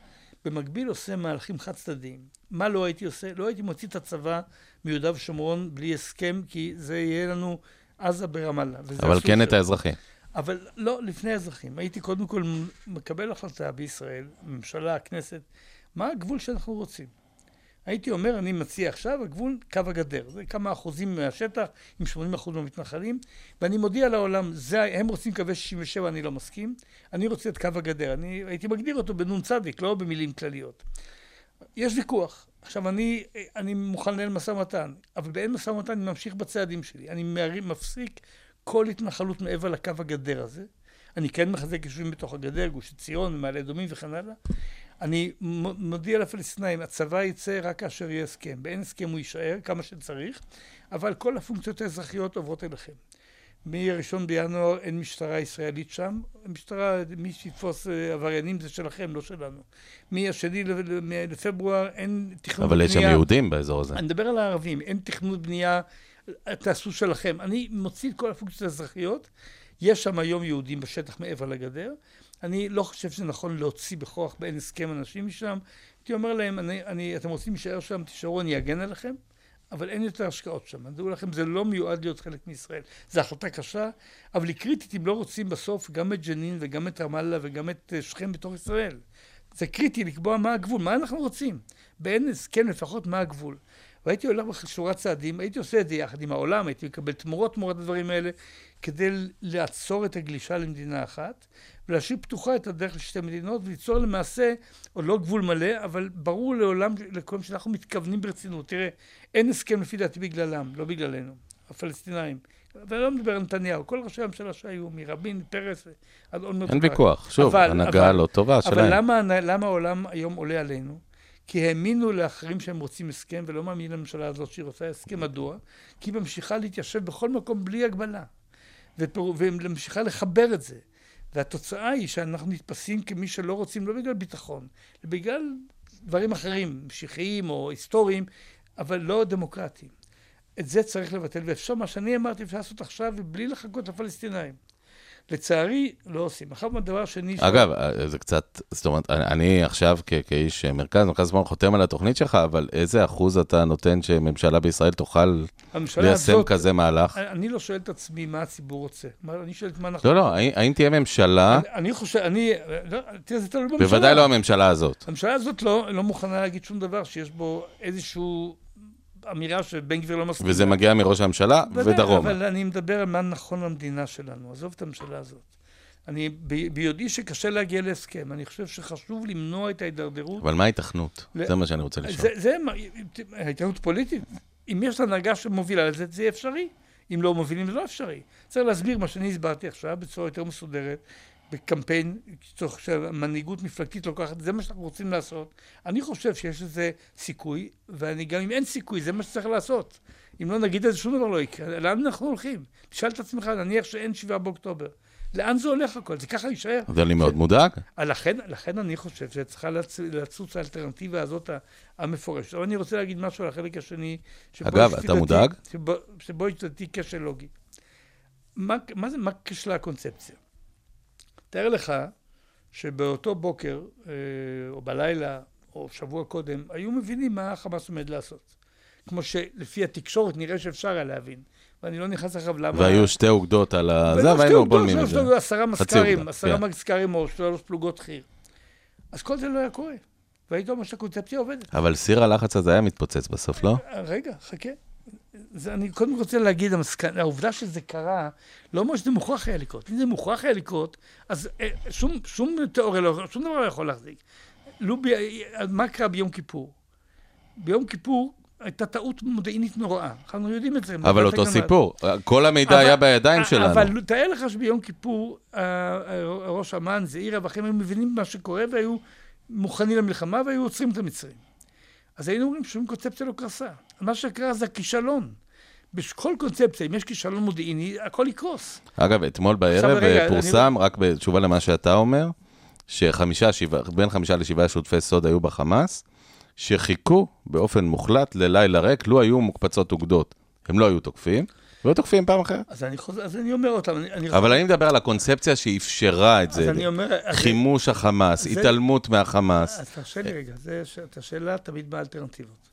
במקביל עושה מהלכים חד צדדיים. מה לא הייתי עושה? לא הייתי מוציא את הצבא מיהודה ושומרון בלי הסכם, כי זה יהיה לנו עזה ברמאללה. אבל כן של... את האזרחים. אבל לא, לפני האזרחים. הייתי קודם כל מקבל החלטה בישראל, ממשלה, הכנסת, מה הגבול שאנחנו רוצים. הייתי אומר, אני מציע עכשיו, הגבול קו הגדר. זה כמה אחוזים מהשטח, עם 80 אחוז מהמתנחלים, ואני מודיע לעולם, זה, הם רוצים קווי 67, אני לא מסכים, אני רוצה את קו הגדר. אני הייתי מגדיר אותו בנ"צ, לא במילים כלליות. יש ויכוח. עכשיו, אני, אני מוכן לנהל משא ומתן, אבל באין משא ומתן אני ממשיך בצעדים שלי. אני מפסיק כל התנחלות מעבר לקו הגדר הזה. אני כן מחזק יישובים בתוך הגדר, גוש עציון, מעלה אדומים וכן הלאה. אני מודיע לפלסטינאים, הצבא יצא רק כאשר יהיה הסכם. באין הסכם הוא יישאר כמה שצריך, אבל כל הפונקציות האזרחיות עוברות אליכם. מ-1 בינואר אין משטרה ישראלית שם, משטרה, מי שיתפוס אה, עבריינים זה שלכם, לא שלנו. מ-2 לפברואר אין תכנון בנייה... אבל יש שם יהודים באזור הזה. אני מדבר על הערבים, אין תכנון בנייה, תעשו שלכם. אני מוציא את כל הפונקציות האזרחיות, יש שם היום יהודים בשטח מעבר לגדר. אני לא חושב שנכון להוציא בכוח באין הסכם אנשים משם. הייתי אומר להם, אני, אני, אתם רוצים להישאר שם, תישארו, אני אגן עליכם. אבל אין יותר השקעות שם. דעו לכם, זה לא מיועד להיות חלק מישראל. זו החלטה קשה, אבל היא קריטית אם לא רוצים בסוף גם את ג'נין וגם את רמאללה וגם את אה, שכם בתוך ישראל. זה קריטי לקבוע מה הגבול, מה אנחנו רוצים. באין הסכם לפחות מה הגבול. והייתי הולך בשורת צעדים, הייתי עושה את זה יחד עם העולם, הייתי מקבל תמורות תמורת הדברים האלה, כדי לעצור את הגלישה למדינה אחת, ולהשאיר פתוחה את הדרך לשתי מדינות, וליצור למעשה, עוד לא גבול מלא, אבל ברור לעולם, לכל שאנחנו מתכוונים ברצינות. תראה, אין הסכם לפי דעתי בגללם, לא בגללנו, הפלסטינאים. ואני לא מדבר על נתניהו, כל ראשי הממשלה שהיו, מרבין, פרס, עד עוד אין ויכוח, שוב, הנהגה לא טובה שלהם. אבל למה, למה העולם היום עולה עלינו? כי האמינו לאחרים שהם רוצים הסכם, ולא מאמינים לממשלה הזאת שהיא רוצה הסכם. מדוע? כי היא ממשיכה להתיישב בכל מקום בלי הגבלה. והיא ממשיכה לחבר את זה. והתוצאה היא שאנחנו נתפסים כמי שלא רוצים, לא בגלל ביטחון, אלא בגלל דברים אחרים, משיחיים או היסטוריים, אבל לא דמוקרטיים. את זה צריך לבטל, ואפשר, מה שאני אמרתי, אפשר לעשות עכשיו, ובלי לחכות לפלסטינאים. לצערי, לא עושים. עכשיו, הדבר השני... אגב, ש... זה קצת, זאת אומרת, אני עכשיו כ- כאיש מרכז, מרכז זמן חותם על התוכנית שלך, אבל איזה אחוז אתה נותן שממשלה בישראל תוכל ליישם הזאת, כזה מהלך? אני לא שואל את עצמי מה הציבור רוצה. אני שואל את מה אנחנו... לא, לא, האם תהיה ממשלה... אני, אני חושב, אני... לא, תראה, זה תלוי בממשלה. בוודאי לא הממשלה הזאת. הממשלה הזאת לא, לא מוכנה להגיד שום דבר שיש בו איזשהו... אמירה שבן גביר לא מסכים. וזה מגיע מראש הממשלה ודרום. אבל אני מדבר על מה נכון למדינה שלנו, עזוב את הממשלה הזאת. אני ביודעי שקשה להגיע להסכם, אני חושב שחשוב למנוע את ההידרדרות. אבל מה ההיתכנות? ל... זה מה שאני רוצה לשאול. זה, זה ההתנהלות פוליטית. אם יש הנהגה שמובילה לזה, זה אפשרי. אם לא מובילים, זה לא אפשרי. צריך להסביר מה שאני הסברתי עכשיו בצורה יותר מסודרת, בקמפיין, תוך שהמנהיגות מפלגתית לוקחת, זה מה שאנחנו רוצים לעשות. אני חושב שיש לזה סיכוי, ואני גם אם אין סיכוי, זה מה שצריך לעשות. אם לא נגיד את זה, שום דבר לא יקרה. לאן אנחנו הולכים? תשאל את עצמך, נניח שאין שבעה באוקטובר. לאן זה הולך הכל? זה ככה יישאר. זה אני מאוד מודאג. לכן, לכן אני חושב שצריכה לצוץ האלטרנטיבה הזאת המפורשת. אבל אני רוצה להגיד משהו על החלק השני. אגב, אתה מודאג? שבו, יש לדעתי כשל לוגי. מה, מה זה, מה כשלה הקונספציה? תאר לך שבאותו בוקר, אה, או בלילה, או שבוע קודם, היו מבינים מה החמאס עומד לעשות. כמו שלפי התקשורת נראה שאפשר היה להבין. ואני לא נכנס עכשיו למה... והיו שתי אוגדות על ה... זה, והיינו בולמים את זה. עשרה מזכ"רים, עשרה כן. מזכ"רים או שלוש פלוגות חי"ר. אז כל זה לא היה קורה. והיית אומר שהקונספציה עובדת. אבל סיר הלחץ הזה היה מתפוצץ בסוף, לא? רגע, חכה. זה, אני קודם רוצה להגיד, המסכן, העובדה שזה קרה, לא אומר שזה מוכרח היה לקרות. אם זה מוכרח היה לקרות, אז אה, שום, שום תיאוריה, לא, שום דבר לא יכול להחזיק. לו, ב, מה קרה ביום כיפור? ביום כיפור הייתה טעות מודיעינית נוראה. אנחנו יודעים את זה. אבל אותו סיפור, כל המידע אבל, היה בידיים שלנו. אבל תאר לך שביום כיפור, ראש אמ"ן, זעירה ואחרים היו מבינים מה שקורה והיו מוכנים למלחמה והיו עוצרים את המצרים. אז היינו אומרים שום קונספציה לא קרסה. מה שקרה זה הכישלון. בכל קונספציה, אם יש כישלון מודיעיני, הכל יקרוס. אגב, אתמול בערב רגע, פורסם, אני... רק בתשובה למה שאתה אומר, שחמישה, שבעה, בין חמישה לשבעה שותפי סוד היו בחמאס, שחיכו באופן מוחלט ללילה ריק, לו היו מוקפצות אוגדות. הם לא היו תוקפים, והיו תוקפים פעם אחרת. אז אני, חוזר, אז אני אומר אותם. אני, אני אבל אני מדבר על הקונספציה שאפשרה את זה. אז אני אומר... חימוש אז החמאס, זה, התעלמות מהחמאס. אז תרשה לי רגע, את השאלה תמיד באלטרנטיבות.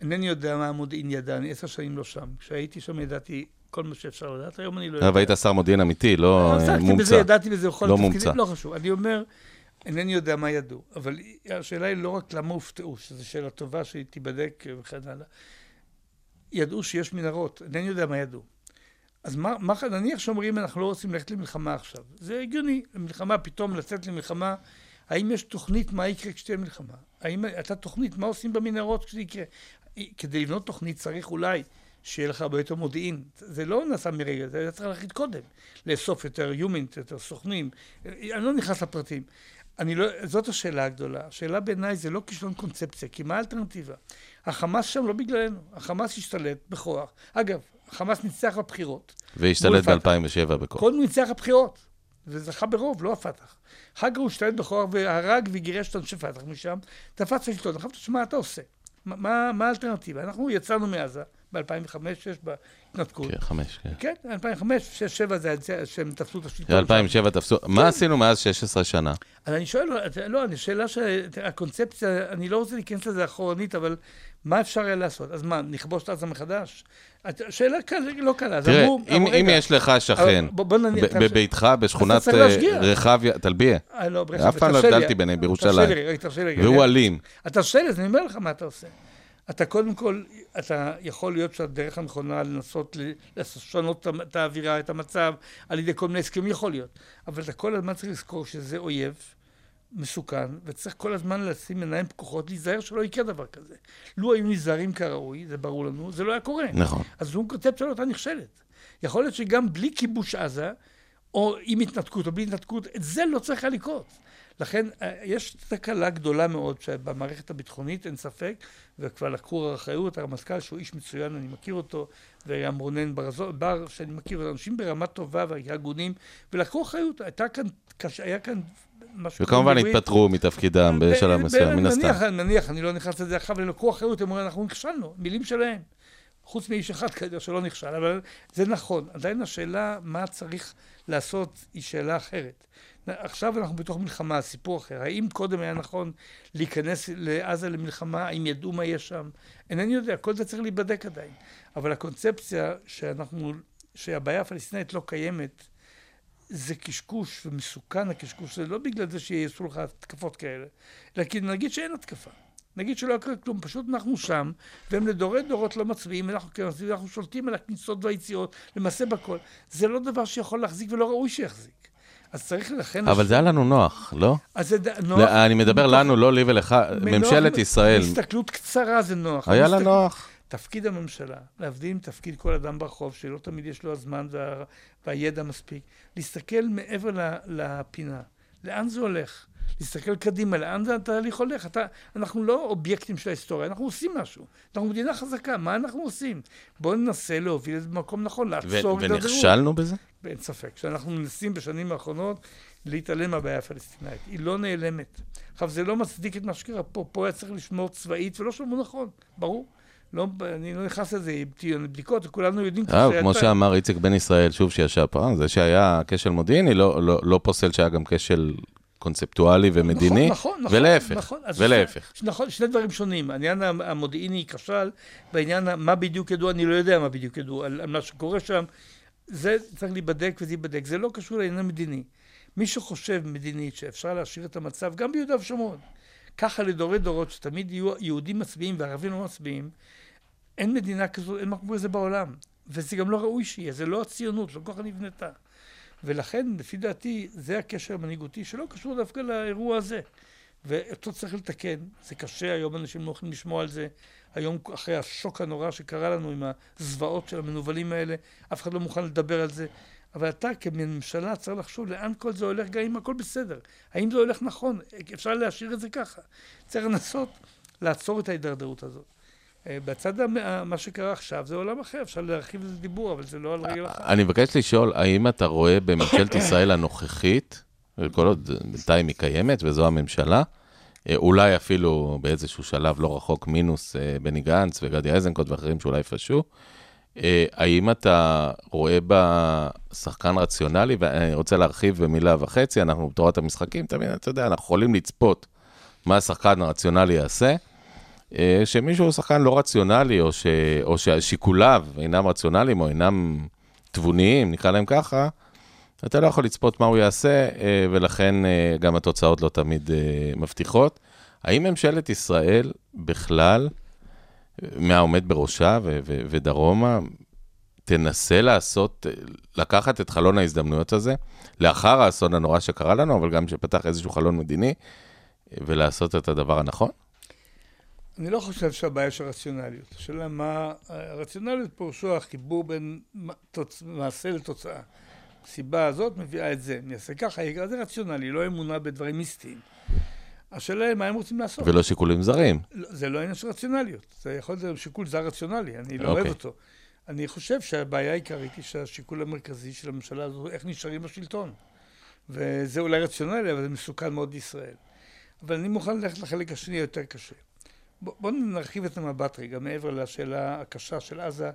אינני יודע מה המודיעין ידע, אני עשר שנים לא שם. כשהייתי שם ידעתי כל מה שאפשר לדעת, היום אני לא יודע. אבל היית שר מודיעין אמיתי, לא מומצא. עסקתי בזה, ידעתי בזה בכל לא התפקידים, לא חשוב. אני אומר, אינני יודע מה ידעו, אבל השאלה היא לא רק למה הופתעו, שזו שאלה טובה שהיא תיבדק וכן הלאה. ידעו שיש מנהרות, אינני יודע מה ידעו. אז מה, מה נניח שאומרים אנחנו לא רוצים ללכת למלחמה עכשיו. זה הגיוני, למלחמה, פתאום לצאת למלחמה. האם יש תוכנית מה יקרה כשתהיה מלחמה? האם הייתה תוכנית מה עושים במנהרות כשזה יקרה? כדי לבנות תוכנית צריך אולי שיהיה לך הרבה יותר מודיעין. זה לא נעשה מרגע, זה היה צריך להחליט קודם. לאסוף יותר יומינט, יותר סוכנים. אני לא נכנס לפרטים. אני לא, זאת השאלה הגדולה. השאלה בעיניי זה לא כישלון קונספציה, כי מה האלטרנטיבה? החמאס שם לא בגללנו. החמאס השתלט בכוח. אגב, החמאס ניצח בבחירות. והשתלט ב-2007 בכוח. קודם הוא ניצח בבחירות. וזכה ברוב, לא הפת"ח. אחר כך הוא השתלט בכוח והרג וגירש את אנשי פת"ח משם, תפס את השלטון. עכשיו תשמע, מה אתה עושה? מה, מה האלטרנטיבה? אנחנו יצאנו מעזה, ב-2005-2006, בהתנתקות. כן, חמש, כן. כן, 2005, 6, 7 זה שהם תפסו את השלטון. 2007 תפסו, כן. מה עשינו מאז 16 שנה? אז אני שואל, לא, אני שאלה שהקונספציה, אני לא רוצה להיכנס לזה אחורנית, אבל מה אפשר היה לעשות? אז מה, נכבוש את עזה מחדש? שאלה קלה, לא קלה. תראה, אמרו- אם אמרו, אם רגע, יש לך שכן, אבל בוא- בוא נניח- בביתך, בשכונת אה. רחביה, תלביה, אה, לא, אף פעם לא הבדלתי ביניהם בירושלים. והוא אלים. אתה לי, אז אני אומר לך מה אתה עושה. אתה קודם כל, אתה יכול להיות שהדרך הנכונה לנסות לשנות את האווירה, את המצב, על ידי כל מיני הסכמים, יכול להיות. אבל אתה כל הזמן צריך לזכור שזה אויב מסוכן, וצריך כל הזמן לשים עיניים פקוחות, להיזהר שלא יקרה דבר כזה. לו היו נזהרים כראוי, זה ברור לנו, זה לא היה קורה. נכון. אז זו קונספציה לא הייתה נכשלת. יכול להיות שגם בלי כיבוש עזה, או עם התנתקות או בלי התנתקות, את זה לא צריך היה לקרות. לכן, אה, יש תקלה גדולה מאוד במערכת הביטחונית, אין ספק, וכבר לקחו אחריות, הרמטכ"ל, שהוא איש מצוין, אני מכיר אותו, וגם רונן ברזו- בר, שאני מכיר, אנשים ברמה טובה והגונים, ולקחו אחריות. הייתה כאן, היה כאן משהו... וכמובן. התפטרו מתפקידם בשלב מסוים, מן הסתם. נניח, נניח, אני לא נכנס לזה עכשיו, הם לקחו אחריות, הם אומרים, אנחנו נכשלנו, מילים שלהם. חוץ מאיש אחד כזה שלא נכשל, אבל זה נכון. עדיין השאלה מה צריך לעשות היא שאלה אחרת. עכשיו אנחנו בתוך מלחמה, סיפור אחר. האם קודם היה נכון להיכנס לעזה למלחמה? האם ידעו מה יש שם? אינני יודע, כל זה צריך להיבדק עדיין. אבל הקונספציה שאנחנו, שהבעיה הפלסטינאית לא קיימת, זה קשקוש ומסוכן הקשקוש, זה לא בגלל זה שיעשו לך התקפות כאלה, אלא כי נגיד שאין התקפה. נגיד שלא יקרה כלום, פשוט אנחנו שם, והם לדורי דורות לא מצביעים, אנחנו כמצביעים, אנחנו שולטים על הכניסות והיציאות, למעשה בכל. זה לא דבר שיכול להחזיק ולא ראוי שיחזיק. אז צריך לכן... אבל זה היה לנו נוח, לא? אז זה ד- נוח. לא, אני מדבר מתוך- לנו, לא לי ולך, ממשלת נוח- ישראל. בהסתכלות קצרה זה נוח. היה לה נוח. תפקיד הממשלה, להבדיל מתפקיד כל אדם ברחוב, שלא תמיד יש לו הזמן וה, והידע מספיק, להסתכל מעבר ל, לפינה. לאן זה הולך? להסתכל קדימה, לאן זה התהליך הולך? אתה, אנחנו לא אובייקטים של ההיסטוריה, אנחנו עושים משהו. אנחנו מדינה חזקה, מה אנחנו עושים? בואו ננסה להוביל את זה במקום נכון, לעצור את הדרדרות. ונכשלנו בזה? אין ספק, שאנחנו מנסים בשנים האחרונות להתעלם מהבעיה הפלסטינאית. היא לא נעלמת. עכשיו, זה לא מצדיק את מה שקרה פה. פה היה צריך לשמור צבאית, ולא שמעו נכון, ברור. לא, אני לא נכנס לזה, בדיקות, וכולנו יודעים אה, שהיה- כמו שאמר איציק בן ישראל, שוב שישב פה, זה שהיה כשל מודיעיני, לא- לא לא פוסל שהיה גם כשל קונספטואלי ומדיני, נכון, נכון, ולהפך, נכון. ולהפך. שני, נכון, שני דברים שונים. העניין המ- המודיעיני כשל, בעניין מה בדיוק ידעו, אני לא יודע מה בדיוק ידעו, על, על מה שקורה שם. זה צריך להיבדק וזה ייבדק. זה לא קשור לעניין המדיני. מי שחושב מדינית שאפשר להשאיר את המצב, גם ביהודה ושומרון, ככה לדורי דורות, שתמיד יהיו יהודים מצביעים וערבים לא מצביעים, אין מדינה כזו, אין מקום כזה בעולם. וזה גם לא ראוי שיהיה, זה לא הציונות, לא ככה נבנתה. ולכן, לפי דעתי, זה הקשר המנהיגותי שלא קשור דווקא לאירוע הזה. ואותו צריך לתקן, זה קשה, היום אנשים לא יכולים לשמוע על זה. היום, אחרי השוק הנורא שקרה לנו עם הזוועות של המנוולים האלה, אף אחד לא מוכן לדבר על זה. אבל אתה כממשלה צריך לחשוב לאן כל זה הולך, גם אם הכל בסדר. האם זה הולך נכון? אפשר להשאיר את זה ככה. צריך לנסות לעצור את ההידרדרות הזאת. אה, בצד המ- מה שקרה עכשיו זה עולם אחר, אפשר להרחיב את הדיבור, אבל זה לא על רגל אחת. אני מבקש לשאול, האם אתה רואה בממשלת ישראל הנוכחית, וכל עוד בינתיים היא קיימת, וזו הממשלה, אה, אולי אפילו באיזשהו שלב לא רחוק מינוס אה, בני גנץ וגדי איזנקוט ואחרים שאולי יפרשו, אה, האם אתה רואה בה שחקן רציונלי, ואני רוצה להרחיב במילה וחצי, אנחנו בתורת המשחקים, תמיד, אתה יודע, אנחנו יכולים לצפות מה השחקן הרציונלי יעשה. אה, שמישהו הוא שחקן לא רציונלי, או, ש, או ששיקוליו אינם רציונליים או אינם תבוניים, נקרא להם ככה, אתה לא יכול לצפות מה הוא יעשה, אה, ולכן אה, גם התוצאות לא תמיד מבטיחות. האם ממשלת ישראל בכלל, מהעומד בראשה ו- ו- ודרומה, תנסה לעשות, לקחת את חלון ההזדמנויות הזה, לאחר האסון הנורא שקרה לנו, אבל גם שפתח איזשהו חלון מדיני, ולעשות את הדבר הנכון? אני לא חושב שהבעיה של רציונליות. השאלה מה... הרציונליות פירושו החיבור בין תוצ... מעשה לתוצאה. הסיבה הזאת מביאה את זה. אני אעשה ככה, זה רציונלי, לא אמונה בדברים מיסטיים. השאלה היא מה הם רוצים לעשות. ולא שיקולים זרים. לא, זה לא עניין של רציונליות. זה יכול להיות שיקול זר רציונלי, אני לא אוהב אוקיי. אותו. אני חושב שהבעיה העיקרית היא שהשיקול המרכזי של הממשלה הזו, איך נשארים בשלטון. וזה אולי רציונלי, אבל זה מסוכן מאוד לישראל. אבל אני מוכן ללכת לחלק השני היותר קשה. בואו נרחיב את המבט רגע, מעבר לשאלה הקשה של עזה,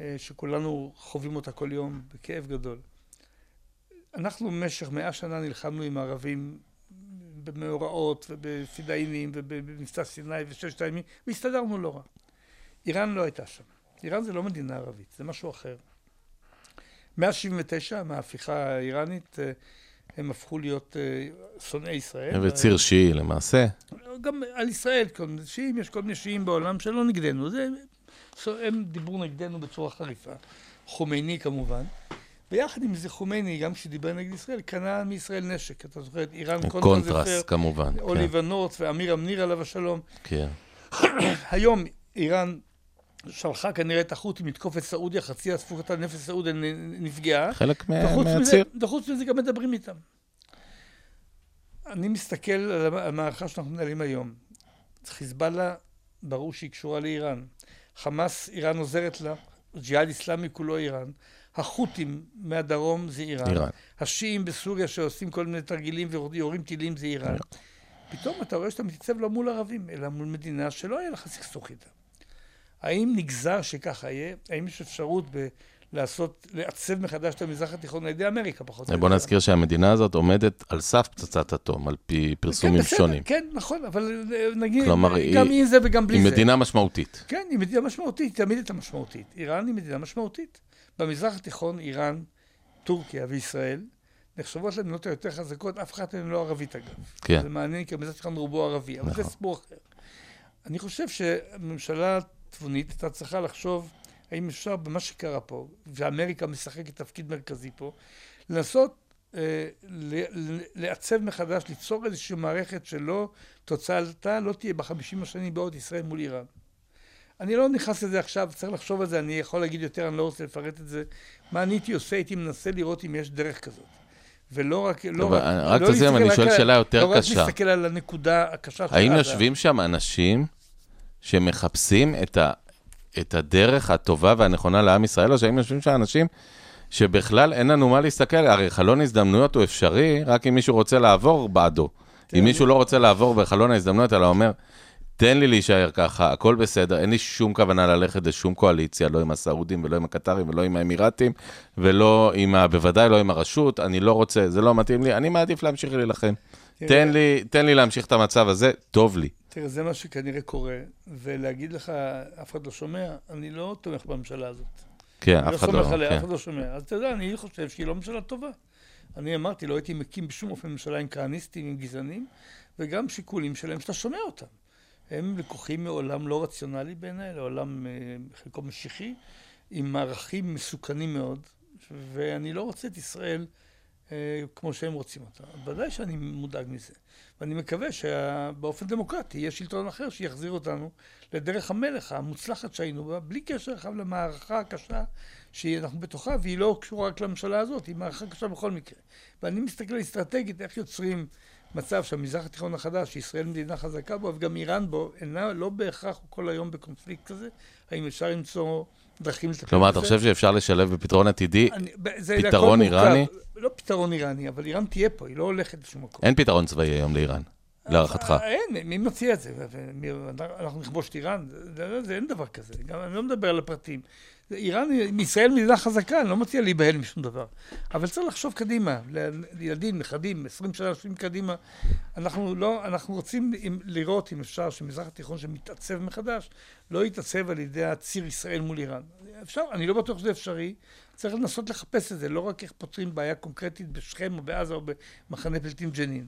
אה, שכולנו חווים אותה כל יום בכאב גדול. אנחנו במשך מאה שנה נלחמנו עם הערבים במאורעות ובפידאינים ובמבצע סיני וששת הימים, והסתדרנו לא רע. איראן לא הייתה שם. איראן זה לא מדינה ערבית, זה משהו אחר. מאז 79, מההפיכה האיראנית, אה, הם הפכו להיות אה, שונאי ישראל. וציר שיעי למעשה. גם על ישראל, שיעים, יש כל מיני שיעים בעולם שלא נגדנו. זה, הם דיברו נגדנו בצורה חריפה. חומייני כמובן. ויחד עם זה חומייני, גם כשדיבר נגד ישראל, קנה מישראל נשק. אתה זוכר את איראן קונטרס, כמובן. אוליבר כן. נורץ ואמיר אמניר עליו השלום. כן. היום איראן שלחה כנראה את החות'ים לתקוף את סעודיה, חצי הספוקת הנפש סעודיה נפגעה. חלק מהציר. וחוץ מזה גם מדברים איתם. אני מסתכל על המערכה שאנחנו מנהלים היום. חיזבאללה, ברור שהיא קשורה לאיראן. חמאס, איראן עוזרת לה. ג'יהאד איסלאמי כולו איראן. החות'ים מהדרום זה איראן. איראן. השיעים בסוריה שעושים כל מיני תרגילים ויורים טילים זה איראן. פתאום אתה רואה שאתה מתייצב לא מול ערבים, אלא מול מדינה שלא היה לך סכסוך איתה. האם נגזר שככה יהיה? האם יש אפשרות ב... לעשות, לעצב מחדש את המזרח התיכון על ידי אמריקה, פחות או יותר. בוא נזכיר שהמדינה הזאת עומדת על סף פצצת אטום, על פי פרסומים כן, שונים. כן, נכון, אבל אה, נגיד, כלומר, גם היא, עם זה וגם בלי היא זה. היא מדינה משמעותית. כן, היא מדינה משמעותית, תמיד הייתה משמעותית. איראן היא מדינה משמעותית. במזרח התיכון, איראן, טורקיה וישראל, נחשבות למדינות היותר חזקות, אף אחת מהן לא ערבית אגב. כן. זה מעניין, כי המזרח התיכון רובו ערבי, אבל נכון. זה סיפור אחר. אני חושב שממשלה תבונית הייתה צריכה לחשוב האם אפשר במה שקרה פה, ואמריקה משחקת תפקיד מרכזי פה, לנסות אה, לעצב מחדש, ליצור איזושהי מערכת שלא, תוצאתה לא תהיה בחמישים השנים בעוד ישראל מול איראן. אני לא נכנס לזה עכשיו, צריך לחשוב על זה, אני יכול להגיד יותר, אני לא רוצה לפרט את זה. מה אני הייתי עושה, הייתי מנסה לראות אם יש דרך כזאת. ולא רק... לא רק, רק לא תסיים, אני שואל שאלה יותר לא קשה. לא רק להסתכל על הנקודה הקשה של האם יושבים שם אנשים שמחפשים את, ה, את הדרך הטובה והנכונה לעם ישראל, או שהאם יושבים שם אנשים שבכלל אין לנו מה להסתכל, הרי חלון הזדמנויות הוא אפשרי, רק אם מישהו רוצה לעבור בעדו. אם מישהו לא רוצה לעבור בחלון ההזדמנויות, אלא אומר, תן לי להישאר ככה, הכל בסדר, אין לי שום כוונה ללכת לשום קואליציה, לא עם הסעודים ולא עם הקטרים ולא עם האמירתים, ולא עם ה... בוודאי לא עם הרשות, אני לא רוצה, זה לא מתאים לי, אני מעדיף להמשיך להילחם. תן לי, תן לי להמשיך את המצב הזה, טוב לי. תראה, זה מה שכנראה קורה, ולהגיד לך, אף אחד לא שומע, אני לא תומך בממשלה הזאת. כן, אף אחד לא, לא סומך עליה, כן. אף אחד לא שומע. אז אתה יודע, אני חושב שהיא לא ממשלה טובה. אני אמרתי, לא הייתי מקים בשום אופן ממשלה עם כהניסטים, עם גזענים, וגם שיקולים שלהם שאתה שומע אותם. הם לקוחים מעולם לא רציונלי בעיניי, לעולם אה, חלקו משיחי, עם ערכים מסוכנים מאוד, ואני לא רוצה את ישראל אה, כמו שהם רוצים אותה. ודאי שאני מודאג מזה. ואני מקווה שבאופן דמוקרטי יהיה שלטון אחר שיחזיר אותנו לדרך המלך המוצלחת שהיינו בה, בלי קשר עכשיו למערכה הקשה שאנחנו בתוכה, והיא לא קשורה רק לממשלה הזאת, היא מערכה קשה בכל מקרה. ואני מסתכל אסטרטגית איך יוצרים מצב שהמזרח התיכון החדש, שישראל מדינה חזקה בו, וגם איראן בו, אינה לא בהכרח כל היום בקונפליקט כזה, האם אפשר למצוא דרכים לטפל בזה? כלומר, אתה חושב שאפשר לשלב בפתרון עתידי פתרון איראני? לא פתרון איראני, אבל איראן תהיה פה, היא לא הולכת לשום מקום. אין פתרון צבאי היום לאיראן, להערכתך. אה, אין, מי מציע את זה? אנחנו נכבוש את איראן? זה אין דבר כזה. אני לא מדבר על הפרטים. איראן, ישראל מדינה חזקה, אני לא מציע להיבהל משום דבר. אבל צריך לחשוב קדימה, לילדים, נכדים, 20 שנה, 20 קדימה. אנחנו לא, אנחנו רוצים לראות אם אפשר שמזרח התיכון שמתעצב מחדש, לא יתעצב על ידי הציר ישראל מול איראן. אפשר, אני לא בטוח שזה אפשרי. צריך לנסות לחפש את זה, לא רק איך פותרים בעיה קונקרטית בשכם או בעזה או במחנה פליטים ג'נין.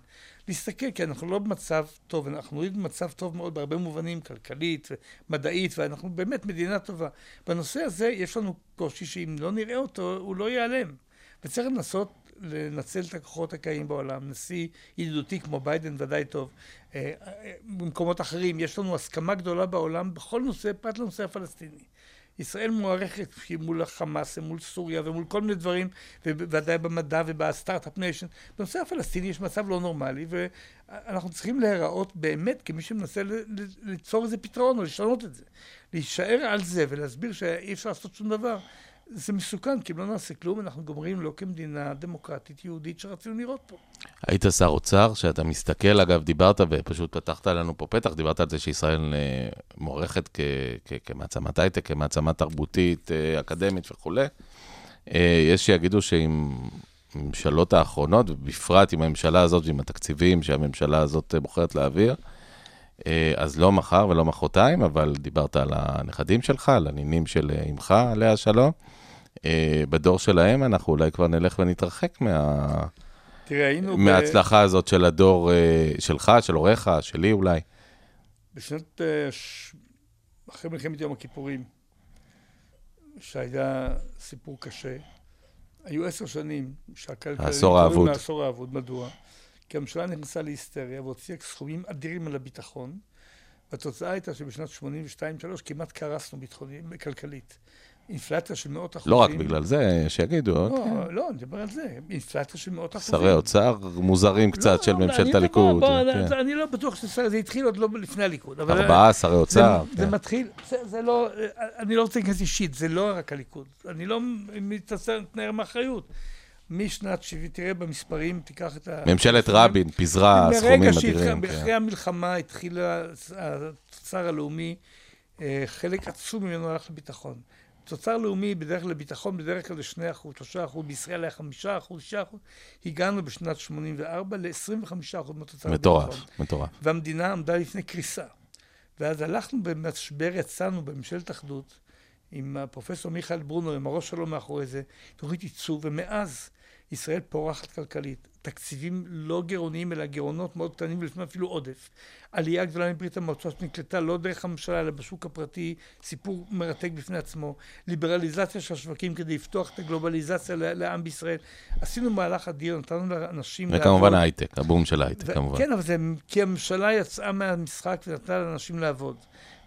להסתכל, כי אנחנו לא במצב טוב, אנחנו רואים במצב טוב מאוד בהרבה מובנים, כלכלית ומדעית, ואנחנו באמת מדינה טובה. בנושא הזה יש לנו קושי שאם לא נראה אותו, הוא לא ייעלם. וצריך לנסות לנצל את הכוחות הקיימים בעולם. נשיא ידידותי כמו ביידן ודאי טוב. אה, אה, במקומות אחרים יש לנו הסכמה גדולה בעולם בכל נושא, פרט לנושא הפלסטיני. ישראל מוערכת מול החמאס ומול סוריה ומול כל מיני דברים, ובוודאי במדע וב Start-Up Nation. בנושא הפלסטיני יש מצב לא נורמלי, ואנחנו צריכים להיראות באמת כמי שמנסה ליצור איזה פתרון או לשנות את זה. להישאר על זה ולהסביר שאי אפשר לעשות שום דבר, זה מסוכן, כי אם לא נעשה כלום, אנחנו גומרים לא כמדינה דמוקרטית יהודית שרצינו לראות פה. היית שר אוצר, שאתה מסתכל, אגב, דיברת ופשוט פתחת לנו פה פתח, דיברת על זה שישראל אה, מוערכת כ- כ- כמעצמת הייטק, כמעצמה תרבותית, אה, אקדמית וכולי. אה, יש שיגידו שעם הממשלות האחרונות, ובפרט עם הממשלה הזאת ועם התקציבים שהממשלה הזאת בוחרת להעביר, אז לא מחר ולא מחרתיים, אבל דיברת על הנכדים שלך, על הנינים של אה, אמך, עליה השלום. אה, בדור שלהם אנחנו אולי כבר נלך ונתרחק מה... תראה, היינו... ב- מההצלחה הזאת של הדור אה, שלך, של הוריך, שלי אולי. בשנת... אה, אחרי מלחמת יום הכיפורים, שהיה סיפור קשה, היו עשר שנים שהכלכלנים... העשור האבוד. לעשור האבוד. מדוע? כי הממשלה נכנסה להיסטריה והוציאה סכומים אדירים על הביטחון, והתוצאה הייתה שבשנת 82-3 כמעט קרסנו ביטחונית, כלכלית. אינפלציה של מאות אחוזים. לא רק בגלל זה, שיגידו, לא, אוקיי. לא, אני מדבר על זה. אינפלציה של מאות אחוזים. שרי אוצר מוזרים קצת של לא, ממשלת הליכוד. בוא, בוא, כן. אני- אני לא בטוח שזה זה התחיל עוד לא לפני הליכוד. ארבעה שרי אוצר. זה, זה כן. מתחיל, זה, זה לא, אני לא רוצה להיכנס אישית, זה לא רק הליכוד. אני לא מתנער מאחריות. משנת 70, תראה במספרים, תיקח את ה... ממשלת רבין פיזרה סכומים מרגע אדירים. שהתחיל, כן. אחרי המלחמה התחיל התוצר הלאומי, אה, חלק עצום ממנו הלך לביטחון. תוצר לאומי בדרך כלל לביטחון, בדרך כלל ל-2 אחוז, 3 אחוז, בישראל היה 5 אחוז, 6 אחוז. הגענו בשנת 84 ל-25 אחוז מהתוצר לביטחון. מטורף, מטורף. והמדינה עמדה לפני קריסה. ואז הלכנו במשבר, יצאנו בממשלת אחדות, עם הפרופסור מיכאל ברונו, עם הראש שלו מאחורי זה, תוכנית ייצוא, ומאז ישראל פורחת כלכלית. תקציבים לא גירעוניים, אלא גירעונות מאוד קטנים, ולפעמים אפילו עודף. עלייה גדולה מברית המועצות שנקלטה לא דרך הממשלה, אלא בשוק הפרטי, סיפור מרתק בפני עצמו. ליברליזציה של השווקים כדי לפתוח את הגלובליזציה לעם בישראל. עשינו מהלך אדיר, נתנו לאנשים וכמובן ההייטק, הבום של ההייטק, ו- כמובן. כן, אבל זה כי הממשלה יצאה מהמשחק ונתנה לאנשים לעבוד.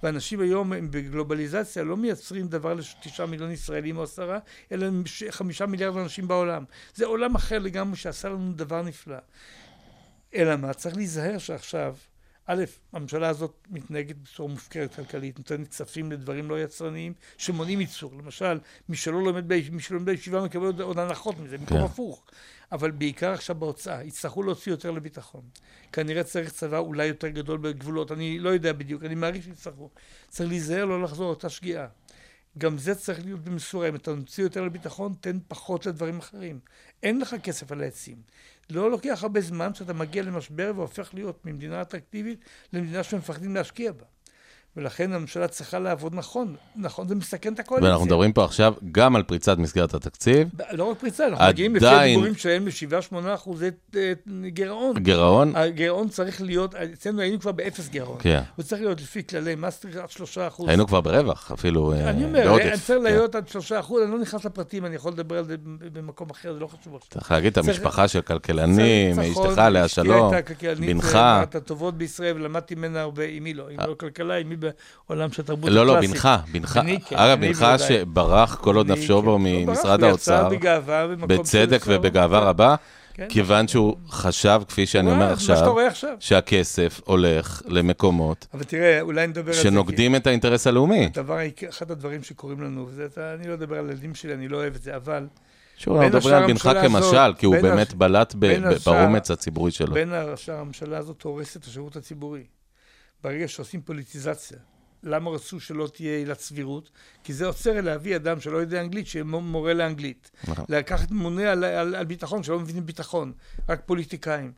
ואנשים היום בגלובליזציה לא מייצרים דבר לתשעה מיליון ישראלים או עשרה, אלא חמישה מיליארד אנשים בעולם. זה עולם אחר לגמרי שעשה לנו דבר נפלא. אלא מה? צריך להיזהר שעכשיו, א', הממשלה הזאת מתנהגת בצורה מופקרת כלכלית, נותנת כספים לדברים לא יצרניים שמונעים ייצור. למשל, מי שלא לומד, ב- מי שלומד בישיבה מקבל עוד- עוד הנחות מזה, במקום כן. הפוך. אבל בעיקר עכשיו בהוצאה, יצטרכו להוציא יותר לביטחון. כנראה צריך צבא אולי יותר גדול בגבולות, אני לא יודע בדיוק, אני מעריך שיצטרכו. צריך להיזהר לא לחזור לאותה שגיאה. גם זה צריך להיות במשורה, אם אתה מוציא יותר לביטחון, תן פחות לדברים אחרים. אין לך כסף על העצים. לא לוקח הרבה זמן שאתה מגיע למשבר והופך להיות ממדינה אטרקטיבית למדינה שמפחדים להשקיע בה. ולכן הממשלה צריכה לעבוד נכון. נכון, זה מסכן את הקואליציה. ואנחנו מדברים פה עכשיו גם על פריצת מסגרת התקציב, לא רק פריצה, אנחנו מגיעים לפי עדיין- הדיבורים שלהם ל-7-8 אחוזי אה, גירעון. גירעון, הגירעון צריך להיות, אצלנו היינו כבר באפס גירעון. כן. הוא צריך להיות לפי כללי מסטר עד 3 אחוז. היינו כבר ברווח, אפילו אה, אני אומר, בעודף. אני צריך כן. להיות עד 3 אחוז, אני לא נכנס לפרטים, אני יכול לדבר על זה במקום אחר, זה לא חשוב עכשיו. צריך להגיד את המשפחה של כלכלנים, אשתך, לאה שלום, בנך. לא, לא בעולם של התרבות לא, לא, הקלאסית. בנך, בנך. כן, אגב, בנך. שברח כל עוד נפשו כן, בו לא ממשרד האוצר, בצדק ובגאווה. רבה, כן, כיוון שהוא חשב, כפי שאני אומר שאתה עכשיו. שהכסף הולך למקומות אבל תראה, אולי נדבר על זה. שנוגדים את האינטרס הלאומי. הדבר, אחד הדברים שקורים לנו, וזה, אתה- אני לא אדבר על הילדים שלי, אני לא אוהב את זה, אבל שוב, אנחנו מדברים על בנך כמשל, כי הוא באמת בלט באומץ הציבורי שלו. בין השאר הממשלה הזאת הורסת את השירות הציבורי. ברגע שעושים פוליטיזציה, למה רצו שלא תהיה עילת סבירות? כי זה עוצר להביא אדם שלא יודע אנגלית, שיהיה מורה לאנגלית. נכון. לקחת ממונה על, על, על ביטחון, שלא מבינים ביטחון, רק פוליטיקאים.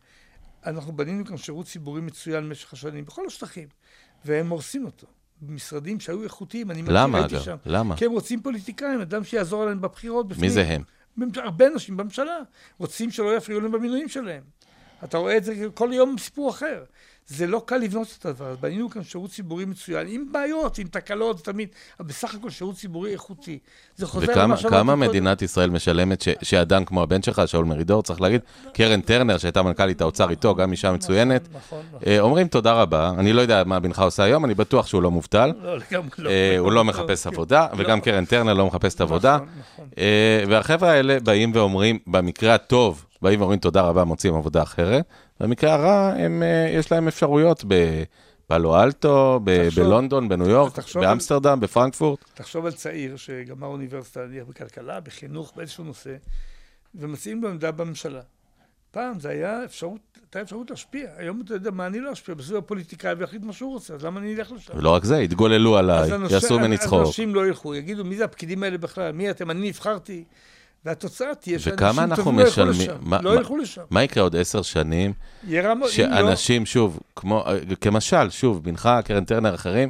אנחנו בנינו כאן שירות ציבורי מצוין במשך השנים, בכל השטחים, והם הורסים אותו. משרדים שהיו איכותיים, אני מכיר, למה הייתי אגב? שם. למה? כי הם רוצים פוליטיקאים, אדם שיעזור להם בבחירות בפנים. מי זה הם? הרבה אנשים בממשלה רוצים שלא יפריעו להם במינויים שלהם. אתה רואה את זה כל יום סיפור אחר. זה לא קל לבנות את הדבר הזה. בנינו כאן שירות ציבורי מצוין, עם בעיות, עם תקלות, תמיד, אבל בסך הכל שירות ציבורי איכותי. זה חוזר וכמה למה שאמרתי קודם. מדינת ישראל משלמת ש- שאדם כמו הבן שלך, שאול מרידור, צריך להגיד, קרן טרנר, שהייתה מנכ"לית האוצר איתו, גם אישה מצוינת, נכון, נכון. אה, אומרים תודה רבה, אני לא יודע מה בנך עושה היום, אני בטוח שהוא לא מובטל, לא, לא. אה, הוא לא מחפש כן. עבודה, וגם לא. קרן טרנר לא מחפשת עבודה. נכון, נכון. אה, והחבר'ה האלה באים ואומרים, במקרה הטוב, באים ואומרים תודה רבה, מוצאים עבודה אחרת. במקרה הרע, הם, אה, יש להם אפשרויות פלו אלטו, ב- תחשוב- בלונדון, בניו יורק, תחשוב על- באמסטרדם, בפרנקפורט. תחשוב על צעיר שגמר אוניברסיטה, נניח בכלכלה, בחינוך, באיזשהו נושא, ומציעים לו עמדה בממשלה. פעם זה היה אפשרות, הייתה אפשרות להשפיע. היום אתה יודע מה, אני לא אשפיע, בסביב הפוליטיקאי ויחליט מה שהוא רוצה, אז למה אני אלך לשם? ולא רק זה, יתגוללו עליי, אז יעשו ממני אז צחוק. אנשים לא ילכו, יגידו, מי זה הפקידים האלה בכלל? מי אתם? אני נבחרתי. והתוצאה תהיה שאנשים טובים לא ילכו? לשם. מה- לא ילכו לשם. מה יקרה עוד עשר שנים, אם לא... שאנשים, שוב, כמו, כמשל, שוב, בנך, קרן טרנר, אחרים,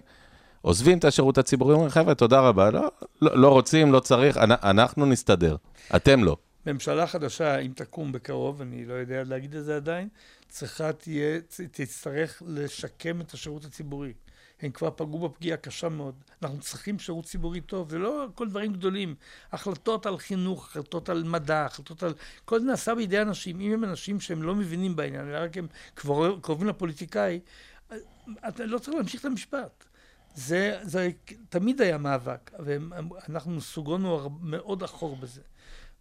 עוזבים את השירות הציבורי, אומרים, חבר'ה, תודה רבה, לא, לא, לא רוצים, לא צריך, אנ- אנחנו נסתדר, אתם לא. ממשלה חדשה, אם תקום בקרוב, אני לא יודע להגיד את זה עדיין, צריכה תהיה, תצטרך לשקם את השירות הציבורי. הם כבר פגעו בפגיעה קשה מאוד. אנחנו צריכים שירות ציבורי טוב, זה לא כל דברים גדולים. החלטות על חינוך, החלטות על מדע, החלטות על... כל זה נעשה בידי אנשים. אם הם אנשים שהם לא מבינים בעניין, אלא רק הם כבר קרובים לפוליטיקאי, אתה לא צריך להמשיך את המשפט. זה, זה תמיד היה מאבק, ואנחנו סוגרנו הר- מאוד אחור בזה.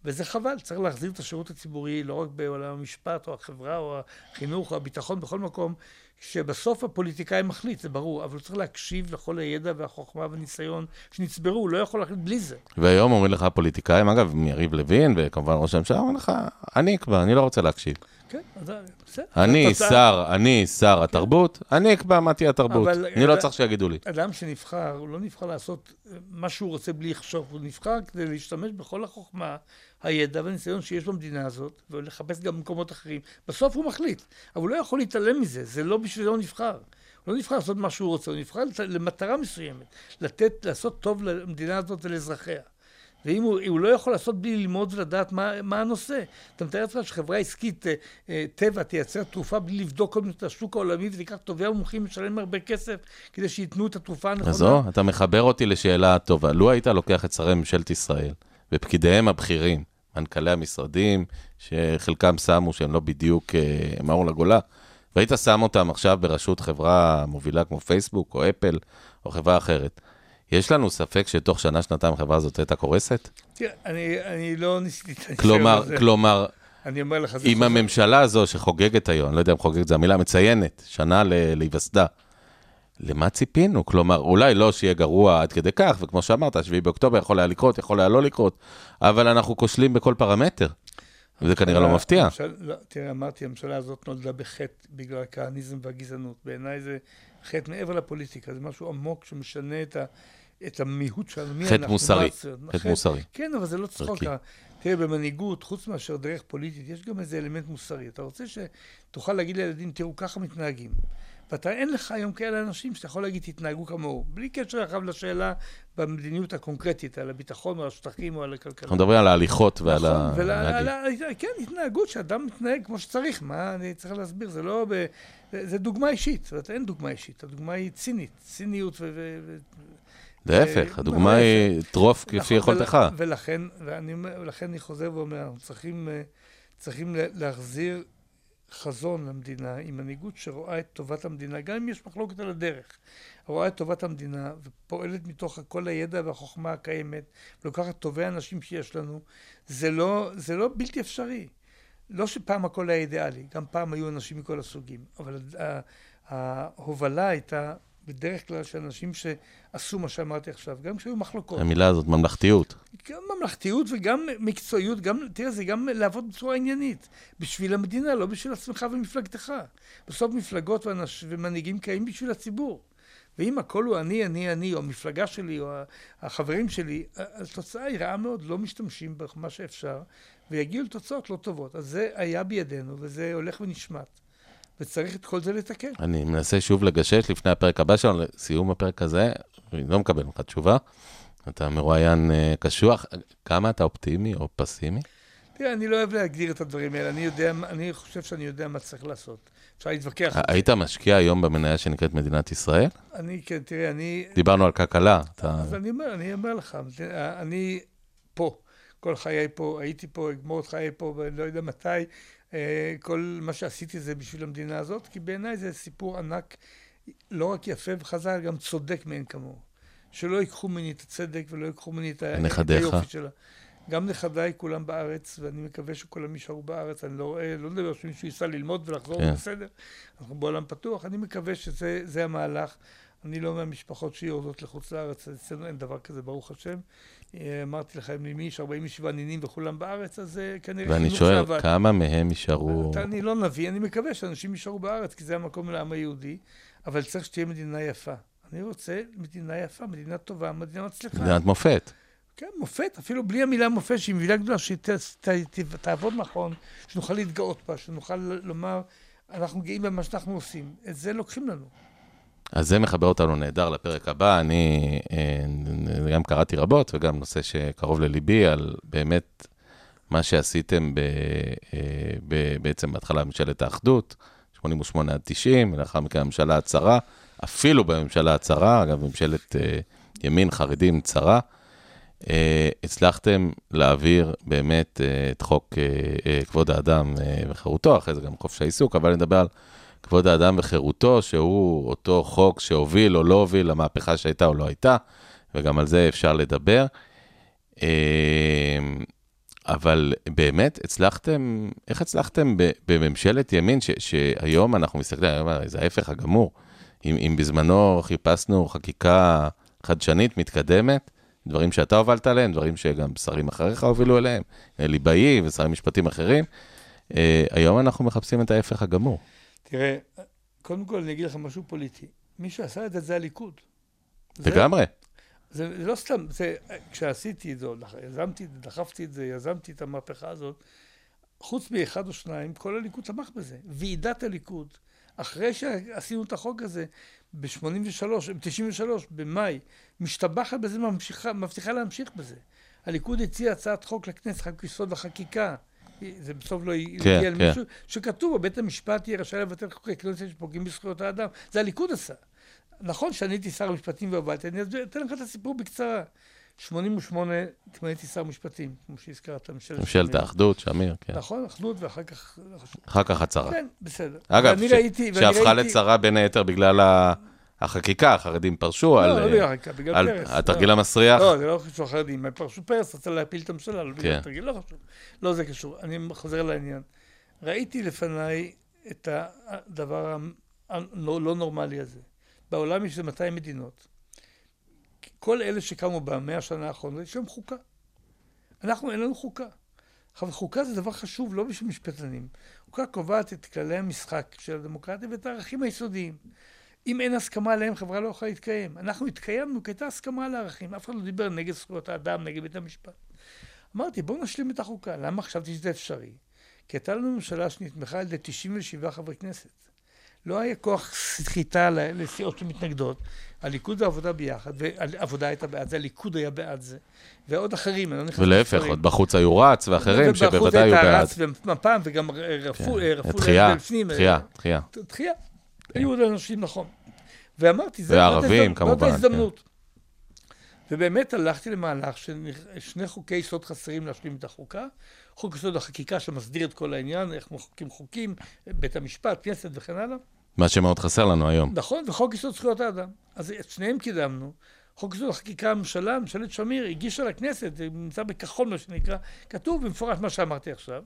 וזה חבל, צריך להחזיר את השירות הציבורי לא רק בעולם המשפט או החברה או החינוך או הביטחון, בכל מקום, שבסוף הפוליטיקאי מחליט, זה ברור, אבל הוא צריך להקשיב לכל הידע והחוכמה והניסיון שנצברו, הוא לא יכול להחליט בלי זה. והיום אומרים לך הפוליטיקאים, אגב, מיריב לוין, וכמובן ראש הממשלה, אומרים לך, אני אקבע, אני לא רוצה להקשיב. כן, אז בסדר. אני שר, אני שר התרבות, אני אקבע מה תהיה התרבות. אני לא צריך שיגידו לי. אדם שנבחר, הוא לא נבחר לעשות מה שהוא רוצה בלי לחשוב, הוא נבחר כדי להשתמש בכל החוכמה, הידע והניסיון שיש במדינה הזאת, ולחפש גם במקומות אחרים. בסוף הוא מחליט, אבל הוא לא יכול להתעלם מזה, זה לא בשביל זה הוא נבחר. הוא לא נבחר לעשות מה שהוא רוצה, הוא נבחר למטרה מסוימת, לתת, לעשות טוב למדינה הזאת ולאזרחיה. ואם הוא, הוא לא יכול לעשות בלי ללמוד ולדעת מה, מה הנושא. אתה מתאר לעצמך שחברה עסקית, אה, אה, טבע, תייצר תרופה בלי לבדוק קודם את השוק העולמי ותיקח טובי המומחים לשלם הרבה כסף כדי שייתנו את התרופה הנכונה. אז זו, אתה מחבר אותי לשאלה טובה. לו היית לוקח את שרי ממשלת ישראל, ופקידיהם הבכירים, מנכ"לי המשרדים, שחלקם שמו שהם לא בדיוק אה, מאור לגולה, והיית שם אותם עכשיו בראשות חברה מובילה כמו פייסבוק, או אפל, או חברה אחרת, יש לנו ספק שתוך שנה, שנתיים החברה הזאת הייתה קורסת? תראה, אני, אני לא ניסיתי את כלומר, הזה. כלומר, אני אומר לך, זה אם חוזר- הממשלה הזו שחוגגת היום, אני לא יודע אם חוגגת זה המילה, מציינת, שנה להיווסדה, למה ציפינו? כלומר, אולי לא שיהיה גרוע עד כדי כך, וכמו שאמרת, 7 באוקטובר יכול היה לקרות, יכול היה לא לקרות, אבל אנחנו כושלים בכל פרמטר, וזה כנראה לא מפתיע. הממשל, לא, תראה, אמרתי, הממשלה הזאת נולדה בחטא בגלל הכהניזם והגזענות. בעיניי זה חטא מעבר לפוליטיקה, זה משהו עמוק שמשנה את, ה, את המיהות שלנו. מי חטא אנחנו, מוסרי, מה הציונות. חטא מוסרי. כן, אבל זה לא צחוק. תראה, במנהיגות, חוץ מאשר דרך פוליטית, יש גם איזה אלמנט מוסרי. אתה רוצה שתוכל להגיד לילדים, תראו, ככה מתנהגים. ואתה, אין לך היום כאלה אנשים שאתה יכול להגיד, תתנהגו כמוהו. בלי קשר עכשיו לשאלה במדיניות הקונקרטית, על הביטחון או על השטחים או על הכלכלה. אנחנו מדברים על ההליכות ועל נכון, ה... על להגיד. ה- כן, התנהגות, שאדם מתנהג כמו שצריך, מה אני צריך להסביר? זה לא... ב... זה דוגמה אישית, זאת אומרת, אין דוגמה אישית, הדוגמה היא צינית, ציניות ו... להפך, אה, הדוגמה היא טרוף כפי נכון, יכולתך. ול- ולכן, ולכן אני חוזר ואומר, אנחנו צריכים, אה, צריכים לה- להחזיר חזון למדינה, עם מנהיגות שרואה את טובת המדינה, גם אם יש מחלוקת על הדרך, רואה את טובת המדינה ופועלת מתוך כל הידע והחוכמה הקיימת, ולוקחת טובי האנשים שיש לנו, זה לא, זה לא בלתי אפשרי. לא שפעם הכל היה אידיאלי, גם פעם היו אנשים מכל הסוגים, אבל ההובלה הייתה בדרך כלל של אנשים שעשו מה שאמרתי עכשיו, גם כשהיו מחלוקות. המילה הזאת, ממלכתיות. גם ממלכתיות וגם מקצועיות, גם, תראה, זה גם לעבוד בצורה עניינית. בשביל המדינה, לא בשביל עצמך ומפלגתך. בסוף מפלגות ואנש, ומנהיגים קיימים בשביל הציבור. ואם הכל הוא אני, אני, אני, או המפלגה שלי, או החברים שלי, התוצאה היא רעה מאוד, לא משתמשים במה שאפשר, ויגיעו לתוצאות לא טובות. אז זה היה בידינו, וזה הולך ונשמט. וצריך את כל זה לתקן. אני מנסה שוב לגשש לפני הפרק הבא שלנו, לסיום הפרק הזה, אני לא מקבל ממך תשובה. אתה מרואיין אה, קשוח. כמה אתה אופטימי או פסימי? תראה, אני לא אוהב להגדיר את הדברים האלה. אני יודע, אני חושב שאני יודע מה צריך לעשות. אפשר להתווכח. היית משקיע היום במניה שנקראת מדינת ישראל? אני, כן, תראה, אני... דיברנו על כלכלה. אתה... אז אני אומר, אני אומר לך, אני פה, כל חיי פה, הייתי פה, אגמור את חיי פה, ואני לא יודע מתי. אה, כל מה שעשיתי זה בשביל המדינה הזאת, כי בעיניי זה סיפור ענק, לא רק יפה וחזק, גם צודק מאין כמוהו. שלא ייקחו ממני את הצדק ולא ייקחו ממני את? היופי שלה. גם נכדיי כולם בארץ, ואני מקווה שכולם יישארו בארץ. אני לא רואה, לא מדבר שמישהו ייסע ללמוד ולחזור, כן. בסדר. אנחנו בעולם פתוח, אני מקווה שזה זה המהלך. אני לא מהמשפחות שיורדות לחוץ לארץ, אצלנו אין דבר כזה, ברוך השם. אה, אמרתי לך, ממי יש 47 נינים וכולם בארץ, אז אה, כנראה ואני שואל, שעבד. כמה מהם יישארו... אני לא נביא, אני מקווה שאנשים יישארו בארץ, כי זה המקום לעם היהודי, אבל צריך שתהיה מדינה יפה. אני רוצה מדינה יפה, מדינה טובה, מדינה מצליחה. מדינת מופת. כן, מופת, אפילו בלי המילה מופת, שהיא מילה גדולה, שתעבוד נכון, שנוכל להתגאות בה, שנוכל לומר, אנחנו גאים במה שאנחנו עושים. את זה לוקחים לנו. אז זה מחבר אותנו נהדר לפרק הבא. אני אה, גם קראתי רבות, וגם נושא שקרוב לליבי, על באמת מה שעשיתם ב, אה, ב, בעצם בהתחלה ממשלת האחדות, 88 עד 90, ולאחר מכן הממשלה הצרה, אפילו בממשלה הצרה, אגב, ממשלת אה, ימין חרדים צרה. הצלחתם להעביר באמת את חוק כבוד האדם וחירותו, אחרי זה גם חופש העיסוק, אבל אני מדבר על כבוד האדם וחירותו, שהוא אותו חוק שהוביל או לא הוביל למהפכה שהייתה או לא הייתה, וגם על זה אפשר לדבר. אה, אבל באמת, הצלחתם, איך הצלחתם בממשלת ימין, ש, שהיום אנחנו מסתכלים, היום זה ההפך הגמור. אם, אם בזמנו חיפשנו חקיקה חדשנית, מתקדמת, דברים שאתה הובלת עליהם, דברים שגם שרים אחריך הובילו אליהם, ליבאי ושרים משפטים אחרים, אה, היום אנחנו מחפשים את ההפך הגמור. תראה, קודם כל אני אגיד לך משהו פוליטי. מי שעשה את זה זה הליכוד. לגמרי. זה, זה לא סתם, זה, כשעשיתי את זה, יזמתי, את זה, דחפתי את זה, יזמתי את המהפכה הזאת, חוץ מאחד או שניים, כל הליכוד תמך בזה. ועידת הליכוד, אחרי שעשינו את החוק הזה, ב-83, ב-93, במאי, משתבחת בזה, ממשיכה, מבטיחה להמשיך בזה. הליכוד הציע הצעת חוק לכנסת, חוק יסוד החקיקה. זה בסוף לא הגיע כן, כן, למישהו, שכתוב, בבית המשפט יהיה רשאי לבטל חוקי כנסת שפוגעים בזכויות האדם. זה הליכוד עשה. נכון שאני הייתי שר המשפטים והובלתי, אני אתן לך את הסיפור בקצרה. 88, התמניתי שר משפטים, כמו שהזכרת, ממשלת ממשלת שמיר. האחדות, שמיר, כן. נכון, אחדות, ואחר כך... אחר כך הצהרה. כן, בסדר. אגב, ש- ראיתי- שהפכה ראיתי- לצרה בין היתר בגלל ה- החקיקה, החרדים פרשו על לא, לא בגלל על פרס. התרגיל לא. המסריח. לא, זה לא קשור לחרדים, הם פרשו פרס, רצה להפיל את הממשלה, לא בגלל כן. התרגיל, לא חשוב. לא זה קשור, אני חוזר לעניין. ראיתי לפניי את הדבר הלא לא נורמלי הזה. בעולם יש איזה 200 מדינות. כל אלה שקמו במאה השנה האחרונות, יש להם חוקה. אנחנו, אין לנו חוקה. עכשיו, חוקה זה דבר חשוב, לא בשביל משפטנים. חוקה קובעת את כללי המשחק של הדמוקרטיה ואת הערכים היסודיים. אם אין הסכמה עליהם, חברה לא יכולה להתקיים. אנחנו התקיימנו כי הייתה הסכמה על הערכים. אף אחד לא דיבר נגד זכויות האדם, נגד בית המשפט. אמרתי, בואו נשלים את החוקה. למה חשבתי שזה אפשרי? כי הייתה לנו ממשלה שנתמכה על ידי 97 חברי כנסת. לא היה כוח סחיטה לסיעות שמתנגדות. הליכוד והעבודה ביחד, והעבודה הייתה בעד זה, הליכוד היה בעד זה, ועוד אחרים, אני לא נכנס ולהפך. עוד בחוץ היו רץ ואחרים ובחוץ שבוודאי היו הייתה בעד. רץ ומפ"ם, וגם רפו כן. רפו דחייה, בפנים. דחייה, דחייה. דחייה. היו עוד אנשים, נכון. ואמרתי, זה וערבים, כמובן, זאת ההזדמנות. ובאמת הלכתי למהלך של שני חוקי יסוד חסרים להשלים את החוקה. חוק יסוד החקיקה שמסדיר את כל העניין, איך מחוקקים חוקים, בית המשפט, כנסת וכן הלאה. מה שמאוד חסר לנו היום. נכון, וחוק יסוד זכויות האדם. אז את שניהם קידמנו. חוק יסוד החקיקה, הממשלה, ממשלת שמיר, הגישה לכנסת, זה נמצא בכחול, מה שנקרא, כתוב במפורש מה שאמרתי עכשיו.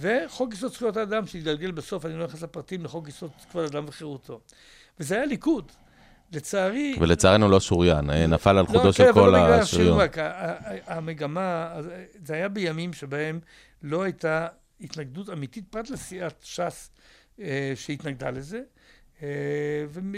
וחוק יסוד זכויות האדם, שהתגלגל בסוף, אני לא נכנס לפרטים, לחוק יסוד כבוד האדם וחירותו. וזה היה ליכוד. לצערי... ולצערנו לא שוריין, אה, נפל על חודו לא, של כן, כל לא השריון. רק המגמה, אה, זה היה בימים שבהם לא הייתה התנגדות אמיתית, פרט לסיעת ש"ס אה, שהתנגדה לזה. ומ-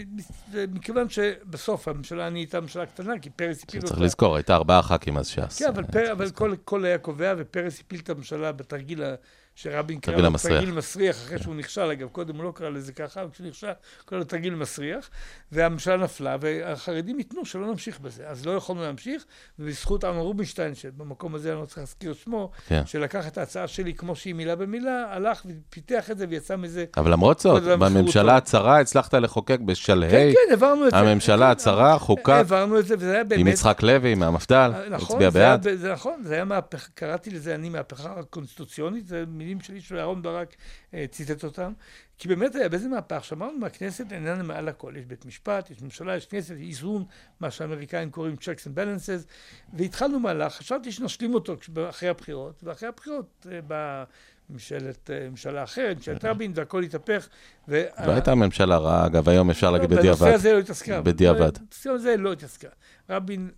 ומכיוון שבסוף הממשלה נהייתה ממשלה קטנה, כי פרס הפיל אותה. צריך לזכור, הייתה ארבעה ח"כים אז ש"ס. כן, אבל, פר, אבל. כל, כל היה קובע, ופרס הפיל את הממשלה בתרגיל ה- שרבין קרא לו. תרגיל מסריח, אחרי שהוא נכשל, אגב, קודם הוא לא קרא לזה ככה, אבל כשהוא נכשל, קרא לו תרגיל מסריח, והממשלה נפלה, והחרדים ייתנו שלא נמשיך בזה. אז לא יכולנו להמשיך, ובזכות אמנון רובינשטיין, שבמקום הזה אני לא צריך להזכיר את שמו, כן. שלקח את ההצעה שלי כמו שהיא מילה במילה, הלך ופיתח את זה ויצא מזה. אבל למרות זאת. בממשלה הצרה הצלחת לחוקק כן, בשלהי כן, העברנו את זה. הממשלה כן, הצרה, חוקק העברנו את זה, וזה היה באמת... עם יצחק לוי, מהמפד"ל, נכון, הצביע זה בעד. ב- זה נכון, זה היה מהפכה, קראתי לזה אני מהפכה קונסטיטוציונית, זה מילים מילים שלי שאהרן ברק אה, ציטט אותם, כי באמת היה באיזה מהפך, שאמרנו מהכנסת איננה מעל הכל, יש בית משפט, יש ממשלה, יש כנסת, יש איזון, מה שהאמריקאים קוראים checks and balances, והתחלנו מהלך, חשבתי שנשלים אותו אחרי הבחירות, ואחרי הבחירות אה, באה ממשלת, אה, ממשלה אחרת, ממשלת רבין, והכל התהפך. לא הייתה ממשלה רעה, אגב, היום אפשר להגיד בדיעבד. בנושא הזה לא התעסקה. בדיעבד. בנושא הזה לא התעסקה. רבין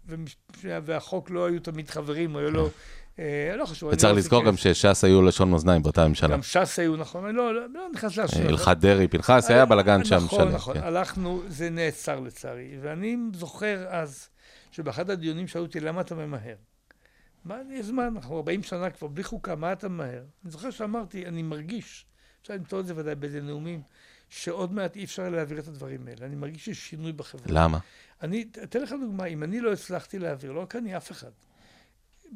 והחוק לא היו תמיד חברים, היו לו... אה, לא חשוב. וצריך לא לזכור גם שש"ס היו לשון מאזניים באותה ממשלה. גם ש"ס היו, נכון, אני לא, לא נכנס לשאלה. הלכת דרעי, פנחס, היה בלאגן שם. נכון, נכון, הלכנו, זה נעצר לצערי. ואני זוכר אז, שבאחד הדיונים שאלו אותי, למה אתה ממהר? מה, יש זמן, אנחנו 40 שנה כבר בלי חוקה, מה אתה ממהר? אני זוכר שאמרתי, אני מרגיש, אפשר למצוא את זה ודאי באיזה נאומים, שעוד מעט אי אפשר להעביר את הדברים האלה. אני מרגיש שיש שינוי בחברה. למה? אני אתן לך דוגמה, אם אני לא הצלחתי להעביר, לא רק אני, אף אחד,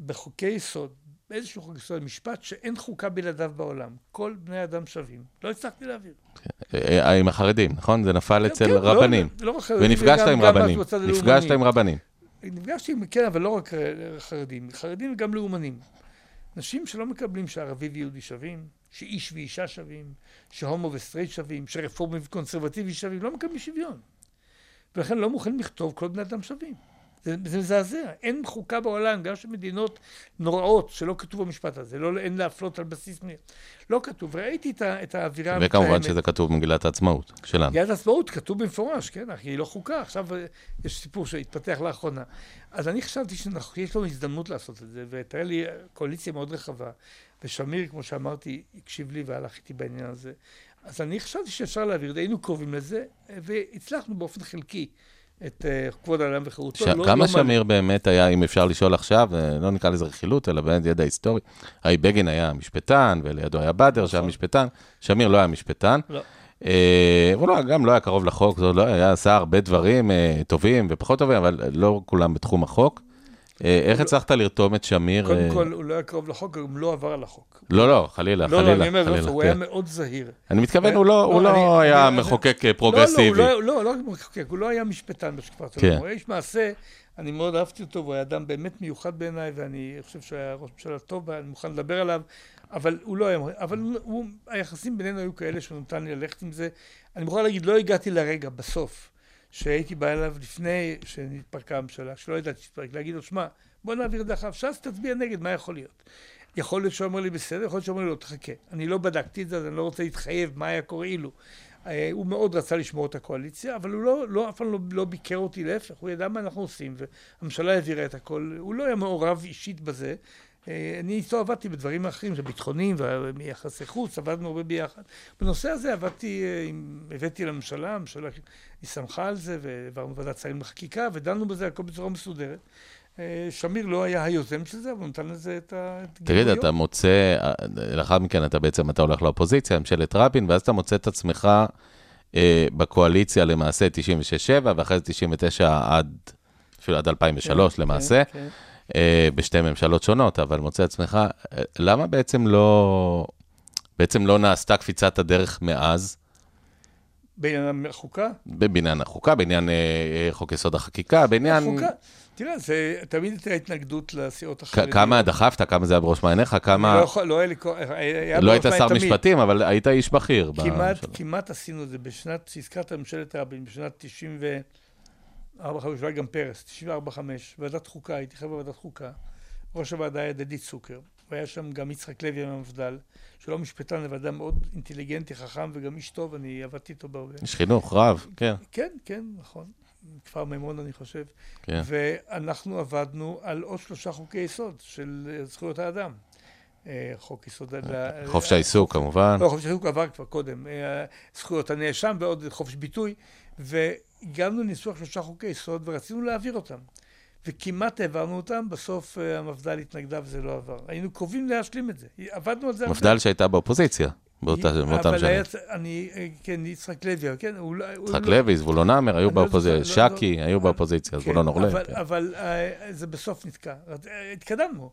בחוקי יסוד, באיזשהו חוק יסוד, משפט שאין חוקה בלעדיו בעולם. כל בני אדם שווים. לא הצלחתי להעביר. כן. אה, עם החרדים, נכון? זה נפל כן, אצל כן, רבנים. לא, לא. ונפגשת עם רבנים. נפגשת עם רבנים. נפגשתי עם, כן, אבל לא רק חרדים. חרדים וגם לאומנים. אנשים שלא מקבלים שערבי ויהודי שווים, שאיש ואישה שווים, שהומו וסטרייט שווים, שרפורמי וקונסרבטיבי שווים, לא מקבלים שוויון. ולכן לא מוכנים לכתוב כל בני אדם שווים. זה, זה מזעזע. אין חוקה בעולם, גם של מדינות נוראות, שלא כתוב במשפט הזה, לא, אין להפלות על בסיס... מי... לא כתוב. ראיתי את, את האווירה וכמובן שזה כתוב במגילת העצמאות שלנו. מגילת העצמאות כתוב במפורש, כן, אך היא לא חוקה. עכשיו אה, יש סיפור שהתפתח לאחרונה. אז אני חשבתי שיש לנו הזדמנות לעשות את זה, ותראה לי קואליציה מאוד רחבה. ושמיר, כמו שאמרתי, הקשיב לי והלך איתי בעניין הזה. אז אני חשבתי שאפשר להעביר, היינו קרובים לזה, והצלחנו באופן חלקי. את uh, כבוד האדם וחירותו. ש... לא, כמה לא שמיר מה... באמת היה, אם אפשר לשאול עכשיו, אה, לא נקרא לזה רכילות, אלא באמת ידע היסטורי. האי בגין היה משפטן, ולידו היה באדר שהיה נכון. משפטן, שמיר לא היה משפטן. לא. אה, הוא לא, גם לא היה קרוב לחוק, זה לא היה, עשה הרבה דברים אה, טובים ופחות טובים, אבל לא כולם בתחום החוק. אה, איך הצלחת לרתום את שמיר? קודם כל, הוא לא היה קרוב לחוק, הוא גם לא עבר על החוק. לא, לא, חלילה, חלילה. לא, לא, אני אומר, הוא היה מאוד זהיר. אני מתכוון, הוא לא, לא היה מחוקק פרוגרסיבי. לא, לא, לא מחוקק, הוא לא היה משפטן בשקפת עולמו. הוא היה איש מעשה, אני מאוד אהבתי אותו, והוא היה אדם באמת מיוחד בעיניי, ואני חושב שהוא היה ראש ממשלה טוב, ואני מוכן לדבר עליו, אבל הוא לא היה, אבל היחסים בינינו היו כאלה שהוא נתן לי ללכת עם זה. אני מוכן להגיד, לא הגעתי לרגע, בסוף. שהייתי בא אליו לפני שנתפרקה הממשלה, שלא ידעתי שתתפרק, להגיד לו, שמע, בוא נעביר את אחריו, ש"ס תצביע נגד, מה יכול להיות? יכול להיות שהוא אמר לי בסדר, יכול להיות שהוא אמר לי לא, תחכה. אני לא בדקתי את זה, אז אני לא רוצה להתחייב מה היה קורה אילו. אה, הוא מאוד רצה לשמור את הקואליציה, אבל הוא לא, לא אף פעם לא, לא ביקר אותי, להפך, הוא ידע מה אנחנו עושים, והממשלה העבירה את הכל, הוא לא היה מעורב אישית בזה, אני איתו עבדתי בדברים אחרים, ביטחוניים ויחסי חוץ, עבדנו הרבה ביחד. בנושא הזה עבדתי, אה, הבאתי לממשלה, הממשלה היא שמחה על זה, והעברנו ועדת שרים לחקיקה, ודנו בזה הכל בצורה מסודרת. אה, שמיר לא היה היוזם של זה, אבל הוא נתן לזה את הגיבויות. תגיד, אתה מוצא, לאחר מכן אתה בעצם, אתה הולך לאופוזיציה, ממשלת רבין, ואז אתה מוצא את עצמך אה, בקואליציה למעשה 96-7, ואחרי זה 99 עד, אפילו עד 2003 כן, למעשה. כן, כן. אה, בשתי ממשלות שונות, אבל מוצא עצמך, אה, למה בעצם לא, בעצם לא נעשתה קפיצת הדרך מאז? בעניין החוקה? בבניין החוקה, בעניין אה, חוק יסוד החקיקה, בעניין... החוקה. תראה, זה תמיד הייתה התנגדות לסיעות החרדיות. כמה דחפת, כמה זה היה בראש מעייניך, כמה... לא, יכול, לא היה לי... היה לא היית שר. משפטים, אבל היית איש בכיר. כמעט, כמעט עשינו את זה בשנת, שהזכרת ממשלת רבין, בשנת 90 ו... ארבע חמש, אולי גם פרס, תשעים וארבע חמש, ועדת חוקה, הייתי חבר ועדת חוקה. ראש הוועדה היה דדי צוקר, והיה שם גם יצחק לוי מהמפד"ל, שלא משפטן, אבל אדם מאוד אינטליגנטי, חכם וגם איש טוב, אני עבדתי איתו בהרבה. איש חינוך, רב, כן. כן, כן, נכון. כפר מימון, אני חושב. כן. ואנחנו עבדנו על עוד שלושה חוקי יסוד של זכויות האדם. אה, חוק יסוד... חופש העיסוק, כמובן. לא, חופש העיסוק עבר כבר קודם. אה, זכויות הנאשם ועוד חופש ביטוי. הגענו לניסוח שלושה חוקי יסוד ורצינו להעביר אותם. וכמעט העברנו אותם, בסוף אה, המפד"ל התנגדה וזה לא עבר. היינו קרובים להשלים את זה. עבדנו על זה. מפד"ל שהייתה באופוזיציה. באותם שנים. אבל היה, אני, אה, כן, יצחק לוי, כן, לא... יצחק לוי, זבולון עמר, היו לא באופוזיציה, לא- שקי, היו באופוזיציה, כן, זבולון אורלב. אבל אה, זה בסוף נתקע. התקדמנו.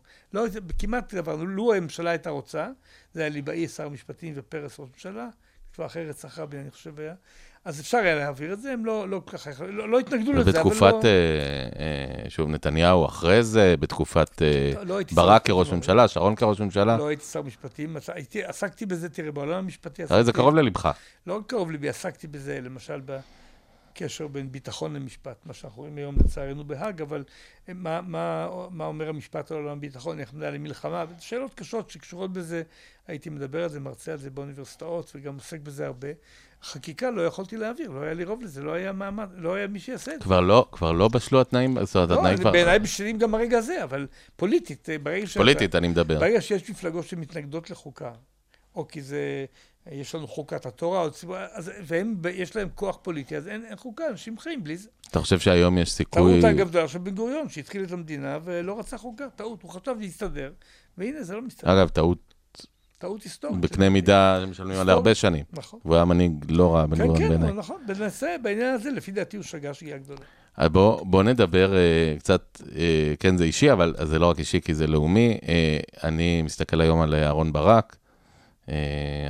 כמעט עברנו. לו הממשלה הייתה רוצה, זה היה ליבאי שר המשפטים ופרס ראש ממשלה, כבר אחרת סחרבי, אני חושב היה. אז אפשר היה להעביר את זה, הם לא, לא ככה, לא, לא התנגדו לזה, אבל ובתקופת, לא... אה, אה, שוב, נתניהו אחרי זה, בתקופת אה, לא ברק כראש ממשלה, שרון כראש ממשלה, לא הייתי שר משפטים, הייתי, עסקתי בזה, תראה, בעולם המשפטי הרי זה קרוב ללבך. לא רק קרוב ליבי, עסקתי בזה, למשל בקשר בין ביטחון למשפט, מה שאנחנו רואים היום לצערנו בהאג, אבל מה, מה, מה אומר המשפט על עולם הביטחון, איך מנהלים מלחמה, שאלות קשות שקשורות בזה, הייתי מדבר על זה, מרצה על זה באוניברסיטאות, וגם עוסק בזה הרבה. חקיקה לא יכולתי להעביר, לא היה לי רוב לזה, לא היה מעמד, לא היה מי שיעשה את זה. כבר לא, כבר לא בשלו התנאים, זאת אומרת, לא, התנאים כבר... בעיניי בשלים גם הרגע הזה, אבל פוליטית, אה, ברגע שאתה- פוליטית, אני מדבר. ברגע שיש מפלגות שמתנגדות לחוקה, או כי זה, יש לנו חוקת התורה, או ציבור, אז, והם, יש להם כוח פוליטי, אז אין, אין חוקה, אנשים חיים בלי זה. אתה חושב שהיום יש סיכוי... טעות אגב גדולה של בן גוריון, שהתחיל את המדינה ולא רצה חוקה, טעות, הוא חשב להסתדר, והנה זה לא מסתדר, אגב, טעות טעות היסטורית. בקנה מידה שמשלמים עליה הרבה שנים. נכון. והוא היה מנהיג לא רע, בן כן, גוריון כן, בעיניי. אבל נכון, בנושא, בעניין הזה, לפי דעתי הוא שגה שגיאה גדולה. אז בוא, בוא נדבר אה, קצת, אה, כן זה אישי, אבל זה לא רק אישי כי זה לאומי. אה, אני מסתכל היום על אהרון ברק. אה,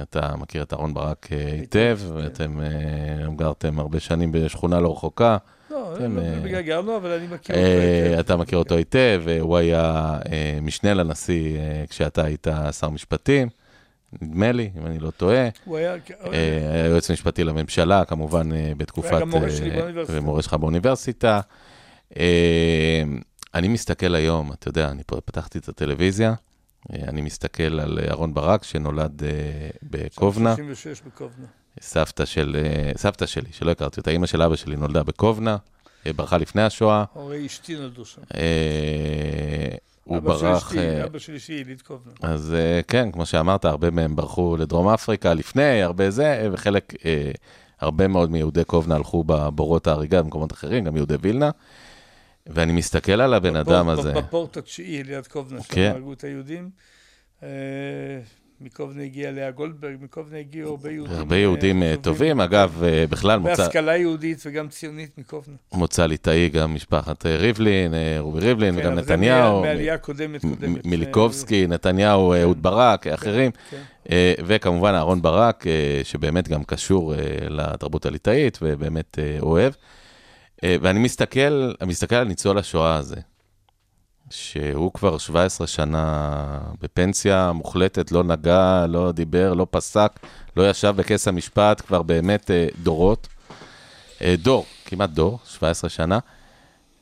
אתה מכיר את אהרון ברק אה, היטב, כן. ואתם אה, גרתם הרבה שנים בשכונה לא רחוקה. לא, אתם, לא אה, בגלל גרנו, אבל אני מכיר אותו אה, היטב. אתה מכיר אותו היטב, אה, הוא היה אה, משנה לנשיא אה, כשאתה היית שר משפטים, נדמה לי, אם אני לא טועה. הוא היה... אה, היה יועץ משפטי לממשלה, כמובן, אה, בתקופת... גם מורה שלי אה, באוניברסיטה. ומורה שלך באוניברסיטה. אה, אני מסתכל היום, אתה יודע, אני פתחתי את הטלוויזיה, אה, אני מסתכל על אהרון ברק, שנולד אה, בקובנה. 36 בקובנה. סבתא של, אה, סבתא שלי, שלא הכרתי אותה, אימא של אבא שלי נולדה בקובנה, אה, ברחה לפני השואה. הורי אשתי נולדו שם. הוא אבא של ברח... אשתי, אה, אבא של אשתי יליד קובנה. אז אה, כן, כמו שאמרת, הרבה מהם ברחו לדרום אפריקה לפני, הרבה זה, וחלק, אה, הרבה מאוד מיהודי קובנה הלכו בבורות ההריגה במקומות אחרים, גם יהודי וילנה. ואני מסתכל על הבן אדם בפורט- הזה. בפורט התשיעי ליד קובנה, כן. הרגו את היהודים. אה, מקובנה הגיע לאה גולדברג, מקובנה הגיעו הרבה יהודים. הרבה יהודים אה, טובים, אגב, אה, בכלל מוצא, בהשכלה יהודית וגם ציונית מקובנה. מוצא ליטאי גם משפחת אה, ריבלין, אה, רובי ריבלין, כן, וגם נתניהו, מה- מהעלייה הקודמת, מ- קודמת. מ- מיליקובסקי, נתניהו, אה, אהוד ברק, אחרים. כן. אה, וכמובן אהרון ברק, אה, שבאמת גם קשור אה, לתרבות הליטאית ובאמת אה, אוהב. אה, ואני מסתכל, מסתכל על ניצול השואה הזה, שהוא כבר 17 שנה בפנסיה מוחלטת, לא נגע, לא דיבר, לא פסק, לא ישב בכס המשפט כבר באמת אה, דורות. אה, דור, כמעט דור, 17 שנה.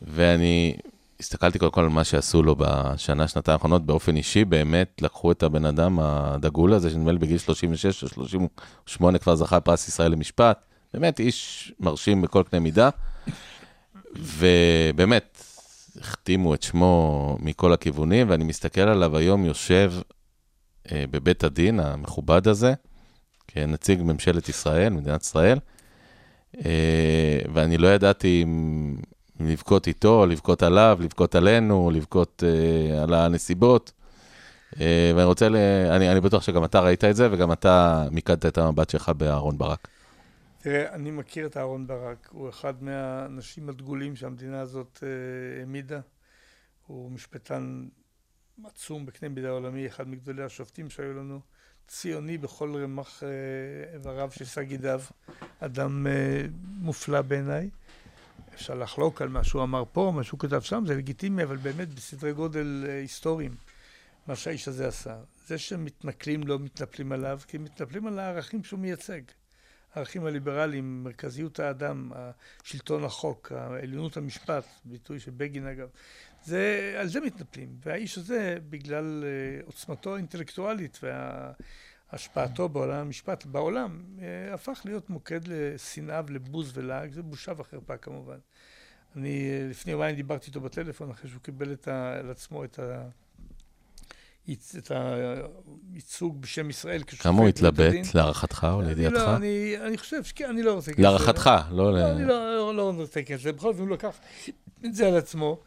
ואני הסתכלתי קודם כל על מה שעשו לו בשנה, שנתיים האחרונות באופן אישי, באמת לקחו את הבן אדם הדגול הזה, שנדמה לי בגיל 36 או 38 כבר זכה פרס ישראל למשפט. באמת איש מרשים בכל קנה מידה, ובאמת, החתימו את שמו מכל הכיוונים, ואני מסתכל עליו היום יושב אה, בבית הדין המכובד הזה, כנציג ממשלת ישראל, מדינת ישראל, אה, ואני לא ידעתי אם אם לבכות איתו, לבכות עליו, לבכות עלינו, לבכות אה, על הנסיבות. אה, ואני רוצה, ל... אני, אני בטוח שגם אתה ראית את זה, וגם אתה מיקדת את המבט שלך באהרון ברק. תראה, אני מכיר את אהרן ברק, הוא אחד מהאנשים הדגולים שהמדינה הזאת אה, העמידה. הוא משפטן עצום בקנה מידה עולמי, אחד מגדולי השופטים שהיו לנו, ציוני בכל רמ"ח אה, איבריו שסע גידיו, אדם אה, מופלא בעיניי. אפשר לחלוק על מה שהוא אמר פה, מה שהוא כתב שם, זה לגיטימי, אבל באמת בסדרי גודל אה, היסטוריים, מה שהאיש הזה עשה. זה שמתנכלים לא מתנפלים עליו, כי מתנפלים על הערכים שהוא מייצג. הערכים הליברליים, מרכזיות האדם, שלטון החוק, עליונות המשפט, ביטוי של בגין אגב, זה, על זה מתנפלים. והאיש הזה, בגלל אה, עוצמתו האינטלקטואלית והשפעתו בעולם המשפט, בעולם, אה, הפך להיות מוקד לשנאה ולבוז ולעג, זה בושה וחרפה כמובן. אני אה, לפני יומיים דיברתי איתו בטלפון, אחרי שהוא קיבל ה, על עצמו את ה... את הייצוג בשם ישראל כשופט כמה הוא. התלבט, להערכתך או לידיעתך? לא, אני, אני חושב שכן, אני לא רוצה... להיכנס להערכתך, לזה. לא ל... לא, אני לא, לא רוצה להיכנס לזה. בכל זאת, הוא לקח את זה על עצמו.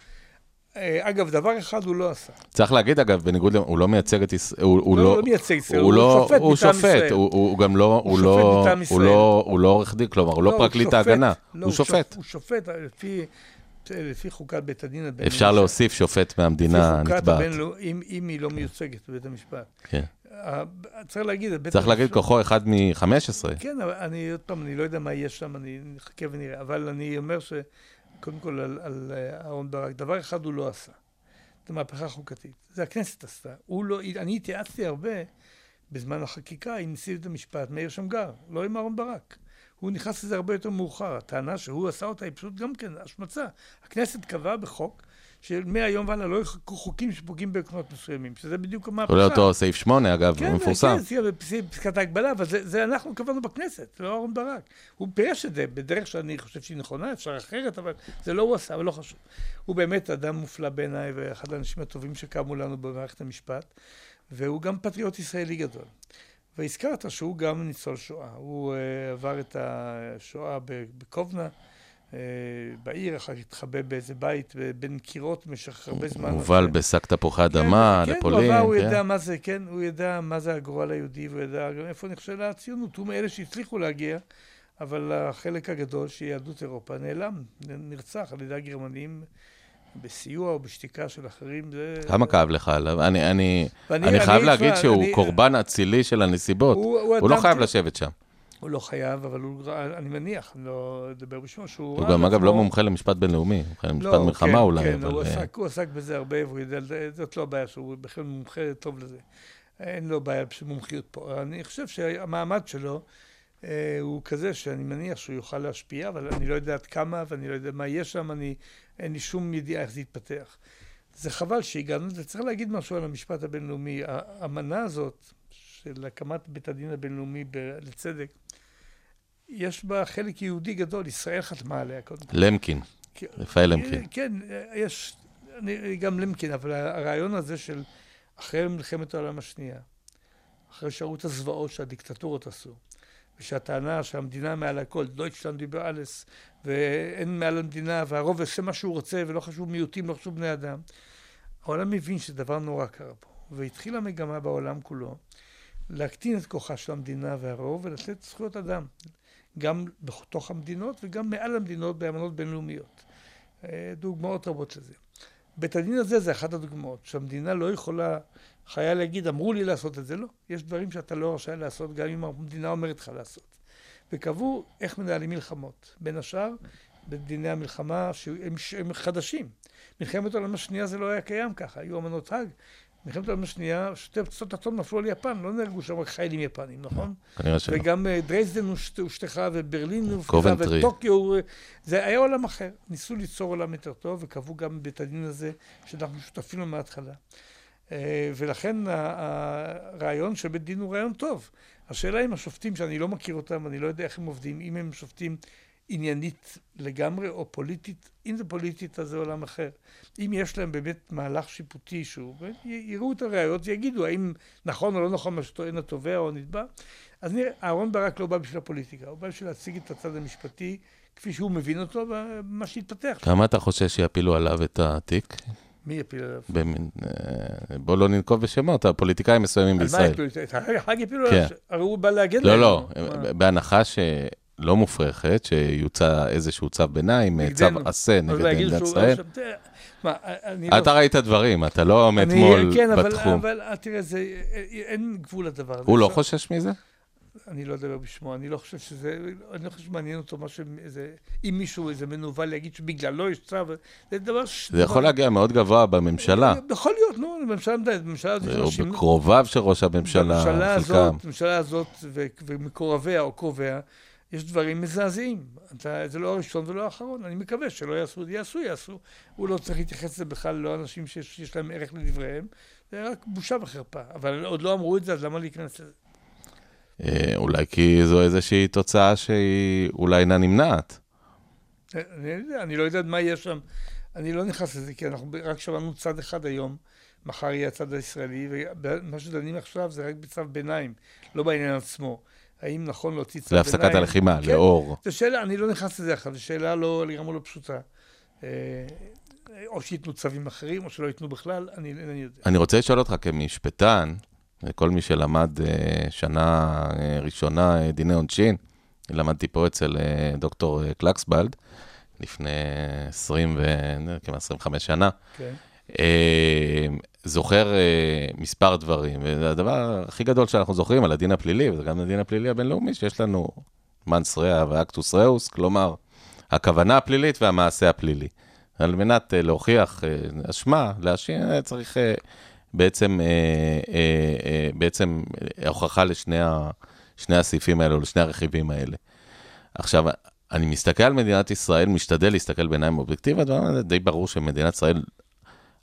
אה, אגב, דבר אחד הוא לא עשה. צריך להגיד, אגב, בניגוד, הוא לא מייצג את ישראל, הוא הוא לא, לא... לא מייצג ישראל, הוא הוא לא, שופט הוא מטעם שופט, ישראל. הוא, הוא גם לא, הוא הוא שופט לא, מטעם הוא ישראל. לא, הוא לא עורך דין, כלומר, הוא לא הוא פרקליט שופט. ההגנה, לא, הוא שופט. הוא שופט לפי, לפי חוקת בית הדין הבינלאומי. אפשר להוסיף שופט מהמדינה הנתבעת. הבינלאומי, אם, אם היא לא מיוצגת בבית המשפט. כן. ה- צריך להגיד, בית צריך להגיד כוחו אחד מ-15. כן, אבל אני, עוד פעם, אני לא יודע מה יהיה שם, אני נחכה ונראה. אבל אני אומר שקודם כל על, על אה, אהרן ברק, דבר אחד הוא לא עשה. את המהפכה החוקתית. זה הכנסת עשתה. הוא לא, אני התייעצתי הרבה בזמן החקיקה עם נשיא בית המשפט, מאיר שמגר, לא עם אהרן ברק. הוא נכנס לזה הרבה יותר מאוחר. הטענה שהוא עשה אותה היא פשוט גם כן השמצה. הכנסת קבעה בחוק שמהיום והלאה לא יחקקו חוקים שפוגעים בעקרונות מסוימים, שזה בדיוק המהפכה. כולל אותו סעיף 8, אגב, כן, מפורסם. כן, זה בפס- פסקת ההגבלה, אבל זה, זה אנחנו קבענו בכנסת, לא אהרן ברק. הוא פירש את זה בדרך שאני חושב שהיא נכונה, אפשר אחרת, אבל זה לא הוא עשה, אבל לא חשוב. הוא באמת אדם מופלא בעיניי, ואחד האנשים הטובים שקמו לנו במערכת המשפט, והוא גם פטריוט ישראלי גדול. והזכרת שהוא גם ניצול שואה. הוא uh, עבר את השואה בקובנה, uh, בעיר, אחר כך התחבא באיזה בית בין קירות במשך הרבה זמן. מובל בשק תפוחי אדמה כן, לפולין. כן, הוא עבר, הוא כן. ידע מה זה, כן, הוא ידע מה זה הגורל היהודי, והוא ידע גם איפה נכשלה הציונות. הוא מאלה שהצליחו להגיע, אבל החלק הגדול של יהדות אירופה נעלם, נרצח על ידי הגרמנים בסיוע או בשתיקה של אחרים. זה... כמה כאב לך עליו? אני, אני, ואני- אני חייב אני- להגיד תשמע, שהוא אני- קורבן אצילי של הנסיבות. הוא- הוא הוא לא חייב ש- לשבת שם. הוא לא חייב, אבל הוא, אני מניח, אני לא אדבר בשמו, שהוא הוא גם, אגב, לא מומחה למשפט בינלאומי, הוא מומחה למשפט לא, מלחמה כן, אולי, כן, הוא אבל... אה, עסק, הוא עסק בזה הרבה, והוא יודע, זאת לא הבעיה שלו, הוא בכלל מומחה טוב לזה. אין לו בעיה של מומחיות פה. אני חושב שהמעמד שלו הוא כזה שאני מניח שהוא יוכל להשפיע, אבל אני לא יודע עד כמה, ואני לא יודע מה יהיה שם, אני, אין לי שום ידיעה איך זה יתפתח. זה חבל שהגענו לזה. צריך להגיד משהו על המשפט הבינלאומי. האמנה הזאת של הקמת בית הדין הבינלאומי ב- לצדק, יש בה חלק יהודי גדול, ישראל חתמה עליה קודם. למקין, כן. רפאל למקין. כן, יש, אני, גם למקין, אבל הרעיון הזה של אחרי מלחמת העולם השנייה, אחרי שראו הזוועות שהדיקטטורות עשו, ושהטענה שהמדינה מעל הכל, דויטשלנד דיבר אלס, ואין מעל המדינה, והרוב עושה מה שהוא רוצה, ולא חשוב מיעוטים, לא חשוב בני אדם. העולם מבין שדבר נורא קרה פה, והתחילה מגמה בעולם כולו להקטין את כוחה של המדינה והרוב ולתת זכויות אדם, גם בתוך המדינות וגם מעל המדינות באמנות בינלאומיות. אה, דוגמאות רבות לזה. בית הדין הזה זה אחת הדוגמאות, שהמדינה לא יכולה, חייל להגיד, אמרו לי לעשות את זה, לא. יש דברים שאתה לא רשאי לעשות, גם אם המדינה אומרת לך לעשות. וקבעו איך מנהלים מלחמות. בין השאר, בדיני המלחמה שהם הם חדשים. מלחמת העולם השנייה זה לא היה קיים ככה, היו אמנות האג. מלחמת העולם השנייה, שתי פצצות אטום נפלו על יפן, לא נהרגו שם רק חיילים יפנים, נכון? כנראה שלא. וגם אה, דרייזדן הושטחה, וברלין הושטחה. וטוקיו, אה, זה היה עולם אחר. ניסו ליצור עולם יותר טוב, וקבעו גם בית הדין הזה, שאנחנו שותפים לו מההתחלה. אה, ולכן הרעיון של בית דין הוא רעיון טוב. השאלה אם השופטים, שאני לא מכיר אותם, אני לא יודע איך הם עובדים, אם הם שופטים עניינית לגמרי או פוליטית, אם זה פוליטית אז זה עולם אחר. אם יש להם באמת מהלך שיפוטי שהוא, יראו את הראיות ויגידו האם נכון או לא נכון מה שטוען התובע או הנתבע. אז נראה, אהרן ברק לא בא בשביל הפוליטיקה, הוא בא בשביל להציג את הצד המשפטי כפי שהוא מבין אותו ומה שיתפתח. כמה אתה חושש שיפילו עליו את התיק? מי יפיל עליו? במין, אה, בוא לא ננקוב בשמות, הפוליטיקאים מסוימים על מה בישראל. יפילו? את החג יפילו כן. עליו? הרי הוא בא להגן לא, להם. לא, מה? בהנחה שלא מופרכת, שיוצא איזשהו צו ביניים, צו נגדנו. עשה אז נגד מדינת שהוא- ישראל. מה, אני לא... אתה ראית דברים, אתה לא מאתמול כן, אבל- בתחום. אבל אה, תראה, זה- אין גבול לדבר הזה. הוא לא חושש מזה? אני לא אדבר בשמו, אני לא חושב שזה, אני לא חושב שמעניין אותו מה שאיזה, אם מישהו, איזה מנוול יגיד שבגללו יש צו, זה דבר ש... זה יכול להגיע מאוד גבוה בממשלה. יכול להיות, נו, בממשלה, בממשלה הזאת, או בקרוביו של ראש הממשלה, חלקם. בממשלה הזאת ומקורביה או קרוביה, יש דברים מזעזעים. אתה, זה לא הראשון ולא האחרון, אני מקווה שלא יעשו, יעשו, יעשו. הוא לא צריך להתייחס לזה בכלל, לא אנשים שיש, שיש להם ערך לדבריהם, זה רק בושה וחרפה. אבל עוד לא אמרו את זה, אז למה להיכנס לזה? אה, אולי כי זו איזושהי תוצאה שהיא אולי אינה נמנעת. אני, יודע, אני לא יודע מה יהיה שם. אני לא נכנס לזה, כי אנחנו רק שמענו צד אחד היום, מחר יהיה הצד הישראלי, ומה שדנים עכשיו זה רק בצו ביניים, לא בעניין עצמו. האם נכון להוציא צו ביניים? להפסקת הלחימה, כן, לאור. זו שאלה, אני לא נכנס לזה עכשיו, זו שאלה לא לגמרי לא פשוטה. אה, או שייתנו צווים אחרים, או שלא ייתנו בכלל, אני אינני יודע. אני רוצה לשאול אותך כמשפטן, כל מי שלמד אה, שנה אה, ראשונה דיני עונשין, למדתי פה אצל דוקטור קלקסבלד לפני 20 ו... כמעט 25 שנה. כן. אה, זוכר אה, מספר דברים, והדבר הכי גדול שאנחנו זוכרים על הדין הפלילי, וזה גם הדין הפלילי הבינלאומי, שיש לנו מנס ריאה ואקטוס ראוס, כלומר, הכוונה הפלילית והמעשה הפלילי. על מנת אה, להוכיח אה, אשמה, להאשים, אה, צריך אה, בעצם, אה, אה, אה, בעצם אה, הוכחה לשני ה, שני הסעיפים האלה, או לשני הרכיבים האלה. עכשיו, אני מסתכל על מדינת ישראל, משתדל להסתכל בעיניים אובייקטיביות, די ברור שמדינת ישראל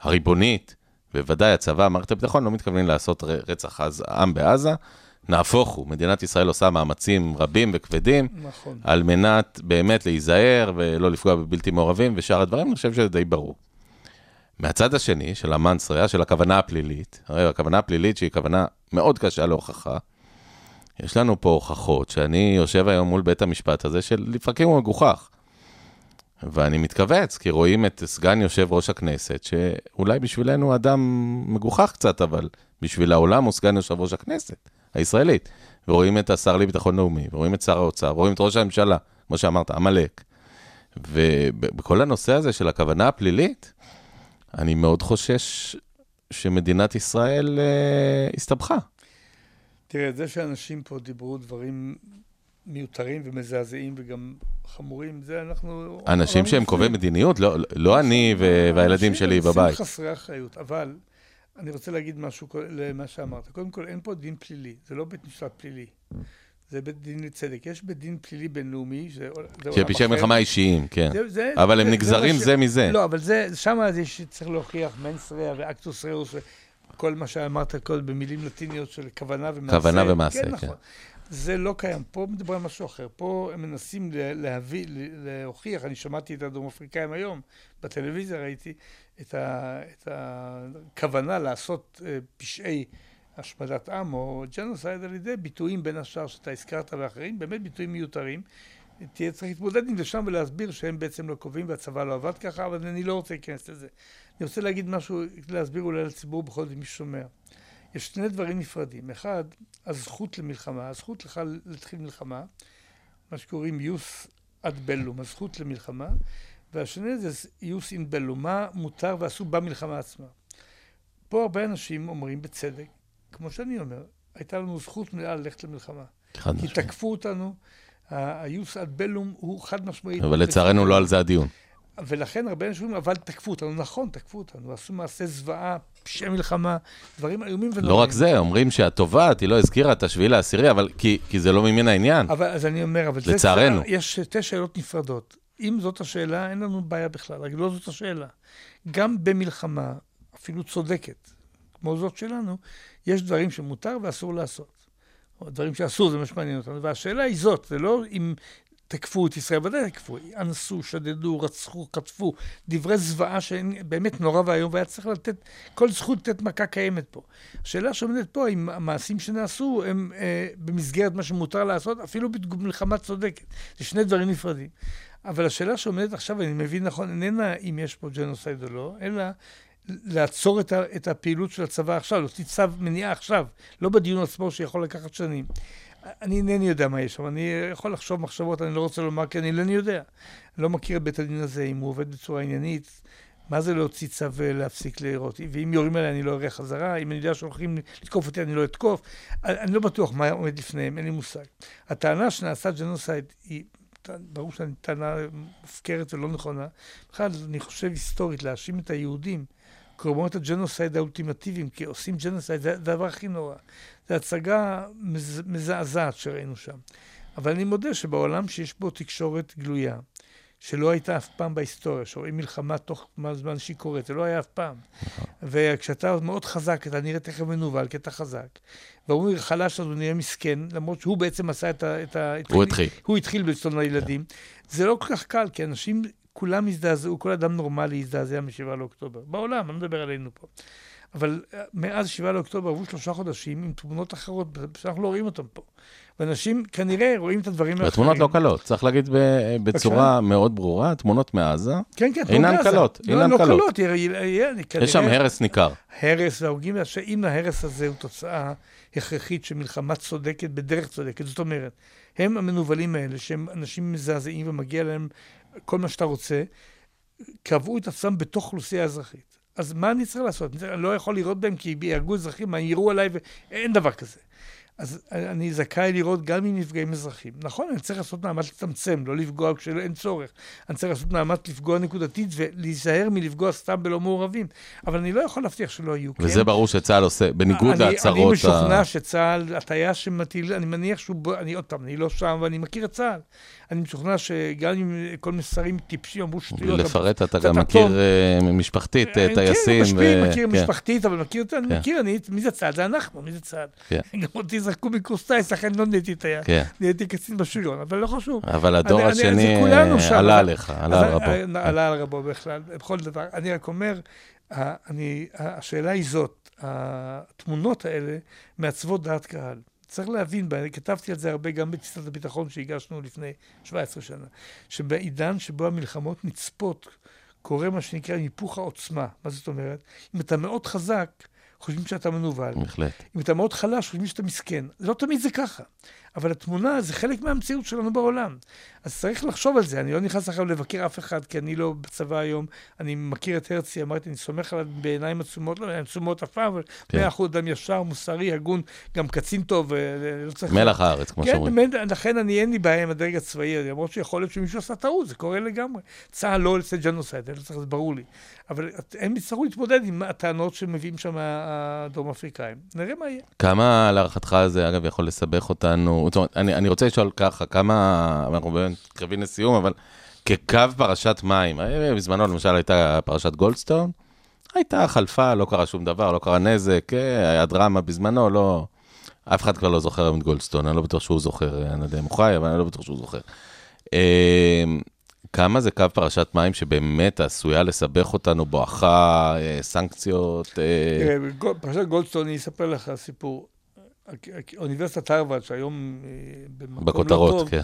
הריבונית, בוודאי הצבא, מערכת הביטחון, לא מתכוונים לעשות רצח עז, עם בעזה. נהפוך הוא, מדינת ישראל עושה מאמצים רבים וכבדים נכון. על מנת באמת להיזהר ולא לפגוע בבלתי מעורבים ושאר הדברים, אני חושב שזה די ברור. מהצד השני, של המאנסריה, של הכוונה הפלילית, הרי הכוונה הפלילית שהיא כוונה מאוד קשה להוכחה, יש לנו פה הוכחות שאני יושב היום מול בית המשפט הזה, שלפרקים הוא מגוחך. ואני מתכווץ, כי רואים את סגן יושב ראש הכנסת, שאולי בשבילנו אדם מגוחך קצת, אבל בשביל העולם הוא סגן יושב ראש הכנסת הישראלית. ורואים את השר לביטחון לאומי, ורואים את שר האוצר, ורואים את ראש הממשלה, כמו שאמרת, עמלק. ובכל הנושא הזה של הכוונה הפלילית, אני מאוד חושש שמדינת ישראל אה, הסתבכה. תראה, זה שאנשים פה דיברו דברים מיותרים ומזעזעים וגם חמורים, זה אנחנו... אנשים שהם. קובעי מדיניות, לא, לא אני ו- והילדים אנשים- שלי אנשים בבית. חסרי אחריות, אבל אני רוצה להגיד משהו כל- למה שאמרת. קודם כל, אין פה דין פלילי, זה לא בית משפט פלילי. זה בית דין לצדק. יש בית דין פלילי בינלאומי, זה זה עולם שפשעי. מלחמה אישיים, כן. זה- זה- אבל הם זה- נגזרים מה ש- זה מזה. לא, אבל זה, שם יש, צריך להוכיח מנס ריאה ואקטוס ראוס וכל מה שאמרת קודם במילים לטיניות של כוונה ומעשה. כוונה ומעשה, כן. כן. נכון. זה לא קיים. פה מדברים על משהו אחר. פה הם מנסים לה- להביא, להוכיח, אני שמעתי את הדרום אפריקאים היום, בטלוויזיה ראיתי, את, ה, את הכוונה לעשות אה, פשעי השמדת עם או ג'נוסייד על ידי ביטויים בין השאר שאתה הזכרת ואחרים, באמת ביטויים מיותרים. תהיה צריך להתמודד עם זה שם ולהסביר שהם בעצם לא קובעים והצבא לא עבד ככה, אבל אני לא רוצה להיכנס לזה. אני רוצה להגיד משהו, להסביר אולי לציבור בכל זאת מי ששומע. יש שני דברים נפרדים. אחד, הזכות למלחמה, הזכות לך להתחיל מלחמה, מה שקוראים יוס אד בלום, הזכות למלחמה, והשני זה יוס אין בלום, מה מותר ואסור במלחמה עצמה. פה הרבה אנשים אומרים בצדק, כמו שאני אומר, הייתה לנו זכות מלאה ללכת למלחמה. חד כי משמעית. תקפו אותנו, היוס אד בלום הוא חד משמעית. אבל לצערנו לא על זה הדיון. ולכן הרבה אנשים אומרים, אבל תקפו אותנו. נכון, תקפו אותנו, עשו מעשי זוועה, פשעי מלחמה, דברים איומים ונוראים. לא רק זה, אומרים שהתובעת, היא לא הזכירה את השביעי לעשירי, אבל כי כי זה לא ממין העניין. אבל אז אני אומר, אבל זה... לצערנו. יש שתי שאלות נפרדות. אם זאת השאלה, אין לנו בעיה בכלל, רק לא זאת השאלה. גם במלחמה, אפילו צודקת, כמו זאת שלנו, יש דברים שמותר ואסור לעשות. או דברים שאסור, זה מה שמעניין אותנו. והשאלה היא זאת, זה לא אם תקפו את ישראל, ודאי תקפו, אנסו, שדדו, רצחו, חטפו, דברי זוועה שבאמת נורא ואיום, והיה צריך לתת, כל זכות לתת מכה קיימת פה. השאלה שעומדת פה, אם המעשים שנעשו הם אה, במסגרת מה שמותר לעשות, אפילו במלחמה צודקת. זה שני דברים נפרדים. אבל השאלה שעומדת עכשיו, אני מבין נכון, איננה אם יש פה ג'נוסייד או לא, אלא לעצור את, ה, את הפעילות של הצבא עכשיו, להוציא צו מניעה עכשיו, לא בדיון עצמו שיכול לקחת שנים. אני אינני יודע מה יש שם, אני יכול לחשוב מחשבות, אני לא רוצה לומר כי אני אינני יודע. אני לא מכיר את בית הדין הזה, אם הוא עובד בצורה עניינית, מה זה להוציא צו ולהפסיק לירות? ואם יורים עליי אני לא אירה חזרה, אם אני יודע שהולכים לתקוף אותי אני לא אתקוף. אני לא בטוח מה עומד לפניהם, אין לי מושג. הטענה שנעשה ג'נוסייד היא, ברור שהיא טענה מופקרת ולא נכונה. בכלל, אני חושב היסטורית, להאשים את היהודים, קורבנות הג'נוסייד האולטימטיביים, כי עושים ג'נוסייד, זה הדבר הכי נורא. זו הצגה מז, מזעזעת שראינו שם. אבל אני מודה שבעולם שיש בו תקשורת גלויה, שלא הייתה אף פעם בהיסטוריה, שרואים מלחמה תוך זמן שהיא קורית, זה לא היה אף פעם. וכשאתה מאוד חזק, אתה נראה תכף מנוול, כי אתה חזק. והוא חלש, אז הוא נראה מסכן, למרות שהוא בעצם עשה את ה... את ה הוא התחיל. הוא התחיל בצאן הילדים. זה לא כל כך קל, כי אנשים, כולם הזדעזעו, כל אדם נורמלי הזדעזע מ-7 לאוקטובר. בעולם, אני לא מדבר עלינו פה. אבל מאז 7 לאוקטובר עברו שלושה חודשים עם תמונות אחרות, שאנחנו לא רואים אותן פה. ואנשים כנראה רואים את הדברים האחרים. התמונות לא קלות, צריך להגיד ב- בצורה מאוד ברורה, תמונות מעזה, כן, כן, אינן מעזה. קלות, לא, אינן לא קלות. קלות. יהיה- יהיה- כנראה- יש שם הרס ניכר. הרס והרוגים, שאם ההרס הזה הוא תוצאה הכרחית של מלחמה צודקת בדרך צודקת, זאת אומרת, הם המנוולים האלה, שהם אנשים מזעזעים ומגיע להם כל מה שאתה רוצה, קבעו את עצמם בתוך אוכלוסייה אזרחית. אז מה אני צריך לעשות? אני לא יכול לירות בהם כי יהרגו אזרחים, מה יירו עליי, ואין דבר כזה. אז אני זכאי לראות גם עם נפגעים אזרחים. נכון, אני צריך לעשות מאמץ לצמצם, לא לפגוע כשאין צורך. אני צריך לעשות מאמץ לפגוע נקודתית ולהיזהר מלפגוע סתם בלא מעורבים. אבל אני לא יכול להבטיח שלא יהיו. וזה כן? ברור שצה"ל עושה, בניגוד אני, להצהרות... אני משוכנע ה... שצה"ל, הטייס שמטיל, אני מניח שהוא... אני עוד פעם, אני לא שם ואני מכיר את צה"ל. אני משוכנע שגם אם כל מיני שרים טיפשים אמרו שטויות... לפרט, אתה גם מכיר אה, משפחתית, אה, טייסים. כן, מכיר משפחתית, אבל מכיר, אני כן. מכיר, מי זה צה"ל? זה אנחנו, מי זה צה"ל? כן. גם אותי זרקו מקורס טייס, לכן לא נהייתי טייס. נהייתי קצין בשריון, אבל לא חשוב. אבל הדור השני עלה עליך, עלה על רבו. עלה על רבו בכלל, בכל דבר. אני רק אומר, השאלה היא זאת, התמונות האלה מעצבות דעת קהל. צריך להבין, כתבתי על זה הרבה גם בתפיסת הביטחון שהגשנו לפני 17 שנה, שבעידן שבו המלחמות נצפות, קורה מה שנקרא היפוך העוצמה. מה זאת אומרת? אם אתה מאוד חזק, חושבים שאתה מנוול. בהחלט. אם אתה מאוד חלש, חושבים שאתה מסכן. לא תמיד זה ככה. אבל התמונה זה חלק מהמציאות שלנו בעולם. אז צריך לחשוב על זה. אני לא נכנס עכשיו לבקר אף אחד, כי אני לא בצבא היום. אני מכיר את הרצי, אמרתי, אני סומך עליו בעיניים עצומות, לא בעיניים עצומות אף פעם, אבל כן. מאה אחוז אדם ישר, מוסרי, הגון, גם קצין טוב, ולא צריך... מלח הארץ, כמו כן, שאומרים. כן, לכן אני, אין לי בעיה עם הדרג הצבאי, למרות שיכול להיות שמישהו עשה טעות, זה קורה לגמרי. צה"ל לא עושה ג'נוסייד, זה ברור לי. אבל הם יצטרכו להתמודד עם הטענות שמביאים שם הדרום אפריקאים. נראה מה יהיה. כמה להערכתך זה, אגב, יכול לסבך אותנו? זאת אומרת, אני, אני רוצה לשאול ככה, כמה, אנחנו באמת מתקרבים לסיום, אבל כקו פרשת מים, אה, בזמנו למשל הייתה פרשת גולדסטון, הייתה, חלפה, לא קרה שום דבר, לא קרה נזק, אה, היה דרמה בזמנו, לא... אף אחד כבר לא זוכר את גולדסטון, אני לא בטוח שהוא זוכר, אני לא יודע אם הוא חי, אבל אני לא בטוח שהוא זוכר. כמה זה קו פרשת מים שבאמת עשויה לסבך אותנו בואכה סנקציות? תראה, פרשת גולדסטון, אני אספר לך סיפור. אוניברסיטת הרווארד, שהיום במקום לא בכותרות, לא טוב, כן.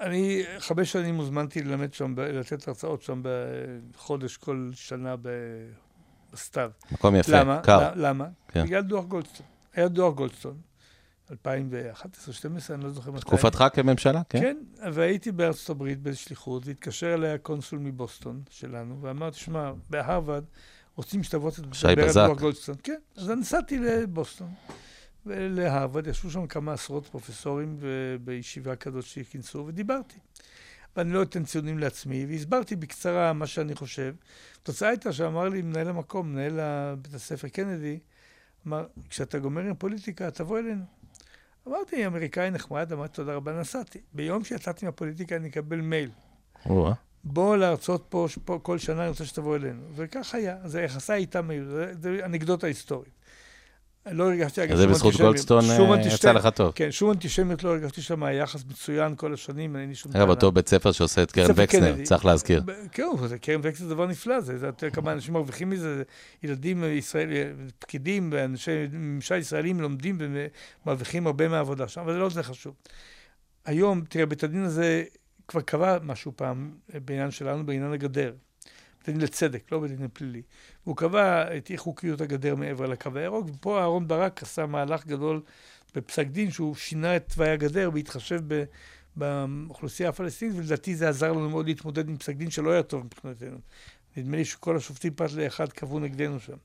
אני חמש שנים הוזמנתי ללמד שם, לתת הרצאות שם בחודש כל שנה בסתיו. מקום יפה, למה? קר. למה? כן. בגלל דוח גולדסטון. היה דוח גולדסטון. 2011-2012, אני לא זוכר מתי. תקופתך בממשלה, כן? כן, והייתי בארצות הברית בשליחות, והתקשר אליי הקונסול מבוסטון שלנו, ואמר, תשמע, בהרווארד רוצים שתבוא לדבר על דוח גולדסטון. כן, אז נסעתי לבוסטון. ולהרווארד, ישבו שם כמה עשרות פרופסורים בישיבה כזאת שכינסו, ודיברתי. ואני לא אתן ציונים לעצמי, והסברתי בקצרה מה שאני חושב. התוצאה הייתה שאמר לי מנהל המקום, מנהל בית הספר קנדי, אמר, כשאתה גומר עם פוליטיקה, תבוא אלינו. אמרתי, אמריקאי נחמד, אמרתי, תודה רבה, נסעתי. ביום שיצאתי מהפוליטיקה אני אקבל מייל. בוא להרצות פה, פה כל שנה, אני רוצה שתבוא אלינו. וכך היה, זה יחסה איתם, זה אנקדוטה היסטורית. לא הרגשתי, אגב, זה בזכות גולדסטון אה, יצא לך טוב. כן, שום אנטישמיות לא הרגשתי שם, היה יחס מצויין כל השנים, אין לי שום טענה. אגב, אותו בית ספר שעושה את קרן וקסנר, צריך להזכיר. כן, קרן וקסנר זה דבר נפלא, זה יותר כמה אנשים מרוויחים מזה, ילדים ישראלים, פקידים ואנשי ממשל ישראלים לומדים ומרוויחים הרבה מהעבודה שם, אבל זה לא זה חשוב. היום, תראה, בית הדין הזה כבר קבע משהו פעם בעניין שלנו, בעניין הגדר. בית הדין לצדק, לא בית הדין פלילי. והוא קבע את אי חוקיות הגדר מעבר לקו הירוק, ופה אהרן ברק עשה מהלך גדול בפסק דין שהוא שינה את תוואי הגדר בהתחשב. באוכלוסייה הפלסטינית, ולדעתי זה עזר לנו מאוד להתמודד עם פסק דין שלא היה טוב מבחינתנו. נדמה לי שכל השופטים פרט לאחד קבעו נגדנו שם.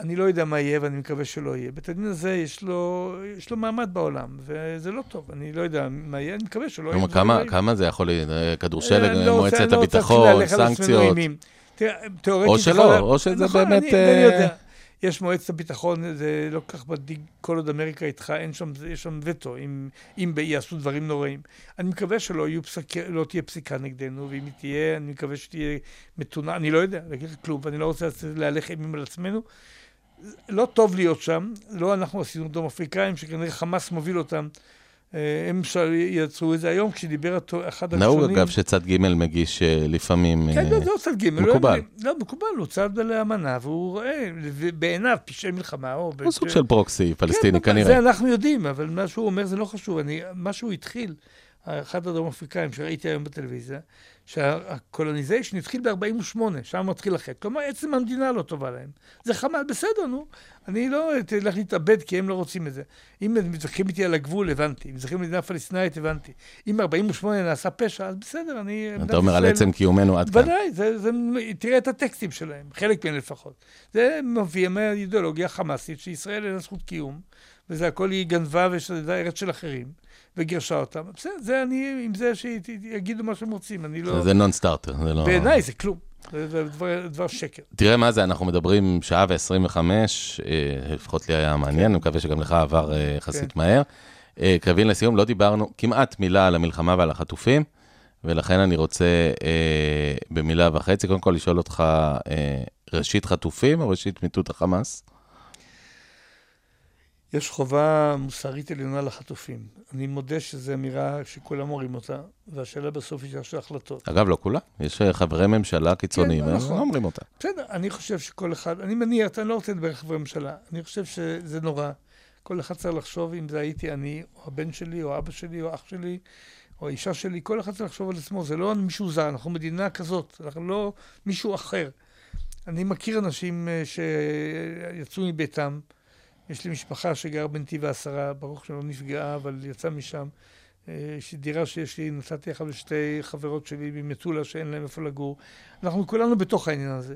אני לא יודע מה יהיה ואני מקווה שלא יהיה. בית הדין הזה יש לו, יש לו מעמד בעולם, וזה לא טוב. אני לא יודע מה יהיה, אני מקווה שלא יהיה. כמה, כמה זה יכול להיות? כדורשלג, לא מועצת הביטחון, סנקציות? או שלא, או שזה נכון, באמת... אני, אני יודע. יש מועצת הביטחון, זה לא כל כך מדאיג, כל עוד אמריקה איתך, אין שם, יש שם וטו, אם, אם יעשו דברים נוראים. אני מקווה שלא פסק, לא תהיה פסיקה נגדנו, ואם היא תהיה, אני מקווה שתהיה מתונה, אני לא יודע, להגיד לך כלום, ואני לא רוצה להלך אימים על עצמנו. לא טוב להיות שם, לא אנחנו עשינו דרום אפריקאים, שכנראה חמאס מוביל אותם. אה, הם יצרו את זה היום, כשדיבר אחד הראשונים... נהוג אגב שצד ג' מגיש אה, לפעמים... כן, לא, לא צד ג'. מקובל. לא, מקובל, הוא צד לאמנה, והוא רואה, בעיניו, פשעי מלחמה, או... הוא סוג של פרוקסי פלסטיני, כן, כנראה. זה אנחנו יודעים, אבל מה שהוא אומר זה לא חשוב. מה שהוא התחיל, אחד הדרום אפריקאים שראיתי היום בטלוויזיה, שה colonization התחיל ב-48, שם מתחיל החטא. כלומר, עצם המדינה לא טובה להם. זה חמאס, בסדר, נו. אני לא אלך להתאבד כי הם לא רוצים את זה. אם הם מתווכחים איתי על הגבול, הבנתי. אם מתווכחים מדינה פלסטינאית, הבנתי. אם ב-48 נעשה פשע, אז בסדר, אני... אתה אומר על עצם קיומנו עד כאן. ודאי, זה, זה, תראה את הטקסטים שלהם, חלק מהם לפחות. זה מביא מהאידיאולוגיה החמאסית שישראל אין לה זכות קיום, וזה הכל היא גנבה ושזה ארץ של אחרים. וגירשה אותם. בסדר, זה אני, עם זה שיגידו מה שהם רוצים, אני לא... זה נון סטארטר, זה לא... בעיניי זה כלום. זה דבר, דבר שקר. תראה מה זה, אנחנו מדברים שעה ועשרים וחמש, אה, לפחות לי היה מעניין, אני מקווה שגם לך עבר אה, יחסית כן. מהר. אה, קרבין לסיום, לא דיברנו כמעט מילה על המלחמה ועל החטופים, ולכן אני רוצה במילה וחצי, קודם כל לשאול אותך, ראשית חטופים או ראשית מיטוט החמאס? יש חובה מוסרית עליונה לחטופים. אני מודה שזו אמירה שכולם אומרים אותה, והשאלה בסוף היא של החלטות. אגב, לא כולם. יש אה, חברי ממשלה קיצוניים, כן, נכון. הם לא אומרים אותה. בסדר, אני חושב שכל אחד, אני מניח, אני לא רוצה לדבר על חברי ממשלה, אני חושב שזה נורא. כל אחד צריך לחשוב אם זה הייתי אני, או הבן שלי, או אבא שלי, או אח שלי, או האישה שלי, כל אחד צריך לחשוב על עצמו. זה לא מישהו זר, אנחנו מדינה כזאת, אנחנו לא מישהו אחר. אני מכיר אנשים אה, שיצאו מביתם, יש לי משפחה שגר בנתיב העשרה, ברוך שלא נפגעה, אבל יצא משם. אה, יש לי דירה שיש לי, נתתי לך לשתי חברות שלי ממטולה שאין להם איפה לגור. אנחנו כולנו בתוך העניין הזה.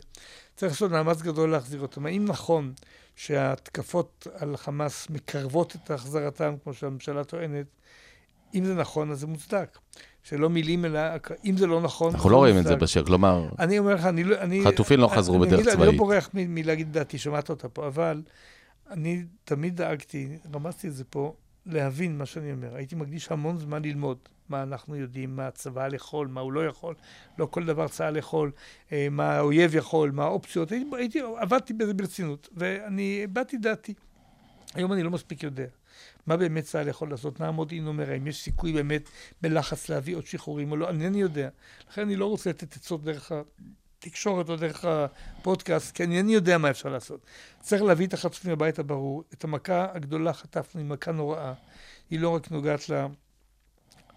צריך לעשות מאמץ גדול להחזיר אותם. האם נכון שההתקפות על חמאס מקרבות את החזרתם, כמו שהממשלה טוענת? אם זה נכון, אז זה מוצדק. שלא מילים אלא, אם זה לא נכון... אנחנו לא רואים את זה בשיר, כלומר... אני אומר לך, אני לא... חטופים לא חזרו בדרך צבאית. אני לא בורח מלהגיד דעתי, שמעת אותה פה, אבל אני תמיד דאגתי, רמזתי את זה פה, להבין מה שאני אומר. הייתי מקדיש המון זמן ללמוד מה אנחנו יודעים, מה הצבא יכול, מה הוא לא יכול. לא כל דבר צה"ל יכול, אה, מה האויב יכול, מה האופציות. הייתי, הייתי, עבדתי בזה ברצינות, ואני הבעתי דעתי. היום אני לא מספיק יודע. מה באמת צה"ל יכול לעשות, מה המודיעין אומר, האם יש סיכוי באמת בלחץ להביא עוד שחרורים או לא, אינני יודע. לכן אני לא רוצה לתת עצות דרך התקשורת או דרך הפודקאסט, כי אני יודע מה אפשר לעשות. צריך להביא את החטופים הביתה ברור. את המכה הגדולה חטפנו, היא מכה נוראה. היא לא רק נוגעת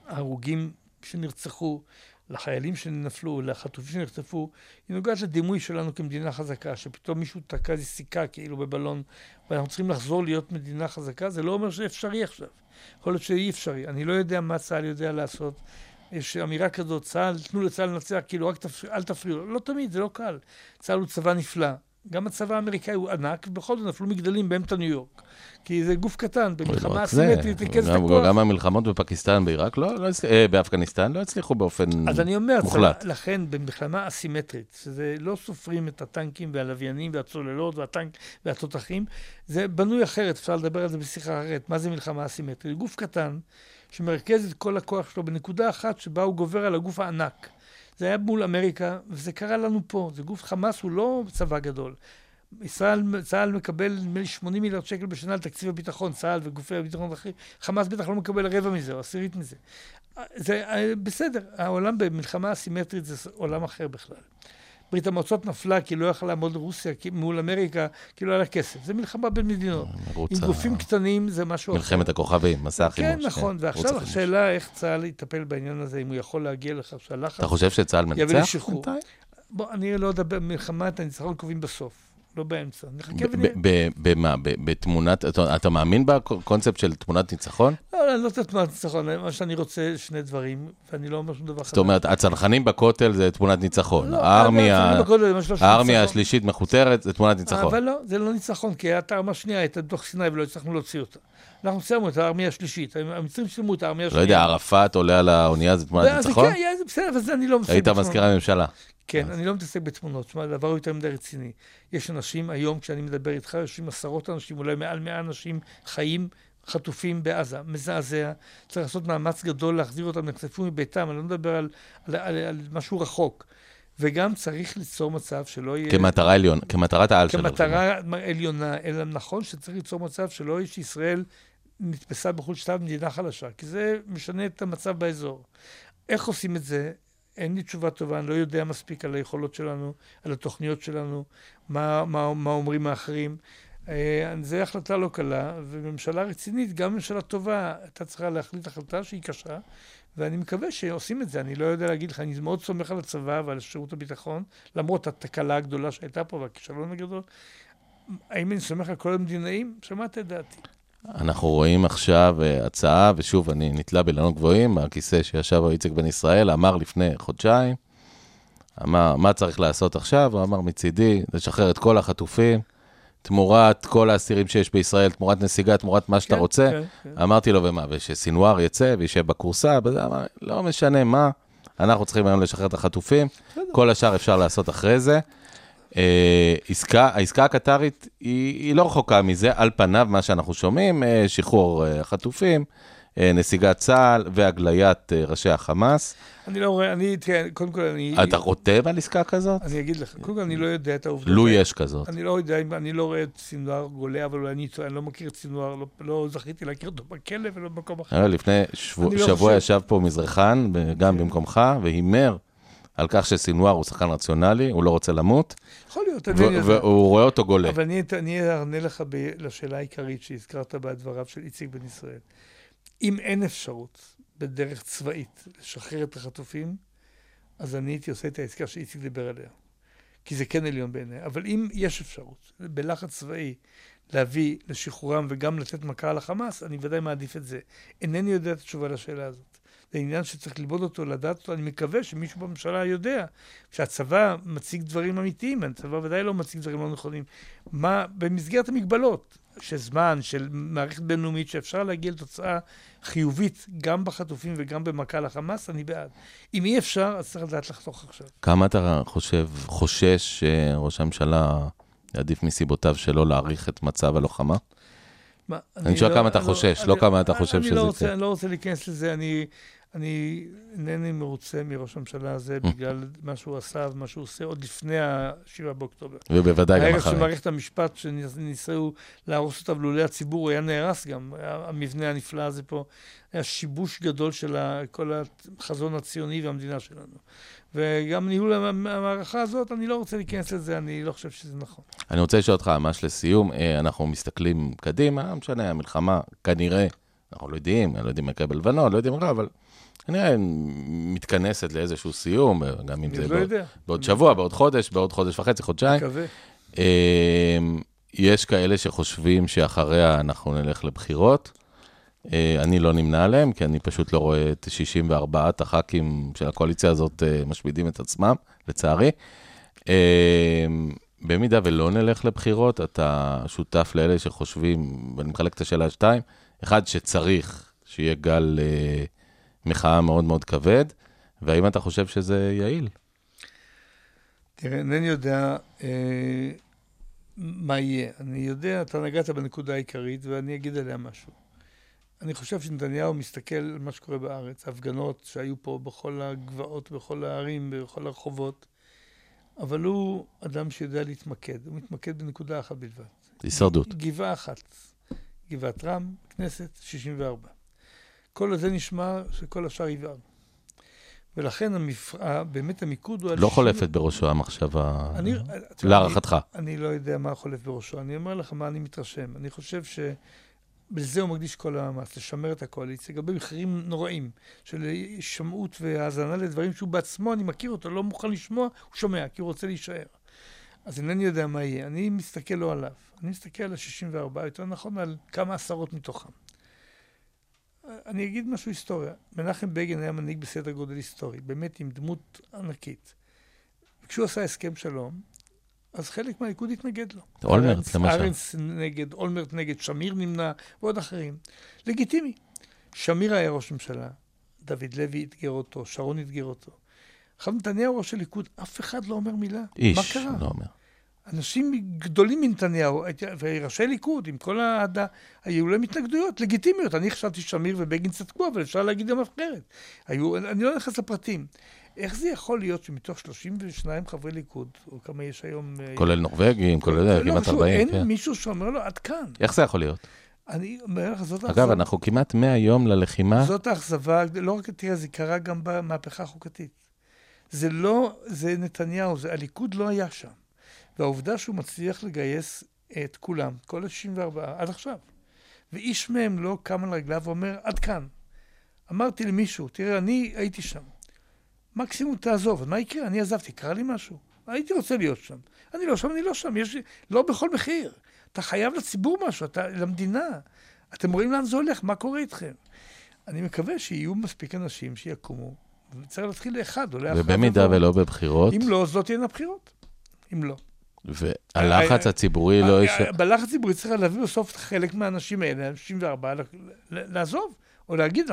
להרוגים שנרצחו, לחיילים שנפלו, לחטופים שנחטפו, היא נוגעת לדימוי שלנו כמדינה חזקה, שפתאום מישהו תקע איזה סיכה כאילו בבלון, ואנחנו צריכים לחזור להיות מדינה חזקה, זה לא אומר שאפשרי עכשיו. יכול להיות שאי אפשרי. אני לא יודע מה צה"ל יודע לעשות. יש אמירה כזאת, צה"ל, תנו לצה"ל לנצח, כאילו, רק תפ... אל תפריעו. לא תמיד, זה לא קל. צה"ל הוא צבא נפלא. גם הצבא האמריקאי הוא ענק, ובכל זאת נפלו מגדלים באמצע ניו יורק. כי זה גוף קטן, במלחמה אסימטרית, ריכז את הכוח. גם המלחמות בפקיסטן, בעיראק, לא, לא, אה, באפגניסטן, לא הצליחו באופן מוחלט. אז אני אומר, מוחלט. לכן, במלחמה אסימטרית, שזה לא סופרים את הטנקים והלוויינים והצוללות והטנק והתותחים, זה בנוי אחרת, אפשר לדבר על זה בשיחה אחרת. מה זה מלחמה אסימטרית? גוף קטן. שמרכז את כל הכוח שלו בנקודה אחת שבה הוא גובר על הגוף הענק. זה היה מול אמריקה, וזה קרה לנו פה. זה גוף חמאס, הוא לא צבא גדול. ישראל, צה"ל מקבל נדמה לי 80 מיליארד שקל בשנה על תקציב הביטחון, צה"ל וגופי הביטחון האחרים, חמאס בטח לא מקבל רבע מזה או עשירית מזה. זה בסדר, העולם במלחמה אסימטרית זה עולם אחר בכלל. ברית המועצות נפלה כי לא יכלה לעמוד רוסיה מול אמריקה, כי לא היה לה כסף. זה מלחמה בין מדינות. עם גופים קטנים זה משהו אחר. מלחמת הכוכבים, מסע החימוש. כן, נכון. ועכשיו השאלה איך צה"ל יטפל בעניין הזה, אם הוא יכול להגיע לכך שהלחץ... אתה חושב שצה"ל מנצח? בוא, אני לא אדבר, מלחמת הניצחון קובעים בסוף. לא באמצע. נחכה ונראה. במה? בתמונת, אתה מאמין בקונספט של תמונת ניצחון? לא, לא, לא תמונת ניצחון, מה שאני רוצה, שני דברים, ואני לא אומר שום דבר חדש. זאת אומרת, הצנחנים בכותל זה תמונת ניצחון. לא, הארמיה השלישית מכותרת זה תמונת ניצחון. אבל לא, זה לא ניצחון, כי הייתה הארמה השנייה הייתה בתוך סיני ולא הצלחנו להוציא אותה. אנחנו סיימנו את הארמיה השלישית, המצרים סיימו את הארמיה השנייה. לא יודע, ערפאת עולה על האונייה, זה תמונת ניצחון? כן, בסדר, אבל זה אני לא מסכים. היית מזכיר הממשלה. כן, אני לא מתעסק בתמונות, תשמע, הדבר יותר מדי רציני. יש אנשים, היום כשאני מדבר איתך, יושבים עשרות אנשים, אולי מעל מאה אנשים חיים, חטופים בעזה. מזעזע. צריך לעשות מאמץ גדול להחזיר אותם, נחשפו מביתם, אני לא מדבר על, על, על, על משהו רחוק. וגם צריך ליצור מצב שלא יהיה... כמטרה עליון, כמטרת העל שלו. כמטרה עליונה, אלא נכון שצריך ליצור מצב שלא יהיה שישראל נתפסה בחוץ שתיים מדינה חלשה, כי זה משנה את המצב באזור. איך עושים את זה? אין לי תשובה טובה, אני לא יודע מספיק על היכולות שלנו, על התוכניות שלנו, מה, מה, מה אומרים האחרים. אה, זו החלטה לא קלה, וממשלה רצינית, גם ממשלה טובה, הייתה צריכה להחליט החלטה שהיא קשה, ואני מקווה שעושים את זה. אני לא יודע להגיד לך, אני מאוד סומך על הצבא ועל שירות הביטחון, למרות התקלה הגדולה שהייתה פה והכישלון הגדול. האם אני סומך על כל המדינאים? שמעת את דעתי. אנחנו רואים עכשיו אה, הצעה, ושוב, אני נתלה באילנות גבוהים, הכיסא שישב איציק בן ישראל, אמר לפני חודשיים, אמר, מה צריך לעשות עכשיו? הוא אמר, מצידי, לשחרר את כל החטופים, תמורת כל האסירים שיש בישראל, תמורת נסיגה, תמורת מה שאתה כן, רוצה. כן, כן. אמרתי לו, ומה, ושסינואר יצא וישב בכורסה, וזה, אמר, לא משנה מה, אנחנו צריכים היום לשחרר את החטופים, כל השאר אפשר לעשות אחרי זה. אה, עסקה, העסקה הקטרית היא, היא לא רחוקה מזה, על פניו, מה שאנחנו שומעים, אה, שחרור אה, החטופים, אה, נסיגת צה"ל והגליית אה, ראשי החמאס. אני לא רואה, אני, תראה, קודם כל אני... אתה רוטב על עסקה כזאת? אני אגיד לך, קודם כל אני לא יודע את העובדות. לו. יש כזאת. אני לא יודע, אני לא רואה את סינואר גולה, אבל אולי אני טועה, אני לא מכיר את סינואר, לא, לא זכיתי להכיר אותו בכלא ולא במקום אחר. אה, לפני שבוע, לא שבוע ישב פה מזרחן, גם במקומך, והימר על כך שסינואר הוא שחקן רציונלי, הוא לא רוצה למות, יכול להיות, אני יודע. והוא רואה אותו גולה. אבל אני, אענה לך לשאלה העיקרית שהזכרת בדבריו של איציק בן ישראל. אם אין אפשרות בדרך צבאית לשחרר את החטופים, אז אני הייתי עושה את העסקה שאיציק דיבר עליה. כי זה כן עליון בעיניי. אבל אם יש אפשרות בלחץ צבאי להביא לשחרורם וגם לתת מכה לחמאס, אני ודאי מעדיף את זה. אינני יודע את התשובה לשאלה הזאת. זה עניין שצריך ללמוד אותו, לדעת אותו. אני מקווה שמישהו בממשלה יודע שהצבא מציג דברים אמיתיים, הצבא ודאי לא מציג דברים לא נכונים. מה, במסגרת המגבלות של זמן, של מערכת בינלאומית, שאפשר להגיע לתוצאה חיובית גם בחטופים וגם במכה לחמאס, אני בעד. אם אי אפשר, אז צריך לדעת לחתוך עכשיו. כמה אתה חושב, חושש שראש הממשלה יעדיף מסיבותיו שלו להעריך את מצב הלוחמה? מה, אני שואל לא- כמה אתה אני חושש, אני- לא כמה אתה חושב אני שזה לא יקרה. אני לא רוצה להיכנס לזה, אני, אני אינני מרוצה מראש הממשלה הזה בגלל מה שהוא עשה ומה שהוא עושה עוד לפני ה-7 באוקטובר. ובוודאי גם אחרי. של מערכת המשפט, שניסו להרוס אותה ולולא הציבור, היה נהרס גם. המבנה הנפלא הזה פה היה שיבוש גדול של כל החזון הציוני והמדינה שלנו. וגם ניהול המ- המערכה הזאת, אני לא רוצה להיכנס לזה, אני לא חושב שזה נכון. אני רוצה לשאול אותך ממש לסיום, אה, אנחנו מסתכלים קדימה, לא משנה, המלחמה כנראה, אנחנו לא יודעים, לא יודעים מה יקרה בלבנון, לא יודעים מה, אבל כנראה מתכנסת לאיזשהו סיום, גם אם זה לא בעוד-. בעוד שבוע, בעוד חודש, בעוד חודש וחצי, חודשיים. מקווה. אה, יש כאלה שחושבים שאחריה אנחנו נלך לבחירות. אה, אני לא נמנה עליהם, כי אני פשוט לא רואה את 64 הח"כים של הקואליציה הזאת אה, משמידים את עצמם, לצערי. אה, במידה ולא נלך לבחירות, אתה שותף לאלה שחושבים, ואני מחלק את השאלה לשתיים, אחד, שצריך שיהיה גל אה, מחאה מאוד מאוד כבד, והאם אתה חושב שזה יעיל? תראה, אינני יודע אה, מה יהיה. אני יודע, אתה נגעת בנקודה העיקרית, ואני אגיד עליה משהו. אני חושב שנתניהו מסתכל על מה שקורה בארץ, הפגנות שהיו פה בכל הגבעות, בכל הערים, בכל הרחובות, אבל הוא אדם שיודע להתמקד. הוא מתמקד בנקודה אחת בלבד. הישרדות. גבעה אחת, גבעת רם, כנסת 64. כל זה נשמע שכל השאר יבער. ולכן המפ... באמת המיקוד הוא. לא 60 חולפת בראשו המחשבה, אני, תשמע, להערכתך. אני, אני לא יודע מה חולף בראשו. אני אומר לך מה אני מתרשם. אני חושב שבזה הוא מקדיש כל המאמץ, לשמר את הקואליציה, גם במחירים נוראים של הישמעות והאזנה לדברים שהוא בעצמו, אני מכיר אותו, לא מוכן לשמוע, הוא שומע, כי הוא רוצה להישאר. אז אינני יודע מה יהיה. אני מסתכל לא עליו, אני מסתכל על ה-64, יותר נכון על כמה עשרות מתוכם. אני אגיד משהו היסטוריה. מנחם בגין היה מנהיג בסדר גודל היסטורי, באמת עם דמות ענקית. כשהוא עשה הסכם שלום, אז חלק מהליכוד התנגד לו. אולמרט, למשל. ארנס נגד, אולמרט נגד, שמיר נמנע, ועוד אחרים. לגיטימי. שמיר היה ראש ממשלה, דוד לוי אתגר אותו, שרון אתגר אותו. עכשיו נתניהו ראש הליכוד, אף אחד לא אומר מילה. איש, מה קרה? לא אומר. אנשים גדולים מנתניהו, וראשי ליכוד, עם כל האהדה, היו להם התנגדויות לגיטימיות. אני חשבתי שמיר ובגין צדקו, אבל אפשר להגיד גם אחרת. היו, אני לא נכנס לפרטים. איך זה יכול להיות שמתוך 32 חברי ליכוד, או כמה יש היום... אה, כולל נורבגים, כולל לא כמעט חשוב, 40, אין כן. מישהו שאומר לו, עד כאן. איך זה יכול להיות? אני אומר לך, זאת אגב, אנחנו כמעט 100 יום ללחימה. זאת האכזבה, לא רק, תראה, זה קרה גם במהפכה החוקתית. זה לא, זה נתניהו, זה הליכוד לא היה שם. והעובדה שהוא מצליח לגייס את כולם, כל ה-64, עד עכשיו, ואיש מהם לא קם על רגליו ואומר, עד כאן. אמרתי למישהו, תראה, אני הייתי שם. מקסימום תעזוב, אז מה יקרה? אני עזבתי, קרה לי משהו. הייתי רוצה להיות שם. אני לא שם, אני לא שם, יש לי... לא בכל מחיר. אתה חייב לציבור משהו, אתה... למדינה. אתם רואים לאן זה הולך, מה קורה איתכם? אני מקווה שיהיו מספיק אנשים שיקומו, וצריך להתחיל לאחד או לאחד. ובמידה ולא בבחירות, אם לא, אז לא תהיינה בחירות. אם לא. והלחץ אה, הציבורי לא יש... בלחץ הציבורי צריך להביא בסוף חלק מהאנשים האלה, 64, ל- ל- לעזוב, או להגיד,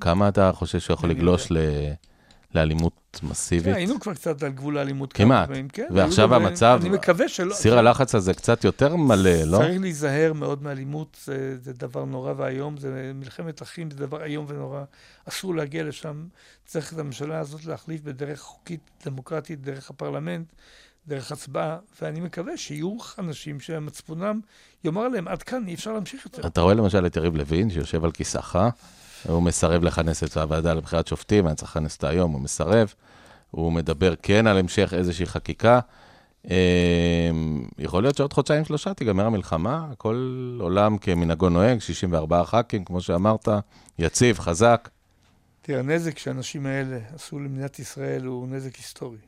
כמה- אתה חושב שהוא יכול לגלוש ל- לאלימות מסיבית? היינו כבר קצת על גבול האלימות. כמעט. כן, ועכשיו המצב- אני מקווה שלא... סיר הלחץ הזה קצת יותר מלא, לא? צריך להיזהר מאוד מאלימות, זה, זה דבר נורא ואיום, זה מלחמת אחים, זה דבר איום ונורא. אסור להגיע לשם. צריך את הממשלה הזאת להחליף בדרך חוקית, דמוקרטית, דרך הפרלמנט, דרך הצבעה, ואני מקווה שיהיו אנשים שמצפונם יאמר להם, עד כאן, אי אפשר להמשיך יותר. אתה רואה למשל את יריב לוין, שיושב על כיסאך, הוא מסרב לכנס את הוועדה לבחירת שופטים, היה צריך לכנס אותה היום, הוא מסרב. הוא מדבר כן על המשך איזושהי חקיקה. אה, יכול להיות שעוד חודשיים שלושה תיגמר המלחמה, הכל עולם כמנהגו נוהג, 64 ח"כים, כמו שאמרת, יציב, חזק. תראה, הנזק שהאנשים האלה עשו למדינת ישראל הוא נזק היסטורי.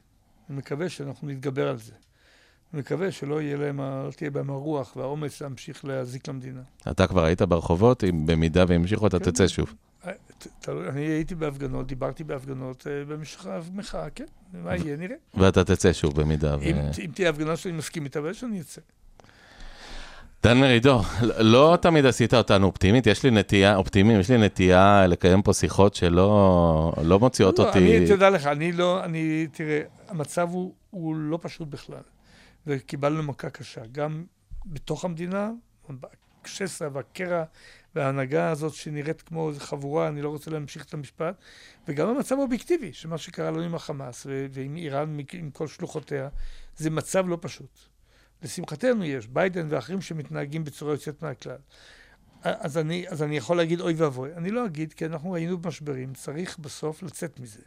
אני מקווה שאנחנו נתגבר על זה. אני מקווה שלא יהיה להם, לא תהיה בהם הרוח והאומץ להמשיך להזיק למדינה. אתה כבר היית ברחובות, אם במידה וימשיכו, אתה כן. תצא שוב. אה, אני הייתי בהפגנות, דיברתי בהפגנות אה, במשך המחאה, כן, מה יהיה, נראה. ואתה תצא שוב במידה ו... אם תהיה הפגנה שאני מסכים איתה, אבל שאני אצא. דן מרידור, לא תמיד עשית אותנו אופטימית, יש לי נטייה, אופטימיים, יש לי נטייה לקיים פה שיחות שלא לא מוציאות לא, אותי... אני, תדע לך, אני לא, אני, תראה, המצב הוא, הוא לא פשוט בכלל. וקיבלנו מכה קשה, גם בתוך המדינה, השסע והקרע וההנהגה הזאת שנראית כמו איזו חבורה, אני לא רוצה להמשיך את המשפט, וגם המצב האובייקטיבי, שמה שקרה לנו עם החמאס ועם איראן, עם כל שלוחותיה, זה מצב לא פשוט. לשמחתנו יש, ביידן ואחרים שמתנהגים בצורה יוצאת מהכלל. אז אני, אז אני יכול להגיד אוי ואבוי. אני לא אגיד, כי אנחנו היינו במשברים, צריך בסוף לצאת מזה.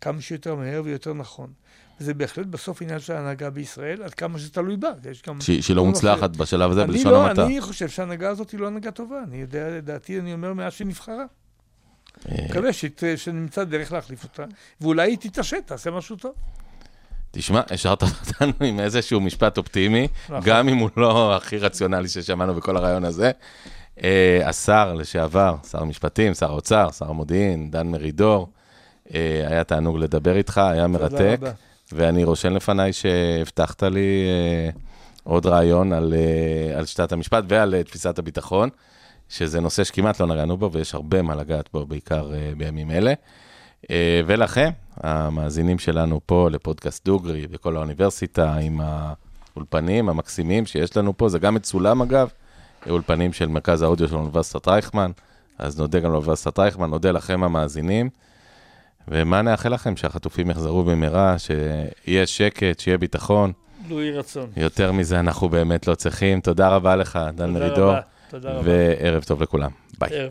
כמה שיותר מהר ויותר נכון. וזה בהחלט בסוף עניין של ההנהגה בישראל, עד כמה שזה תלוי בה. יש גם... שהיא שהיא לא מוצלחת. בשלב הזה, בלשון לא, המעטה. אני חושב שההנהגה הזאת היא לא הנהגה טובה. אני יודע, לדעתי, אני אומר מאז שנבחרה. אה, מקווה שנמצא דרך להחליף אותה, ואולי היא תתעשת, תעשה משהו טוב. תשמע, השארת אותנו עם איזשהו משפט אופטימי, נכון. גם אם הוא לא הכי רציונלי ששמענו בכל הרעיון הזה. אה, השר לשעבר, שר המשפטים, שר האוצר, שר המודיעין, דן מרידור, אה, היה תענוג לדבר איתך, היה מרתק. ואני רושם לפניי שהבטחת לי אה, עוד רעיון על, על שיטת המשפט ועל תפיסת הביטחון, שזה נושא שכמעט לא נגענו בו, ויש הרבה מה לגעת בו, בעיקר בימים אלה. ולכם, המאזינים שלנו פה לפודקאסט דוגרי בכל האוניברסיטה, עם האולפנים המקסימים שיש לנו פה, זה גם מצולם אגב, אולפנים של מרכז האודיו של אוניברסיטת רייכמן, אז נודה גם לאוניברסיטת רייכמן, נודה לכם המאזינים. ומה נאחל לכם? שהחטופים יחזרו במהרה, שיהיה שקט, שיהיה ביטחון. לו יהי רצון. יותר מזה אנחנו באמת לא צריכים. תודה רבה לך, דן מרידור. תודה רבה. וערב טוב לכולם. ביי.